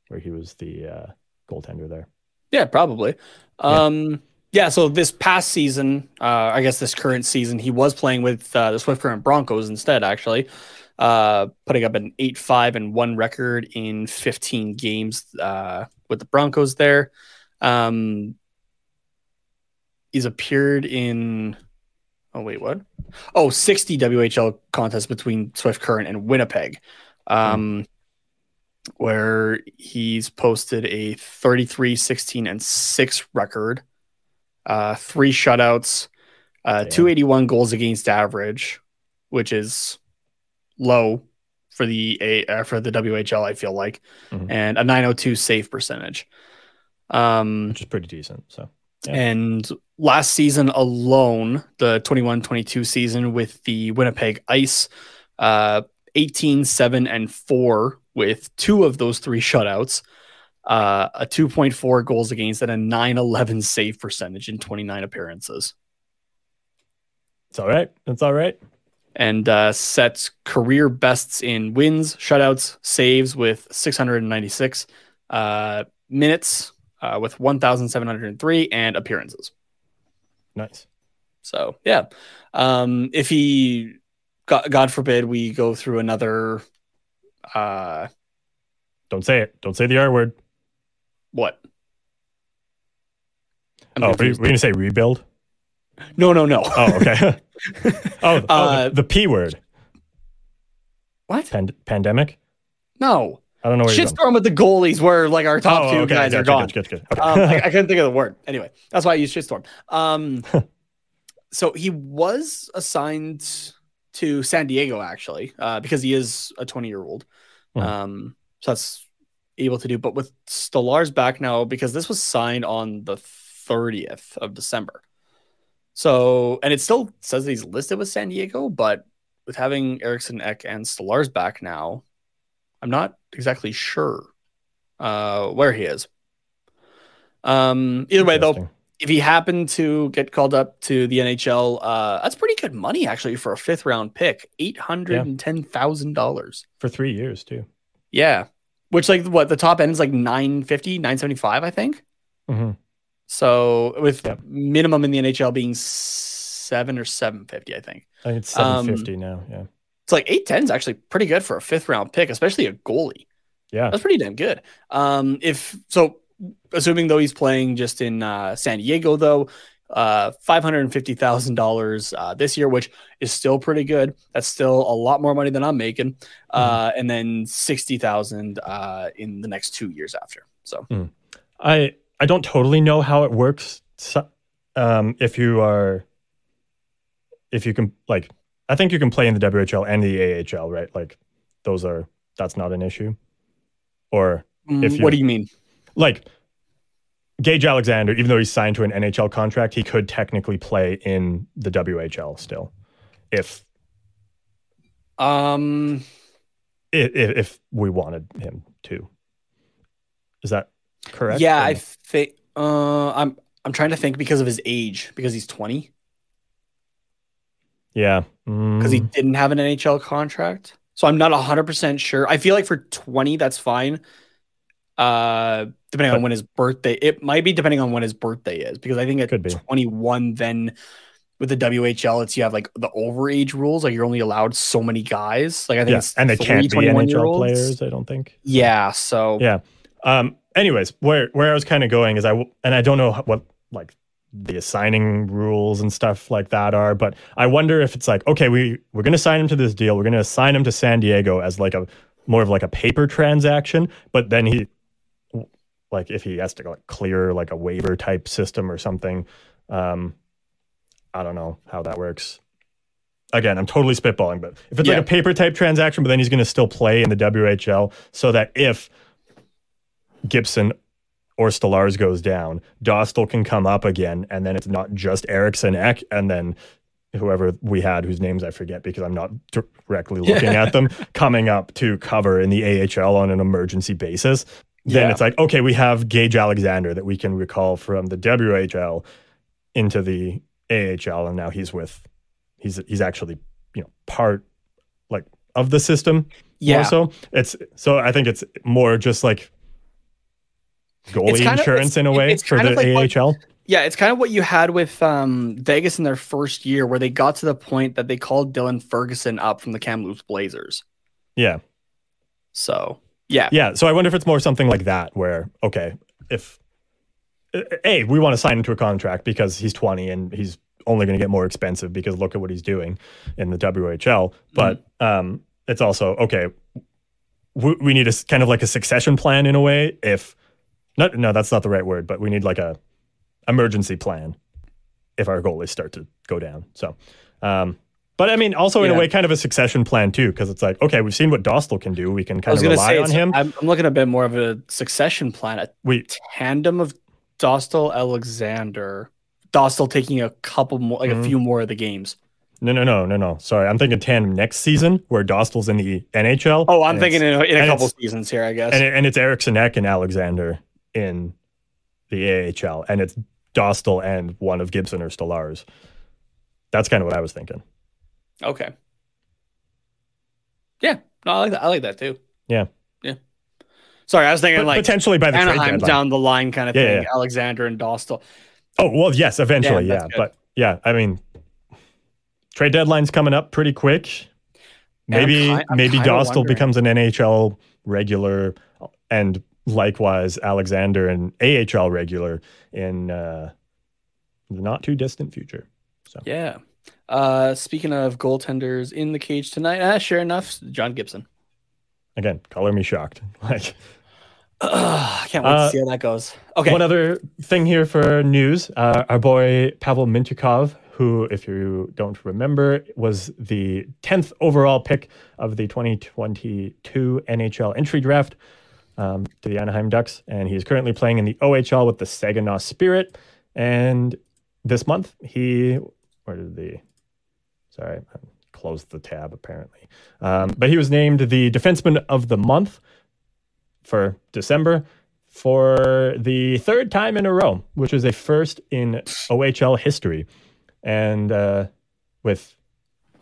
where he was the uh, goaltender there. Yeah, probably. Um, yeah. so this past season, uh, I guess this current season, he was playing with uh, the Swift Current Broncos instead, actually, uh, putting up an 8 5 and 1 record in 15 games uh, with the Broncos there. Um, he's appeared in, oh, wait, what? Oh, 60 WHL contests between Swift Current and Winnipeg. Um, where he's posted a 33 16 and 6 record uh three shutouts uh Damn. 281 goals against average which is low for the a uh, for the WHL I feel like Mhm. and a 902 save percentage um which is pretty decent. So Yeah. and last season alone, the 21 22 season with the Winnipeg Ice, uh, 18 7 and 4 with two of those three shutouts, uh, a 2.4 goals against, and a 9 11 save percentage in 29 appearances. it's all right. It's all right. And uh, sets career bests in wins, shutouts, saves with 696 uh, minutes uh, with 1,703 and appearances. Nice. So yeah, um, if he, God, God forbid, we go through another, uh, Don't say it. Don't say the R word. what? I'm oh, we're, we're gonna say rebuild. no, no, no. Oh, okay. oh, oh, Uh, the, the P word. what? Pand- pandemic. No. I don't know where. Shitstorm with the goalies, where like our top oh, two okay. guys gotcha, are gone. Gotcha, gotcha, gotcha. um, I, I couldn't think of the word. Anyway, that's why I use shitstorm. Um, so he was assigned to San Diego actually, uh, because he is a 20 year old. Mhm. Um, so that's able to do. But with Stolarz's back now, because this was signed on the 30th of December. So, and it still says that he's listed with San Diego, but with having Eriksson, Ek, and Stolarz's back now, I'm not exactly sure uh, where he is. Um, either way, though, if he happened to get called up to the NHL, uh, that's pretty good money actually for a fifth round pick, eight hundred and ten thousand dollars. for three years too. Yeah, which like what the top end is like 950, 975, I think. Mhm. So with Yep. minimum in the NHL being seven or seven fifty, I think I think it's Um, seven fifty now. Yeah, it's like eight ten is actually pretty good for a fifth round pick, especially a goalie. yeah. That's pretty damn good. Um, if so, assuming though he's playing just in uh, San Diego, though, uh, five hundred and fifty thousand dollars uh, this year, which is still pretty good. That's still a lot more money than I'm making. Uh, and then sixty thousand uh, in the next two years after. So I I don't totally know how it works. So, um, if you are, if you can like, I think you can play in the WHL and the AHL, right? Like, those are that's not an issue. Or If Mm, you- what do you mean? like Gage Alexander, even though he's signed to an NHL contract, he could technically play in the WHL still, if Um, if, if we wanted him to. Is that correct? yeah, Or I think uh, I'm I'm trying to think because of his age because he's twenty yeah. because he Mm, didn't have an NHL contract. So I'm not 100% sure. I feel like for 20 that's fine. Uh depending on when his birthday it might be depending on when his birthday is because I think at Could be. 21 then with the WHL it's you have like the overage rules like you're only allowed so many guys. Like I think yeah, it's and they can't be 21 NHL players. I don't think. Yeah, so Yeah. Um. Anyways, where where I was kind of going is I w- and I don't know what like the assigning rules and stuff like that are, but I wonder if it's like okay, we we're gonna sign him to this deal. We're gonna assign him to San Diego as like a more of like a paper transaction, but then he like if he has to like clear like a waiver type system or something. Um, I don't know how that works. Again, I'm totally spitballing, but if it's Yeah. like a paper type transaction, but then he's going to still play in the WHL, so that if Gibson or Stolarz goes down, Dostal can come up again, and then it's not just Eriksson Ek, and then whoever we had, whose names I forget because I'm not directly looking at them, coming up to cover in the AHL on an emergency basis. Then Yeah. it's like, okay, we have Gage Alexander that we can recall from the WHL into the AHL, and now he's with, he's he's actually you know part like of the system. Yeah. So it's so I think it's more just like goalie It's kind of- insurance it's- in a way it's for the of like what- AHL. Yeah, it's kind of what you had with um, Vegas in their first year, where they got to the point that they called Dylan Ferguson up from the Kamloops Blazers. yeah. So yeah, Yeah. So I wonder if it's more something like that where, okay, if A, we want to sign into a contract because he's 20 and he's only going to get more expensive because look at what he's doing in the WHL. But um, it's also, okay, we, we need a kind of like a succession plan in a way. If not, no, that's not the right word, but we need like a emergency plan if our goalies start to go down. So, um, but I mean, also in a way, kind of a succession plan too, because it's like, okay, we've seen what Dostal can do. We can kind of rely on him. I'm, I'm looking a bit more of a succession plan, a We tandem of Dostal Alexander, Dostal taking a couple more, like Mhm. a few more of the games. No, no, no, no, no. Sorry, I'm thinking tandem next season where Dostal's in the NHL. Oh, I'm thinking in a, in a couple seasons here, I guess. and, it, and it's Eriksson Ek and Alexander in the AHL, and it's Dostal and one of Gibson or Stolarz. That's kind of what I was thinking. okay. Yeah, no, I like that. I like that too. Yeah. Yeah. Sorry, I was thinking But like potentially by the trade Anaheim down the line kind of Yeah, thing. yeah. Alexander and Dostal. Oh well, yes, eventually, Yeah, yeah. But yeah, I mean, trade deadline's coming up pretty quick. I'm Maybe ki- I'm maybe Dostal wondering- becomes an NHL regular, and likewise Alexander an AHL regular in uh, the not too distant future. So Yeah. Uh, speaking of goaltenders in the cage tonight, ah, sure enough, John Gibson. again, color me shocked. Like I can't wait Uh, to see how that goes. Okay. One other thing here for news uh, our boy Pavel Mintyukov, who, if you don't remember, was the 10th overall pick of the 2022 NHL entry draft um, to the Anaheim Ducks. And he's currently playing in the OHL with the Saginaw Spirit. And this month, he, where did the, sorry, I closed the tab apparently. Um, but he was named the Defenseman of the Month for December for the third time in a row, which is a first in OHL history. And uh, with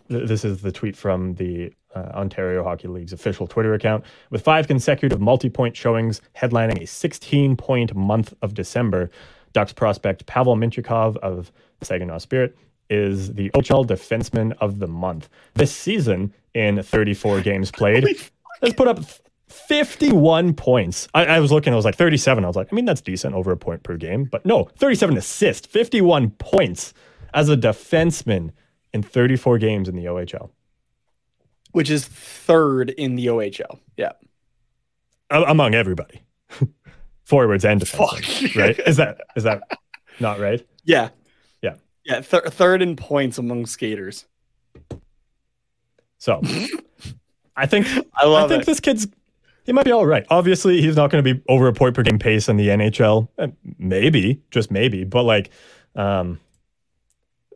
th- this is the tweet from the uh, Ontario Hockey League's official Twitter account. With five consecutive multi point showings headlining a 16 point month of December, Ducks prospect Pavel Mintyukov of Saginaw Spirit is the OHL defenseman of the month. This season, in 34 games played, has put up 51 points. I, I was looking, I was like 37. I was like, I mean, that's decent over a point per game. But no, 37 assists, 51 points as a defenseman in 34 games in the OHL. Which is third in the OHL. Yeah. A- among everybody. Forwards and defensemen, Fuck. right? Is that is that not right? Yeah. Yeah. Yeah. Th- third in points among skaters. So I think I love I think it. this kid's he might be all right. Obviously, he's not going to be over a point per game pace in the NHL. Uh, Maybe, just maybe, but like, um,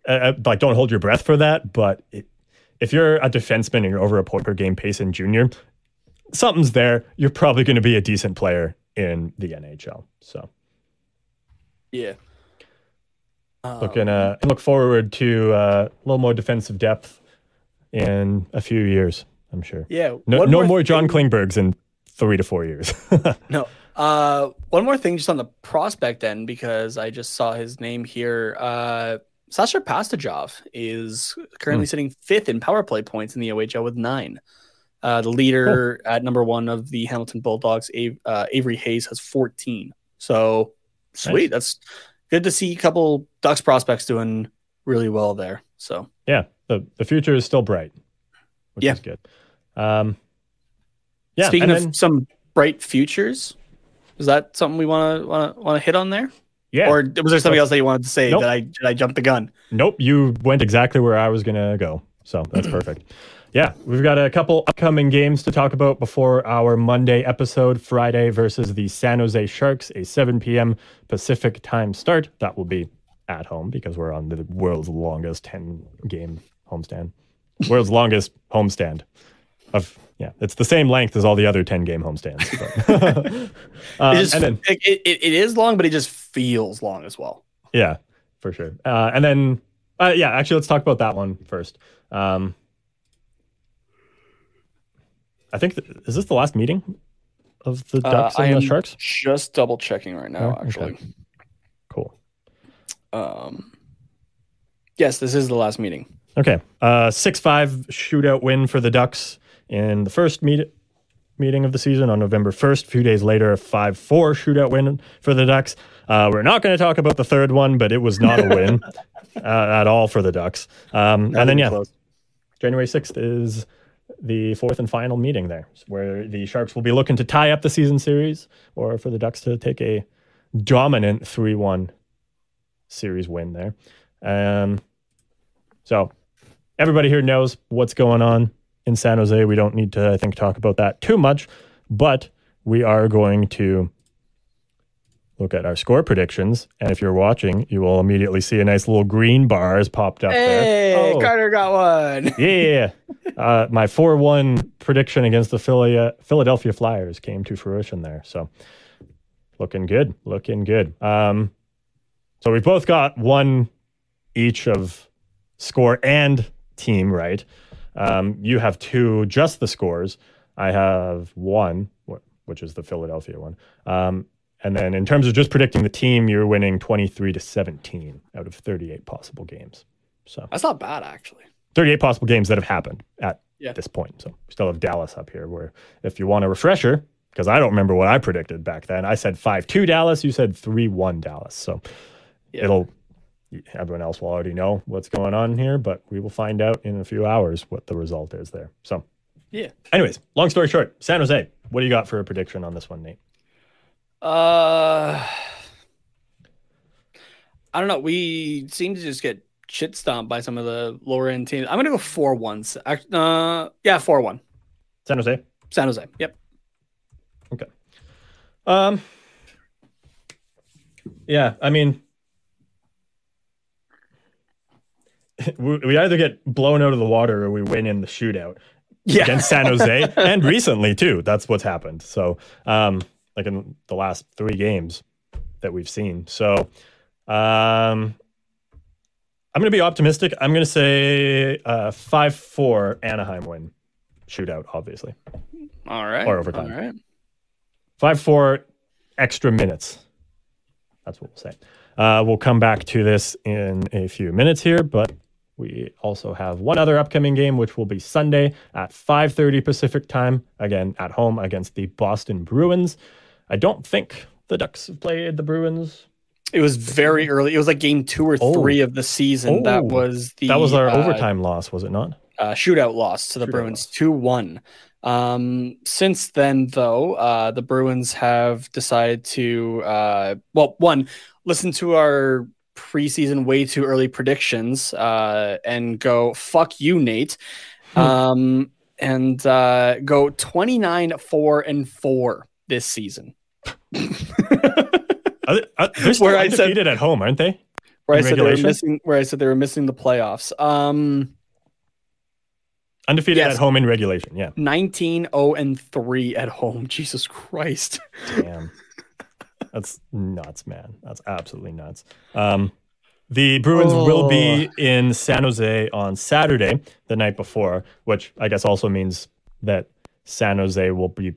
uh, uh, like don't hold your breath for that. But it, if you're a defenseman and you're over a point per game pace in junior, something's there. You're probably going to be a decent player in the NHL. So Yeah. Um, looking uh look forward to uh, a little more defensive depth in a few years. I'm sure. Yeah. No, no more thing- John Klingbergs in three to four years. No. Uh, one more thing just on the prospect end, because I just saw his name here. Uh, Sasha Pastujov is currently sitting fifth in power play points in the OHL with nine. Uh, the leader at number one of the Hamilton Bulldogs, Av- uh, Avery Hayes, has 14. So sweet. That's good to see a couple Ducks prospects doing really well there. So yeah, the, the future is still bright, which Yeah. is good. Um, yeah, speaking of then- some bright futures, Is that something we want to want to want to hit on there? Yeah. Or was there something else that you wanted to say Nope. that I did I jump the gun? Nope, you went exactly where I was going to go. So that's perfect. Yeah, we've got a couple upcoming games to talk about before our Monday episode. Friday versus the San Jose Sharks, a 7 p.m. Pacific time start. That will be at home because we're on the world's longest 10 game homestand. World's longest homestand. Of yeah, it's the same length as all the other 10 game homestands. But, Um, it, just, and then it, it, it is long, but it just feels long as well. Yeah, for sure. Uh, and then, uh, yeah, actually, let's talk about that one first. Um, I think th- is this the last meeting of the Uh, Ducks I and am the Sharks? just double checking right now. Oh, okay. actually, Cool. um, yes, this is the last meeting. Okay, uh, six five shootout win for the Ducks in the first meet- meeting of the season on November first. A few days later, a five four shootout win for the Ducks. Uh, we're not going to talk about the third one, but it was not a win uh, at all for the Ducks. Um, and then yeah, January 6th is the fourth and final meeting there, where the Sharks will be looking to tie up the season series or for the Ducks to take a dominant 3 1 series win there. Um, so everybody here knows what's going on in San Jose. We don't need to, I think, talk about that too much, but we are going to look at our score predictions. And if you're watching, you will immediately see a nice little green bars popped up there. Hey, Oh. Carter got one. Yeah. Uh, my 4 1 prediction against the Philadelphia Flyers came to fruition there. So looking good. Looking good. Um, so we both got one each of score and team right. Um, you have two, just the scores. I have one, which is the Philadelphia one. Um, and then in terms of just predicting the team, you're winning 23 to 17 out of 38 possible games. So That's not bad, actually. 38 possible games that have happened at Yeah. this point. So we still have Dallas up here, where if you want a refresher, because I don't remember what I predicted back then, I said 5 2 Dallas, you said 3 1 Dallas. So Yeah. it'll, everyone else will already know what's going on here, but we will find out in a few hours what the result is there. So, Yeah. anyways, long story short, San Jose, what do you got for a prediction on this one, Nate? Uh, I don't know. We seem to just get shit stomped by some of the lower end teams. I'm gonna go four ones. Uh, yeah, four one. San Jose? San Jose. Yep. Okay. Um. Yeah, I mean, we we either get blown out of the water or we win in the shootout Yeah. against San Jose, and recently too. That's what's happened. So, um, like in the last three games that we've seen. So, um, I'm going to be optimistic. I'm going to say uh, five four Anaheim win shootout. Obviously, All right. Or overtime. All right. five four extra minutes. That's what we'll say. Uh, we'll come back to this in a few minutes here, but we also have one other upcoming game, which will be Sunday at 5:30 Pacific time, again at home against the Boston Bruins. I don't think the Ducks have played the Bruins. It was very early. It was like game two or Oh. three of the season. Oh. That was the that was our uh, overtime loss, was it not? uh, shootout loss to the Shootout Bruins, two one. Um, since then, though, uh, the Bruins have decided to, uh, well, one, listen to our preseason way too early predictions uh, and go fuck you, Nate, um, and uh, go twenty nine four and four this season. Are they- are- they're still Where I said- undefeated at home, aren't they? Where I said they were missing, where I said they were missing the playoffs. Um, Undefeated Yes. at home in regulation. Yeah. 19 0 and 3 at home. Jesus Christ. Damn. That's nuts, man. That's absolutely nuts. Um, the Bruins will be in San Jose on Saturday, the night before, which I guess also means that San Jose will be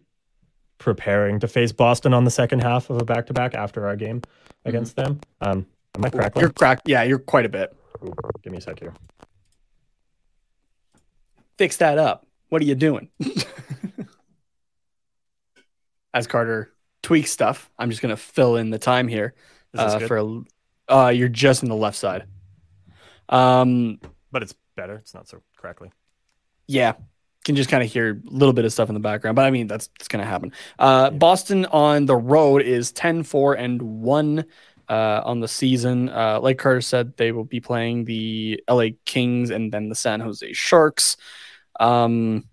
preparing to face Boston on the second half of a back to back after our game against them. Um, am I crackling? You're cracked. Yeah, you're quite a bit. Ooh, give me a sec here. Fix that up. What are you doing? As Carter tweaks stuff, I'm just going to fill in the time here uh, for uh, you're just in the left side. Um, but it's better. It's not so crackly. yeah. can just kind of hear a little bit of stuff in the background, but I mean that's that's gonna happen. Uh, Boston on the road is 10-4 and one uh, on the season. Uh, like Carter said, they will be playing the LA Kings and then the San Jose Sharks. Um,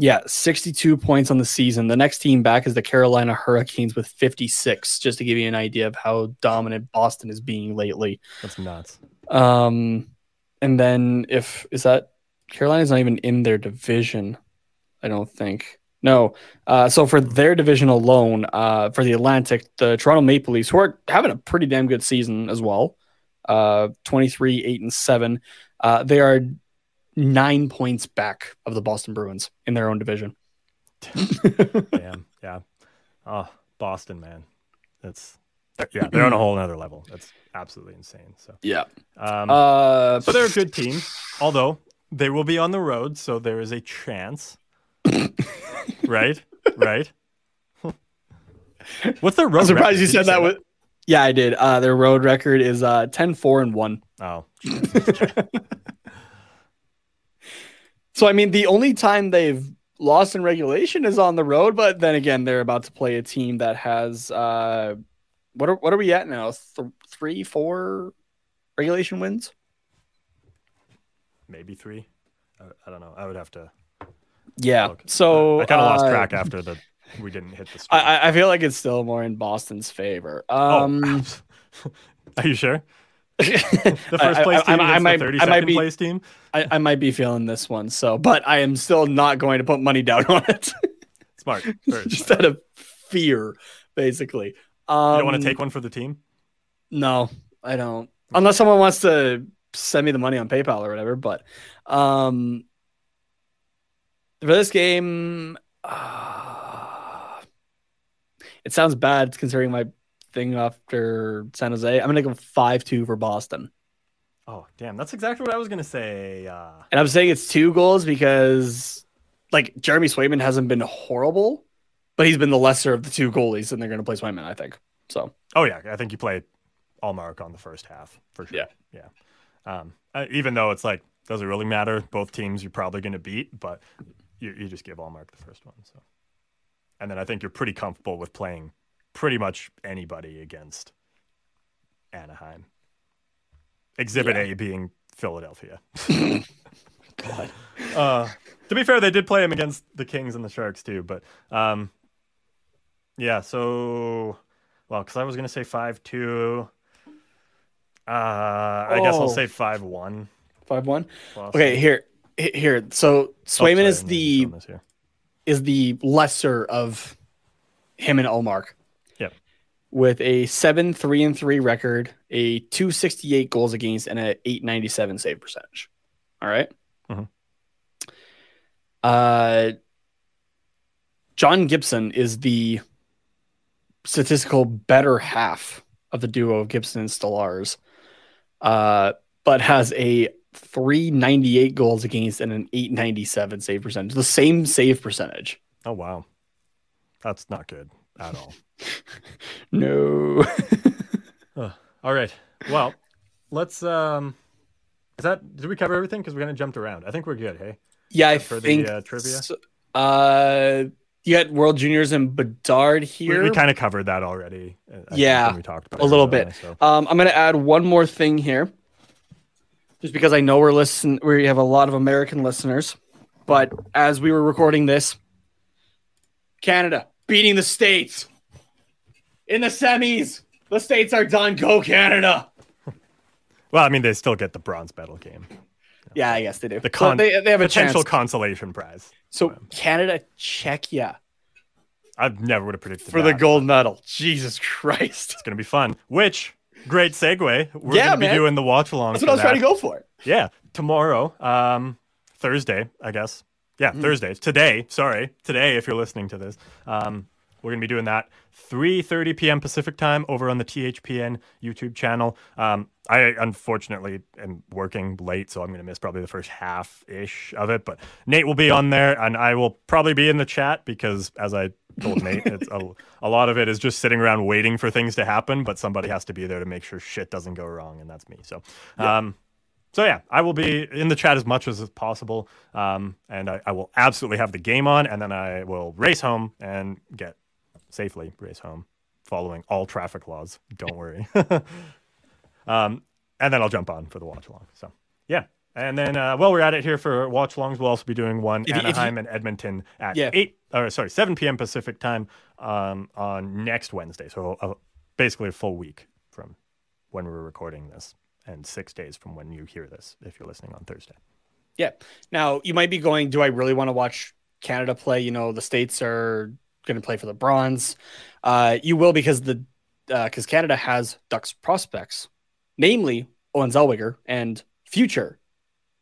yeah, 62 points on the season. The next team back is the Carolina Hurricanes with 56, just to give you an idea of how dominant Boston is being lately. That's nuts. Um, and then if is that Carolina's not even in their division, I don't think. No. Uh, so for their division alone, uh, for the Atlantic, the Toronto Maple Leafs, who are having a pretty damn good season as well, uh, 23, 8, and 7, uh, they are nine points back of the Boston Bruins in their own division. Damn. Yeah. Oh, Boston, man. That's yeah, they're on a whole other level. That's absolutely insane. So Yeah. um Uh, so they're a good team, although they will be on the road, so there is a chance. right? Right? What's their road I'm surprised record? you Did said that. say With, yeah, I did. Uh, their road record is uh, 10 4 and 1. Oh, So, I mean, the only time they've lost in regulation is on the road, but then again, they're about to play a team that has uh, what are what are we at now? Th- three, four regulation wins? maybe three. I, I don't know. I would have to. Yeah. look. So I kind of lost uh, track after the we didn't hit the. I, I- I feel like it's still more in Boston's favor. Oh, Um, are you sure? The first place team I, might, the 32nd might be, place team. I, might be feeling this one. So, but I am still not going to put money down on it, Smart. Just smart. out of fear, basically. Um, You don't want to take one for the team? No, I don't. Unless someone wants to send me the money on PayPal or whatever. But um, for this game, uh, it sounds bad considering my thing after San Jose. I'm gonna go five two for Boston, Oh, damn. That's exactly what I was going to say. Uh, and I'm saying it's two goals because like Jeremy Swayman hasn't been horrible, but he's been the lesser of the two goalies, and they're gonna play Swayman, I think. So oh, yeah. I think you played Ullmark on the first half for sure. Yeah. Yeah. Um, uh, even though it's like, doesn't really matter? Both teams you're probably going to beat, but you, you just give Ullmark the first one. So, and then I think you're pretty comfortable with playing pretty much anybody against Anaheim. Exhibit A being Philadelphia. God. Uh, to be fair, they did play him against the Kings and the Sharks too. But um, yeah, so well, because I was gonna say five two. Uh, I guess I'll Oh. say five one. five one. Okay, here, here. So Swayman is the is the lesser of him and Ullmark. With a seven three and three record, a two sixty eight goals against, and an eight ninety seven save percentage. All right? Mhm. Uh, John Gibson is the statistical better half of the duo of Gibson and Stolarz, uh, but has a 398 goals against and an 897 save percentage. The same save percentage. Oh wow, that's not good at all. No. all right, well, let's um. Is that did we cover everything? Because we kind of jumped around. I think we're good. Hey, yeah, I For the, think. uh, trivia? so- uh, you got World Juniors and Bedard here. we kind of covered that already. uh, I Yeah, we talked about a little bit. so- Um, I'm going to add one more thing here, just because I know we're listen. We have a lot of American listeners, but as we were recording this, Canada beating the states in the semis. The states are done. Go Canada! Well, I mean, they still get the bronze medal game, Yeah, I guess they do. the con- they, they have a potential chance. consolation prize. so Canada, Czechia I never would have predicted for the gold medal. Jesus Christ! It's gonna be fun. Which great segue. We're Yeah, gonna be doing the watch along. That's what I was trying to go for. Yeah, tomorrow, um, Thursday, I guess. Yeah, Mm-hmm. Thursday. Today, sorry, today. If you're listening to this, um, we're gonna be doing that 3:30 p.m. Pacific time over on the THPN YouTube channel. Um, I unfortunately am working late, so I'm gonna miss probably the first half ish of it. But Nate will be on there, and I will probably be in the chat because, as I told Nate, it's a, a lot of it is just sitting around waiting for things to happen, but somebody has to be there to make sure shit doesn't go wrong, and that's me. So. Um, so yeah, I will be in the chat as much as possible, um, and I, I will absolutely have the game on, and then I will race home and get safely race home, following all traffic laws. Don't worry. um, and then I'll jump on for the watch along. So yeah, and then uh, while we're at it here for watch alongs, we'll also be doing one If you- if you- Anaheim and Edmonton at Yeah. eight or sorry seven p.m. Pacific time um, on next Wednesday. So uh, basically a full week from when we're recording this, and six days from when you hear this if you're listening on Thursday. Yeah. Now you might be going, do I really want to watch Canada play? You know, the states are going to play for the bronze. Uh, you will because the because Canada has Ducks prospects, namely Olen Zellweger and future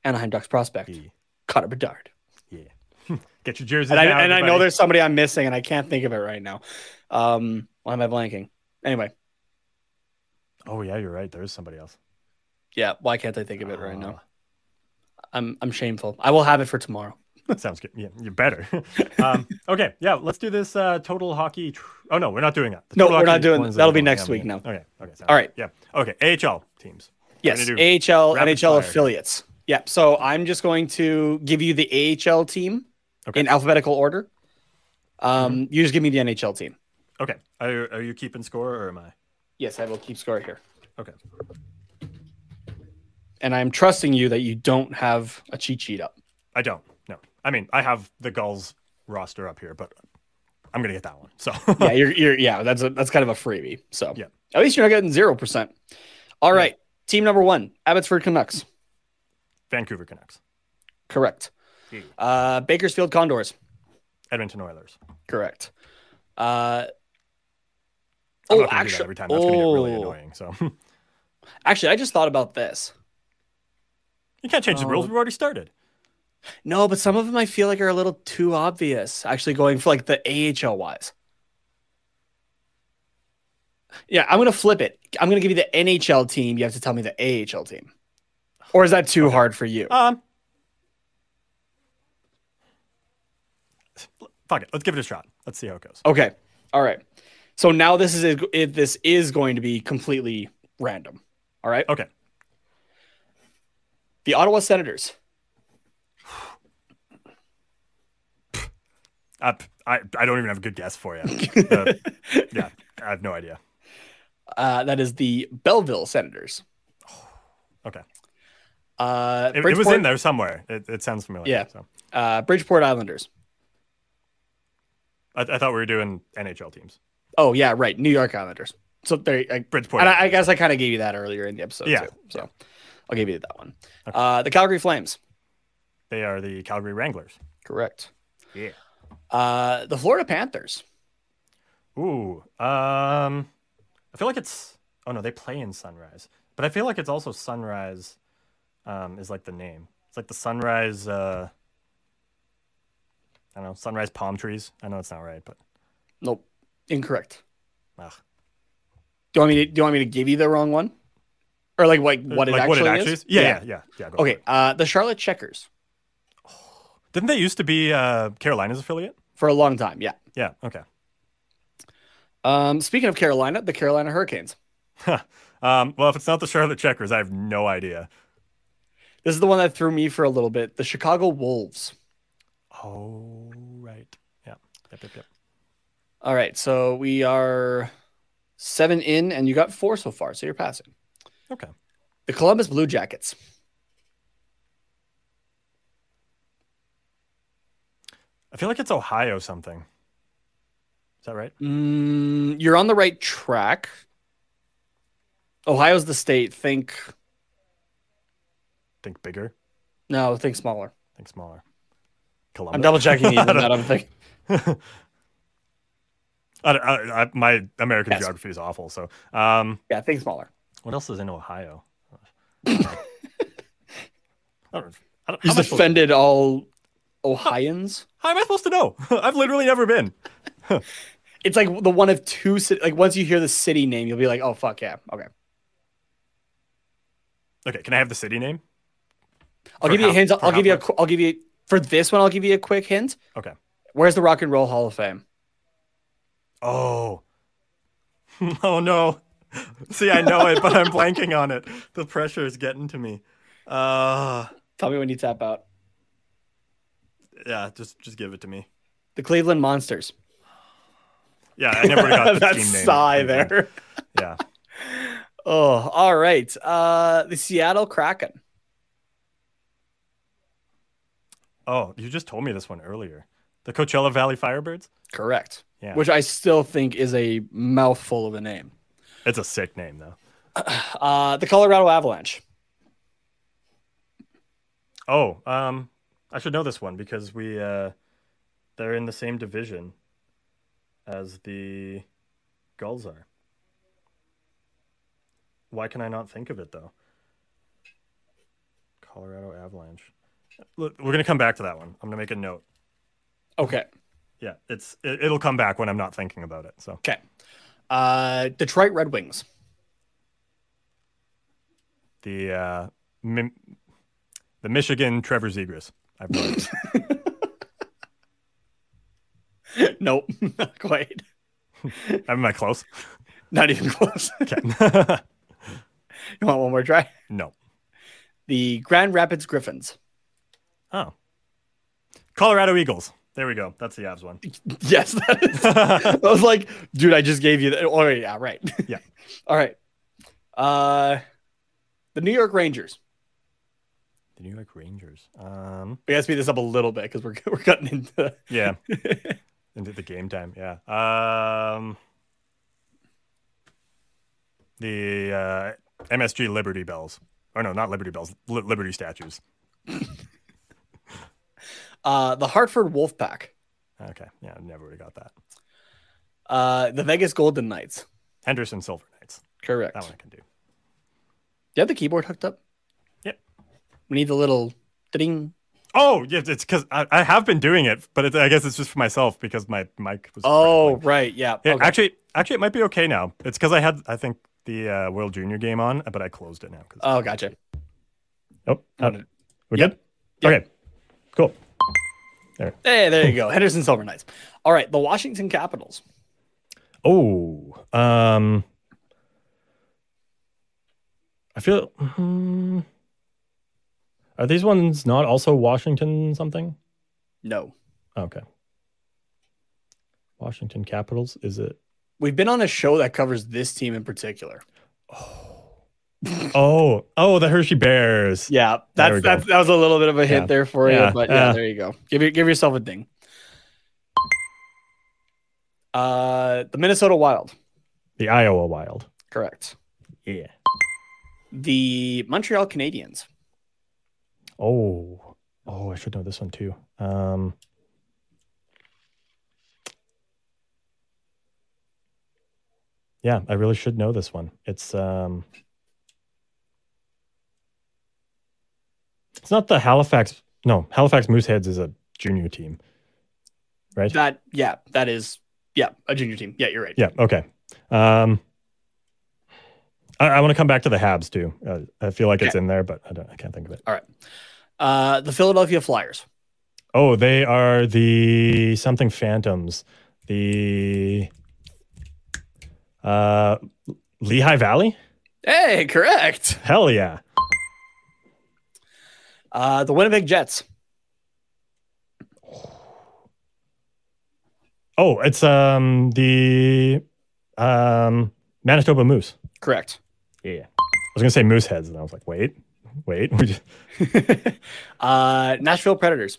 Anaheim Ducks prospect Yeah. Connor Bedard. Yeah, get your jerseys. And I, and I know there's somebody I'm missing, and I can't think of it right now. Um, why am I blanking? Anyway, Oh yeah, you're right. There is somebody else. Yeah. Why can't I think of it right now? I'm I'm shameful. I will have it for tomorrow. That Sounds good. Yeah, you better. um, okay, yeah, let's do this uh, total hockey. Tr- oh no, we're not doing that. The No, we're not doing- ones that'll be next week now. Okay. Okay. All right. Yeah. Okay. AHL teams. Yes, AHL, NHL fire. affiliates. Yeah. So I'm just going to give you the AHL team Okay. in alphabetical order. Um, you just give me the NHL team. Okay. Are are you keeping score or am I? Yes, I will keep score here, Okay. And I'm trusting you that you don't have a cheat sheet up. I don't. No. I mean, I have the Gulls roster up here, but I'm gonna get that one. So yeah, you're, you're yeah. That's a, that's kind of a freebie. So Yeah. at least you're not getting zero percent. All right, team number one, Abbotsford Canucks. Vancouver Canucks, Correct. Yeah. Uh, Bakersfield Condors. Edmonton Oilers. Correct. Uh, oh, not gonna do that actually, every time. That's gonna get really oh. annoying. So actually, I just thought about this. You can't change the rules. Oh. We've already started. No, but some of them I feel like are a little too obvious. Actually, going for like the AHL wise. Yeah, I'm gonna flip it. I'm gonna give you the NHL team. You have to tell me the AHL team, or is that too hard for you? Um. Fuck it. Let's give it a shot. Let's see how it goes. Okay, all right. So now this is if this is going to be completely random. All right. Okay. The Ottawa Senators. Uh, I I don't even have a good guess for you. Uh, yeah, I have no idea. Uh, that is the Belleville Senators. Okay, Uh, it, it was in there somewhere. It, it sounds familiar. Yeah. So Uh, Bridgeport Islanders. I, I thought we were doing NHL teams. Oh yeah, right. New York Islanders. So there, I, Bridgeport. and I, I guess I kind of gave you that earlier in the episode. Yeah. Too, so I'll give you that one. Uh, the Calgary Flames. they are the Calgary Wranglers. Correct. Yeah. Uh, the Florida Panthers. Ooh. Um. I feel like it's. Oh no, they play in Sunrise, but I feel like it's also Sunrise. Um, is like the name. It's like the Sunrise. Uh. I don't know. Sunrise palm trees. I know it's not right, but. Nope. Incorrect. Ugh. Do you want me to? Do you want me to give you the wrong one? Or like what what it like actually, what it actually is? is? Yeah, yeah, yeah, yeah. go for Okay. Uh, the Charlotte Checkers Didn't they used to be uh, Carolina's affiliate? for a long time. Yeah. Yeah. Okay. Um, speaking of Carolina, the Carolina Hurricanes. um, well, if it's not the Charlotte Checkers, I have no idea. This is the one that threw me for a little bit. The Chicago Wolves. Oh, right. Yeah. Yep, yep, yep. All right, so we are seven in, and you got four so far, so you're passing. Okay. The Columbus Blue Jackets. I feel like it's Ohio something. Is that right? Mm, you're on the right track. Ohio's the state. Think Think bigger. no, think smaller. Think smaller. Columbus. I'm double checking. I that I'm thinking. I I- I- my American Yes. geography is awful. So, um, Yeah, think smaller. What else is in Ohio? I don't, I don't, how You am I just supposed- offended all Ohioans. how am I supposed to know? I've literally never been. It's like the one of two. Like once you hear the city name, you'll be like, "Oh fuck yeah, okay." Okay, can I have the city name? I'll For give you a how- hint. for I'll give you a. much? qu- I'll give you for this one. I'll give you a quick hint. Okay. Where's the Rock and Roll Hall of Fame? Oh. oh no. See, I know it, but I'm blanking on it. The pressure is getting to me. Uh, Tell me when you tap out. yeah, just just give it to me. The Cleveland Monsters. Yeah, I never got the that team name. sigh there. Yeah. Oh, all right. Uh, the Seattle Kraken. Oh, you just told me this one earlier. The Coachella Valley Firebirds? Correct. Yeah. Which I still think is a mouthful of a name. It's a sick name, though. Uh, the Colorado Avalanche. Oh, um, I should know this one because we uh, they're in the same division as the Gulls are. Why can I not think of it though? Colorado Avalanche. Look, we're gonna come back to that one. I'm gonna make a note. Okay. Yeah, it's it, it'll come back when I'm not thinking about it. So Okay. Uh, Detroit Red Wings. the uh, Mi- the Michigan Trevor Zegras. I've nope, not quite. Am I close? Not even close. Okay. you want one more try? no. The Grand Rapids Griffins. Oh. Colorado Eagles. There we go. That's the Avs one. Yes, that is. I was like, dude, I just gave you that. Oh, yeah, right. Yeah. All right. Uh, the New York Rangers. The New York Rangers. Um, We gotta speed this up a little bit because we're we're cutting into. yeah. Into the game time. Yeah. Um, the uh, MSG Liberty Bells. Or no, not Liberty Bells. Li- Liberty statues. Uh, the Hartford Wolfpack. Okay. Yeah, I never would have got that. Uh, the Vegas Golden Knights. Henderson Silver Knights. Correct. That one I can do. Do you have the keyboard hooked up? Yep. We need the little ding. Oh, yeah, it's because I, I have been doing it, but it, I guess it's just for myself because my mic was. Oh, right. Yeah. Yeah, okay. actually, actually, it might be okay now. It's because I had, I think, the uh, World Junior game on, but I closed it now. Oh, gotcha. oh, Oh, we Yep. good? Yep. Okay, cool. Hey, there you go. Henderson Silver Knights. All right. The Washington Capitals. Oh, um, I feel. hmm, are these ones not also Washington something? No. Okay. Washington Capitals. Is it? We've been on a show that covers this team in particular. Oh, oh, oh, the Hershey Bears. Yeah, that's, that's that was a little bit of a hint Yeah. there for you, but yeah, yeah. there you go. Give your, give yourself a ding. Uh, the Minnesota Wild. The Iowa Wild. Correct. Yeah. The Montreal Canadiens. Oh, oh, I should know this one too. Um, yeah, I really should know this one. It's um, it's not the Halifax. No, Halifax Mooseheads is a junior team, right? That yeah, that is yeah, a junior team. Yeah, you're right. yeah. Okay. Um, I, I want to come back to the Habs too. Uh, I feel like it's in there, but I don't. I can't think of it. All right. Uh, the Philadelphia Flyers. Oh, they are the something Phantoms. The uh Lehigh Valley? Hey, correct. Hell yeah. Uh, the Winnipeg Jets. Oh, it's um the um Manitoba Moose. Correct. Yeah. I was gonna say moose heads, and I was like, wait, wait. Uh, Nashville Predators.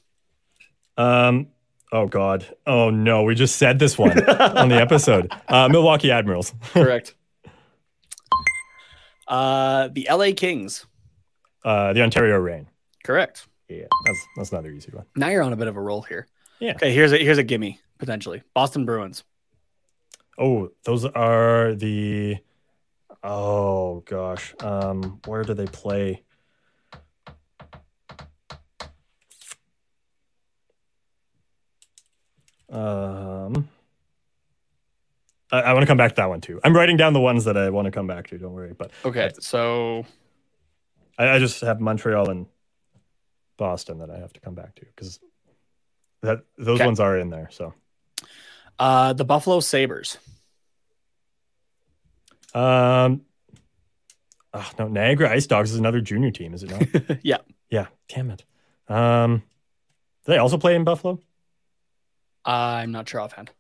um oh god. Oh no, we just said this one on the episode. Uh Milwaukee Admirals. Correct. uh, the LA Kings. Uh the Ontario Rain. Correct. Yeah. That's that's another easy one. Now you're on a bit of a roll here. Yeah. Okay, here's a here's a gimme potentially. Boston Bruins. Oh, those are the Oh gosh. Um where do they play? Um I, I want to come back to that one too. I'm writing down the ones that I want to come back to, don't worry. But Okay, so I, I just have Montreal and Boston that I have to come back to because that those Okay. ones are in there. So uh, the Buffalo Sabres. um Oh, no, Niagara Ice Dogs is another junior team, is it not? yeah. yeah, damn it. Um, do they also play in Buffalo? I'm not sure offhand.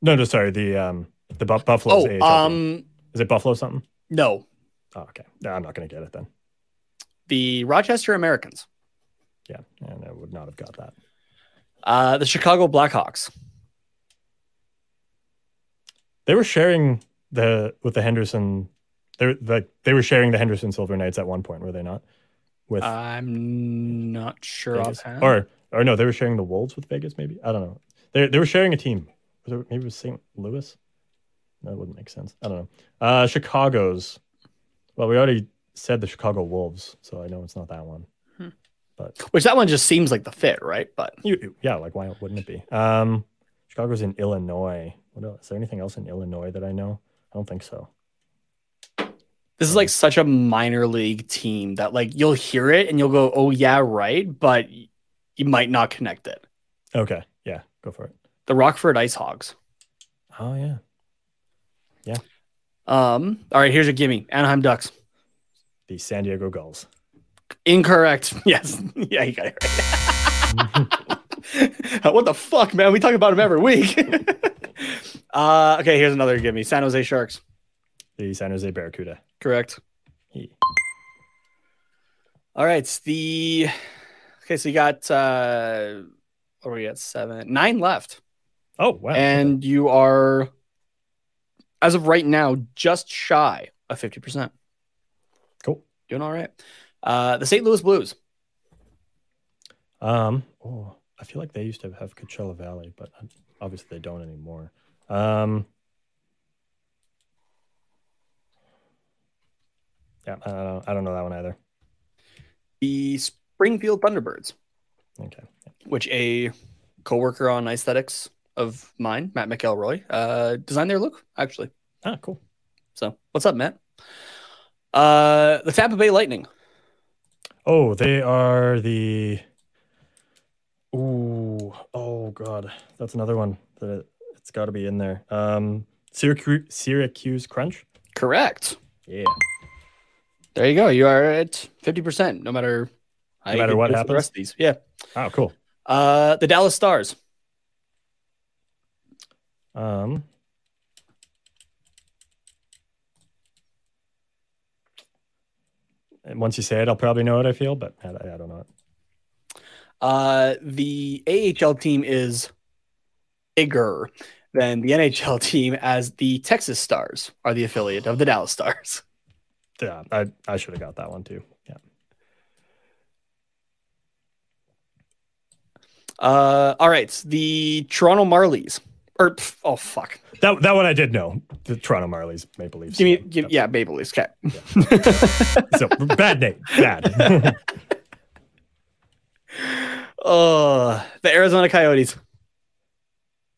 No, no, sorry. The um, the Bu- Buffalo's Oh, AHL team. um, is it Buffalo something? no, Oh, okay. No, I'm not going to get it then. the Rochester Americans, Yeah, and I would not have got that. uh, the Chicago Blackhawks. They were sharing the with the Henderson. They were like they were sharing the Henderson Silver Knights at one point, were they not? With I'm not sure Vegas? offhand. or or no, they were sharing the Wolves with Vegas. Maybe I don't know. They they were sharing a team. Was it, maybe it was St. Louis. That wouldn't make sense. I don't know. Uh, Chicago's. Well, we already said the Chicago Wolves, so I know it's not that one. But Which that one just seems like the fit, right? But you, yeah, like why wouldn't it be? Um, Chicago's in Illinois. What else? Is there anything else in Illinois that I know? I don't think so. this is like such a minor league team that like you'll hear it and you'll go, "Oh yeah, right," but you might not connect it. Okay, yeah, go for it. The Rockford Ice Hogs. Oh yeah, yeah. Um. All right, here's a gimme. Anaheim Ducks. the San Diego Gulls. Incorrect. Yes. Yeah, you got it right. what the fuck, man? We talk about him every week. uh, okay, here's another gimme. San Jose Sharks. The San Jose Barracuda. Correct. He- All right. it's The okay, so you got uh what are we at? Seven, nine left. Oh wow! And you are as of right now, just shy of 50%. Cool. Doing all right. Uh the St. Louis Blues. Um, oh, I feel like they used to have Coachella Valley, but obviously they don't anymore. Um, yeah, I don't know. I don't know that one either. The Springfield Thunderbirds. Okay. which a coworker on aesthetics of mine, Matt McElroy, uh, designed their look actually. Ah, cool. So what's up, Matt? Uh, the Tampa Bay Lightning. Oh, they are the. Ooh, oh god, that's another one that it, it's got to be in there. Um, Syracuse, Syracuse Crunch. Correct. Yeah. There you go. You are at fifty percent, no matter No matter what through the happens? rest of these. Yeah. Oh, cool. Uh, the Dallas Stars. Um. Once you say it, I'll probably know what I feel, but I, I don't know it. Uh, the AHL team is bigger than the NHL team, as the Texas Stars are the affiliate of the Dallas Stars. Yeah, I, I should have got that one too. Yeah. Uh, all right, the Toronto Marlies. Or oh fuck, That that one I did know. The Toronto Marlies Maple Leafs. give me, Yeah. give, yeah, Maple Leafs. Okay. So bad name. Bad. Oh, the Arizona Coyotes.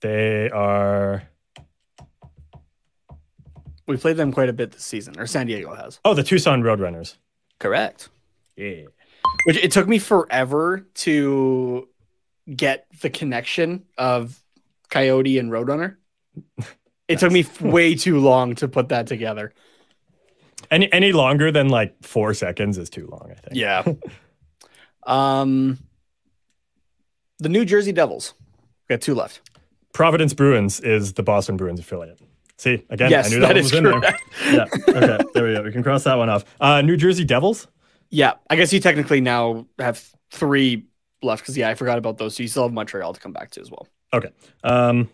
they are We played them quite a bit this season, or San Diego has. Oh, the Tucson Roadrunners. Correct. Yeah. Which it took me forever to get the connection of Coyote and Roadrunner. It took me way too long to put that together. Any any longer than like four seconds is too long, I think. Yeah. um, the New Jersey Devils. We got two left. Providence Bruins is the Boston Bruins affiliate. See, again, Yes, I knew that that, one was in there. Yeah. Okay. There we go. We can cross that one off. Uh, New Jersey Devils. Yeah, I guess you technically now have three left because yeah, I forgot about those. So you still have Montreal to come back to as well. Okay. Um,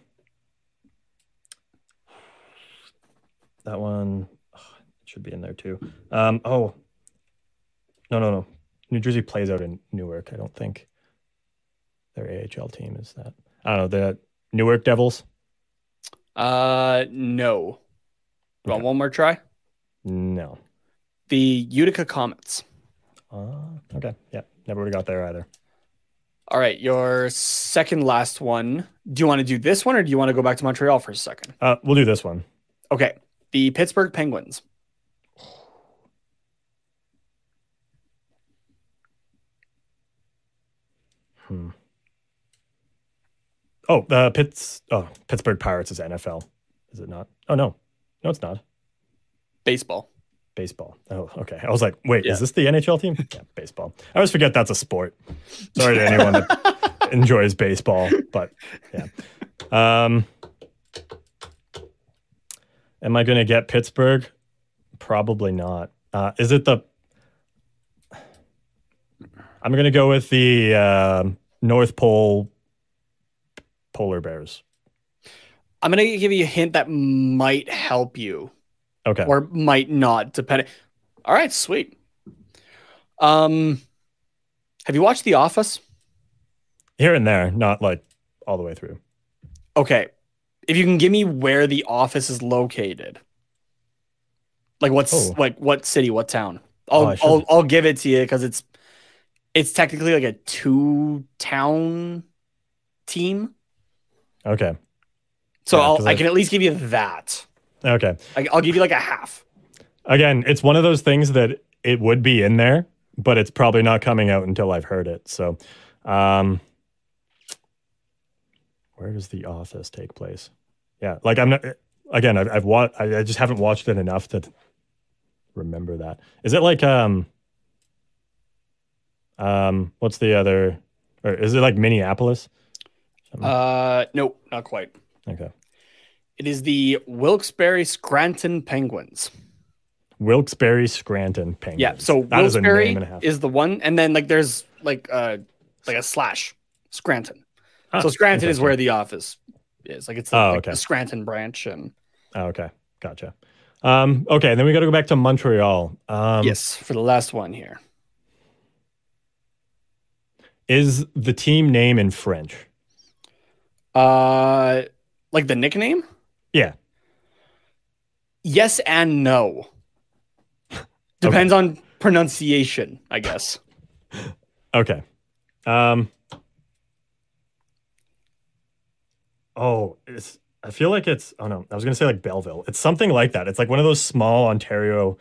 that one oh, should be in there too. Um, oh, no, no, no. New Jersey plays out in Newark. I don't think their AHL team is that. I don't know. The Newark Devils. Uh, no. You want one more try? No. The Utica Comets. Uh, okay. Yeah. Never would have got there either. All right, your second last one. Do you want to do this one or do you want to go back to Montreal for a second? Uh, we'll do this one. Okay, the Pittsburgh Penguins. Hmm. Oh, the Pitts. Oh, Pittsburgh Pirates is NFL. Is it not? Oh no, no, it's not. Baseball. Baseball. Oh, okay. I was like, wait, Yeah. is this the NHL team? Yeah, baseball. I always forget that's a sport. Sorry to anyone that enjoys baseball, but yeah. Um, am I going to get Pittsburgh? Probably not. Uh, is it the? I'm going to go with the uh, North Pole polar bears. I'm gonna give you a hint that might help you Okay. or might not, depending. All right, sweet. Um, have you watched The Office? Here and there, not like all the way through. Okay, if you can give me where The Office is located, like what's Oh. like what city, what town? I'll Oh, I'll, I'll give it to you because it's it's technically like a two town team. Okay. So Yeah, I I- can at least give you that. Okay. I, I'll give you like a half. Again, it's one of those things that it would be in there, but it's probably not coming out until I've heard it. So, um, where does The Office take place? Yeah, like I'm not. Again, I've, I've watched. I just haven't watched it enough to remember that. Is it like um, um, what's the other? Or is it like Minneapolis? Uh, no, not quite. Okay, It is the Wilkes-Barre Scranton Penguins. Wilkes-Barre, Scranton, Penguins. Yeah, so that is a Wilkes-Barre name and a half. is the one, and then like there's like uh like a slash Scranton. Ah, so Scranton is where the office is. Like it's the, Oh, like, okay. the Scranton branch, and Oh, okay, gotcha. Um, okay, then we got to go back to Montreal. Um, yes, for the last one here. is the team name in French? Uh, like the nickname? Yeah. Yes and no. Depends on pronunciation, I guess. Okay. Um. Oh, it's. I feel like it's. Oh no, I was gonna say like Belleville. It's something like that. It's like one of those small Ontario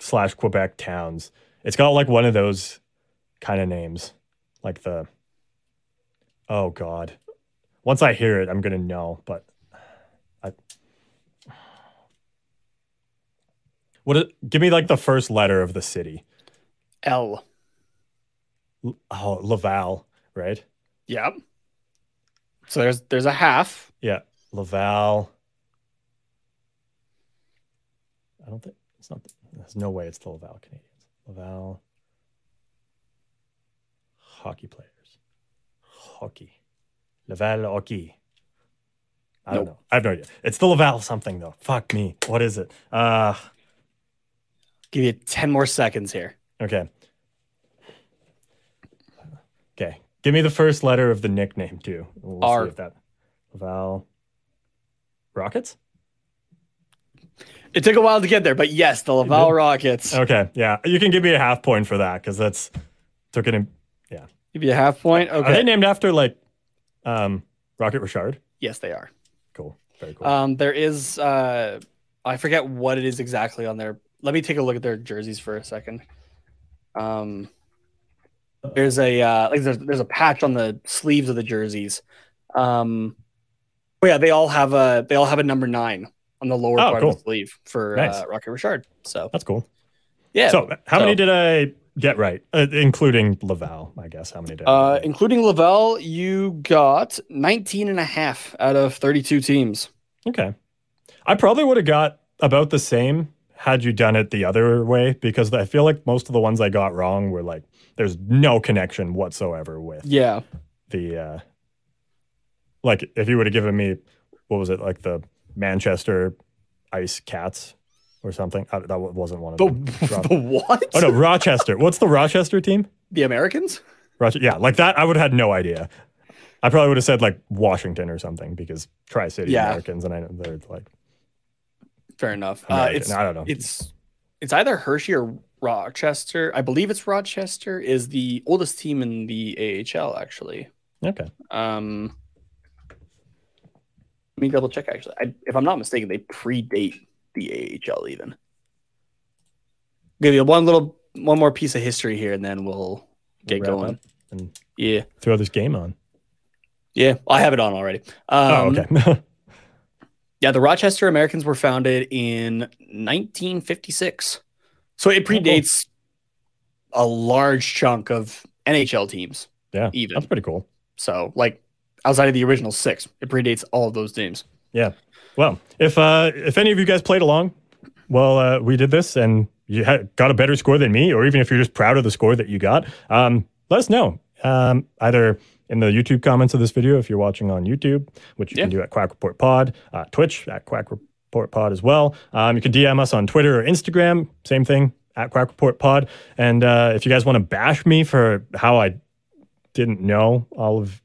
slash Quebec towns. It's got like one of those kind of names, like the. Oh God. Once I hear it, I'm gonna know. But I. What? Give me like the first letter of the city. L. L- Oh, Laval, right? Yep. So there's there's a half. Yeah, Laval. I don't think it's not. There's no way it's the Laval Canadians. Laval hockey players. Hockey. Laval hockey. I don't know. I have no idea. It's the Laval something though. Fuck me. What is it? Uh Give you ten more seconds here. okay. Okay. Give me the first letter of the nickname too. We'll R. see if that Laval Rockets? It took a while to get there, but yes, the Laval Rockets. Okay, yeah, you can give me a half point for that because that's took it. In, yeah, Give you a half point. Okay, are they named after like um Rocket Richard? yes, they are. Cool, very cool. Um, there is uh, I forget what it is exactly on there. Let me take a look at their jerseys for a second. Um, there's a uh, like there's there's a patch on the sleeves of the jerseys. Um, oh yeah, they all have a they all have a number nine on the lower Oh, part cool. of the sleeve for Nice. uh, Rocket Richard. So that's cool. yeah. So, how many did I get right, uh, including Laval? I guess how many did? I Uh, including Laval, you got 19 and a half out of 32 teams. okay, I probably would have got about the same had you done it the other way because I feel like most of the ones I got wrong were like there's no connection whatsoever with Yeah. the uh like if you would have given me what was it like the Manchester Ice Cats or something I, that wasn't one of The, them. The what? oh no, Rochester. What's the Rochester team? The Americans? Roche- yeah, like that. I would have had no idea. I probably would have said like Washington or something because Tri City Yeah. Americans, and I know they're like Fair enough. Uh, it's I don't know. it's it's either Hershey or Rochester. I believe it's Rochester is the oldest team in the AHL actually. okay. Um let me double check actually. I, if I'm not mistaken, they predate the AHL even. Give you one little one more piece of history here and then we'll get going. and Yeah. throw this game on. Yeah, I have it on already. oh, Um, okay. Yeah, the Rochester Americans were founded in 1956. So it predates a large chunk of NHL teams. Yeah, Even. that's pretty cool. So like outside of the original six, it predates all of those teams. Yeah. Well, if uh, if any of you guys played along, well, uh, we did this, and you had, got a better score than me, or even if you're just proud of the score that you got, um, let us know. Um, either in the YouTube comments of this video, if you're watching on YouTube, which you Yeah. can do at Quack Report Pod, uh, Twitch at Quack Report Pod as well. Um, you can DM us on Twitter or Instagram, same thing at Quack Report Pod. And uh, if you guys want to bash me for how I didn't know all of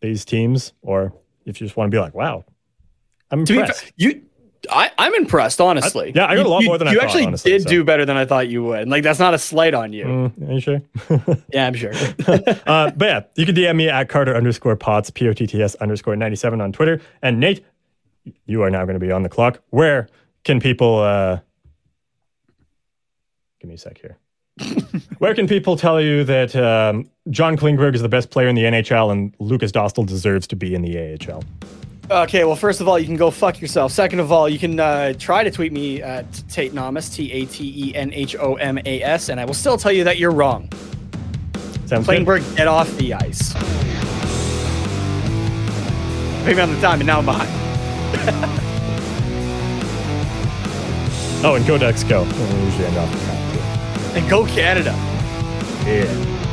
these teams, or if you just want to be like, wow, I'm To impressed. fair, you, I, I'm impressed, honestly. I- yeah, I got a lot you- more than I thought you thought, actually honestly, did so. do better than I thought you would. Like that's not a slight on you. Mm, are you sure? Yeah, I'm sure. uh, but yeah, you can DM me at Carter underscore potts, P O T T S underscore 97 on Twitter. And Nate, you are now going to be on the clock. Where can people, uh, give me a sec here. Where can people tell you that um, John Klingberg is the best player in the NHL and Lukas Dostal deserves to be in the AHL? Okay, well, first of all, you can go fuck yourself. Second of all, you can uh, try to tweet me at Tate Namas, T A T E N H O M A S, and I will still tell you that you're wrong. Sounds good? Get off the ice. Pay me on the time, and now I'm behind. Oh, and go Ducks go. We usually end off with that, And go Canada. Yeah.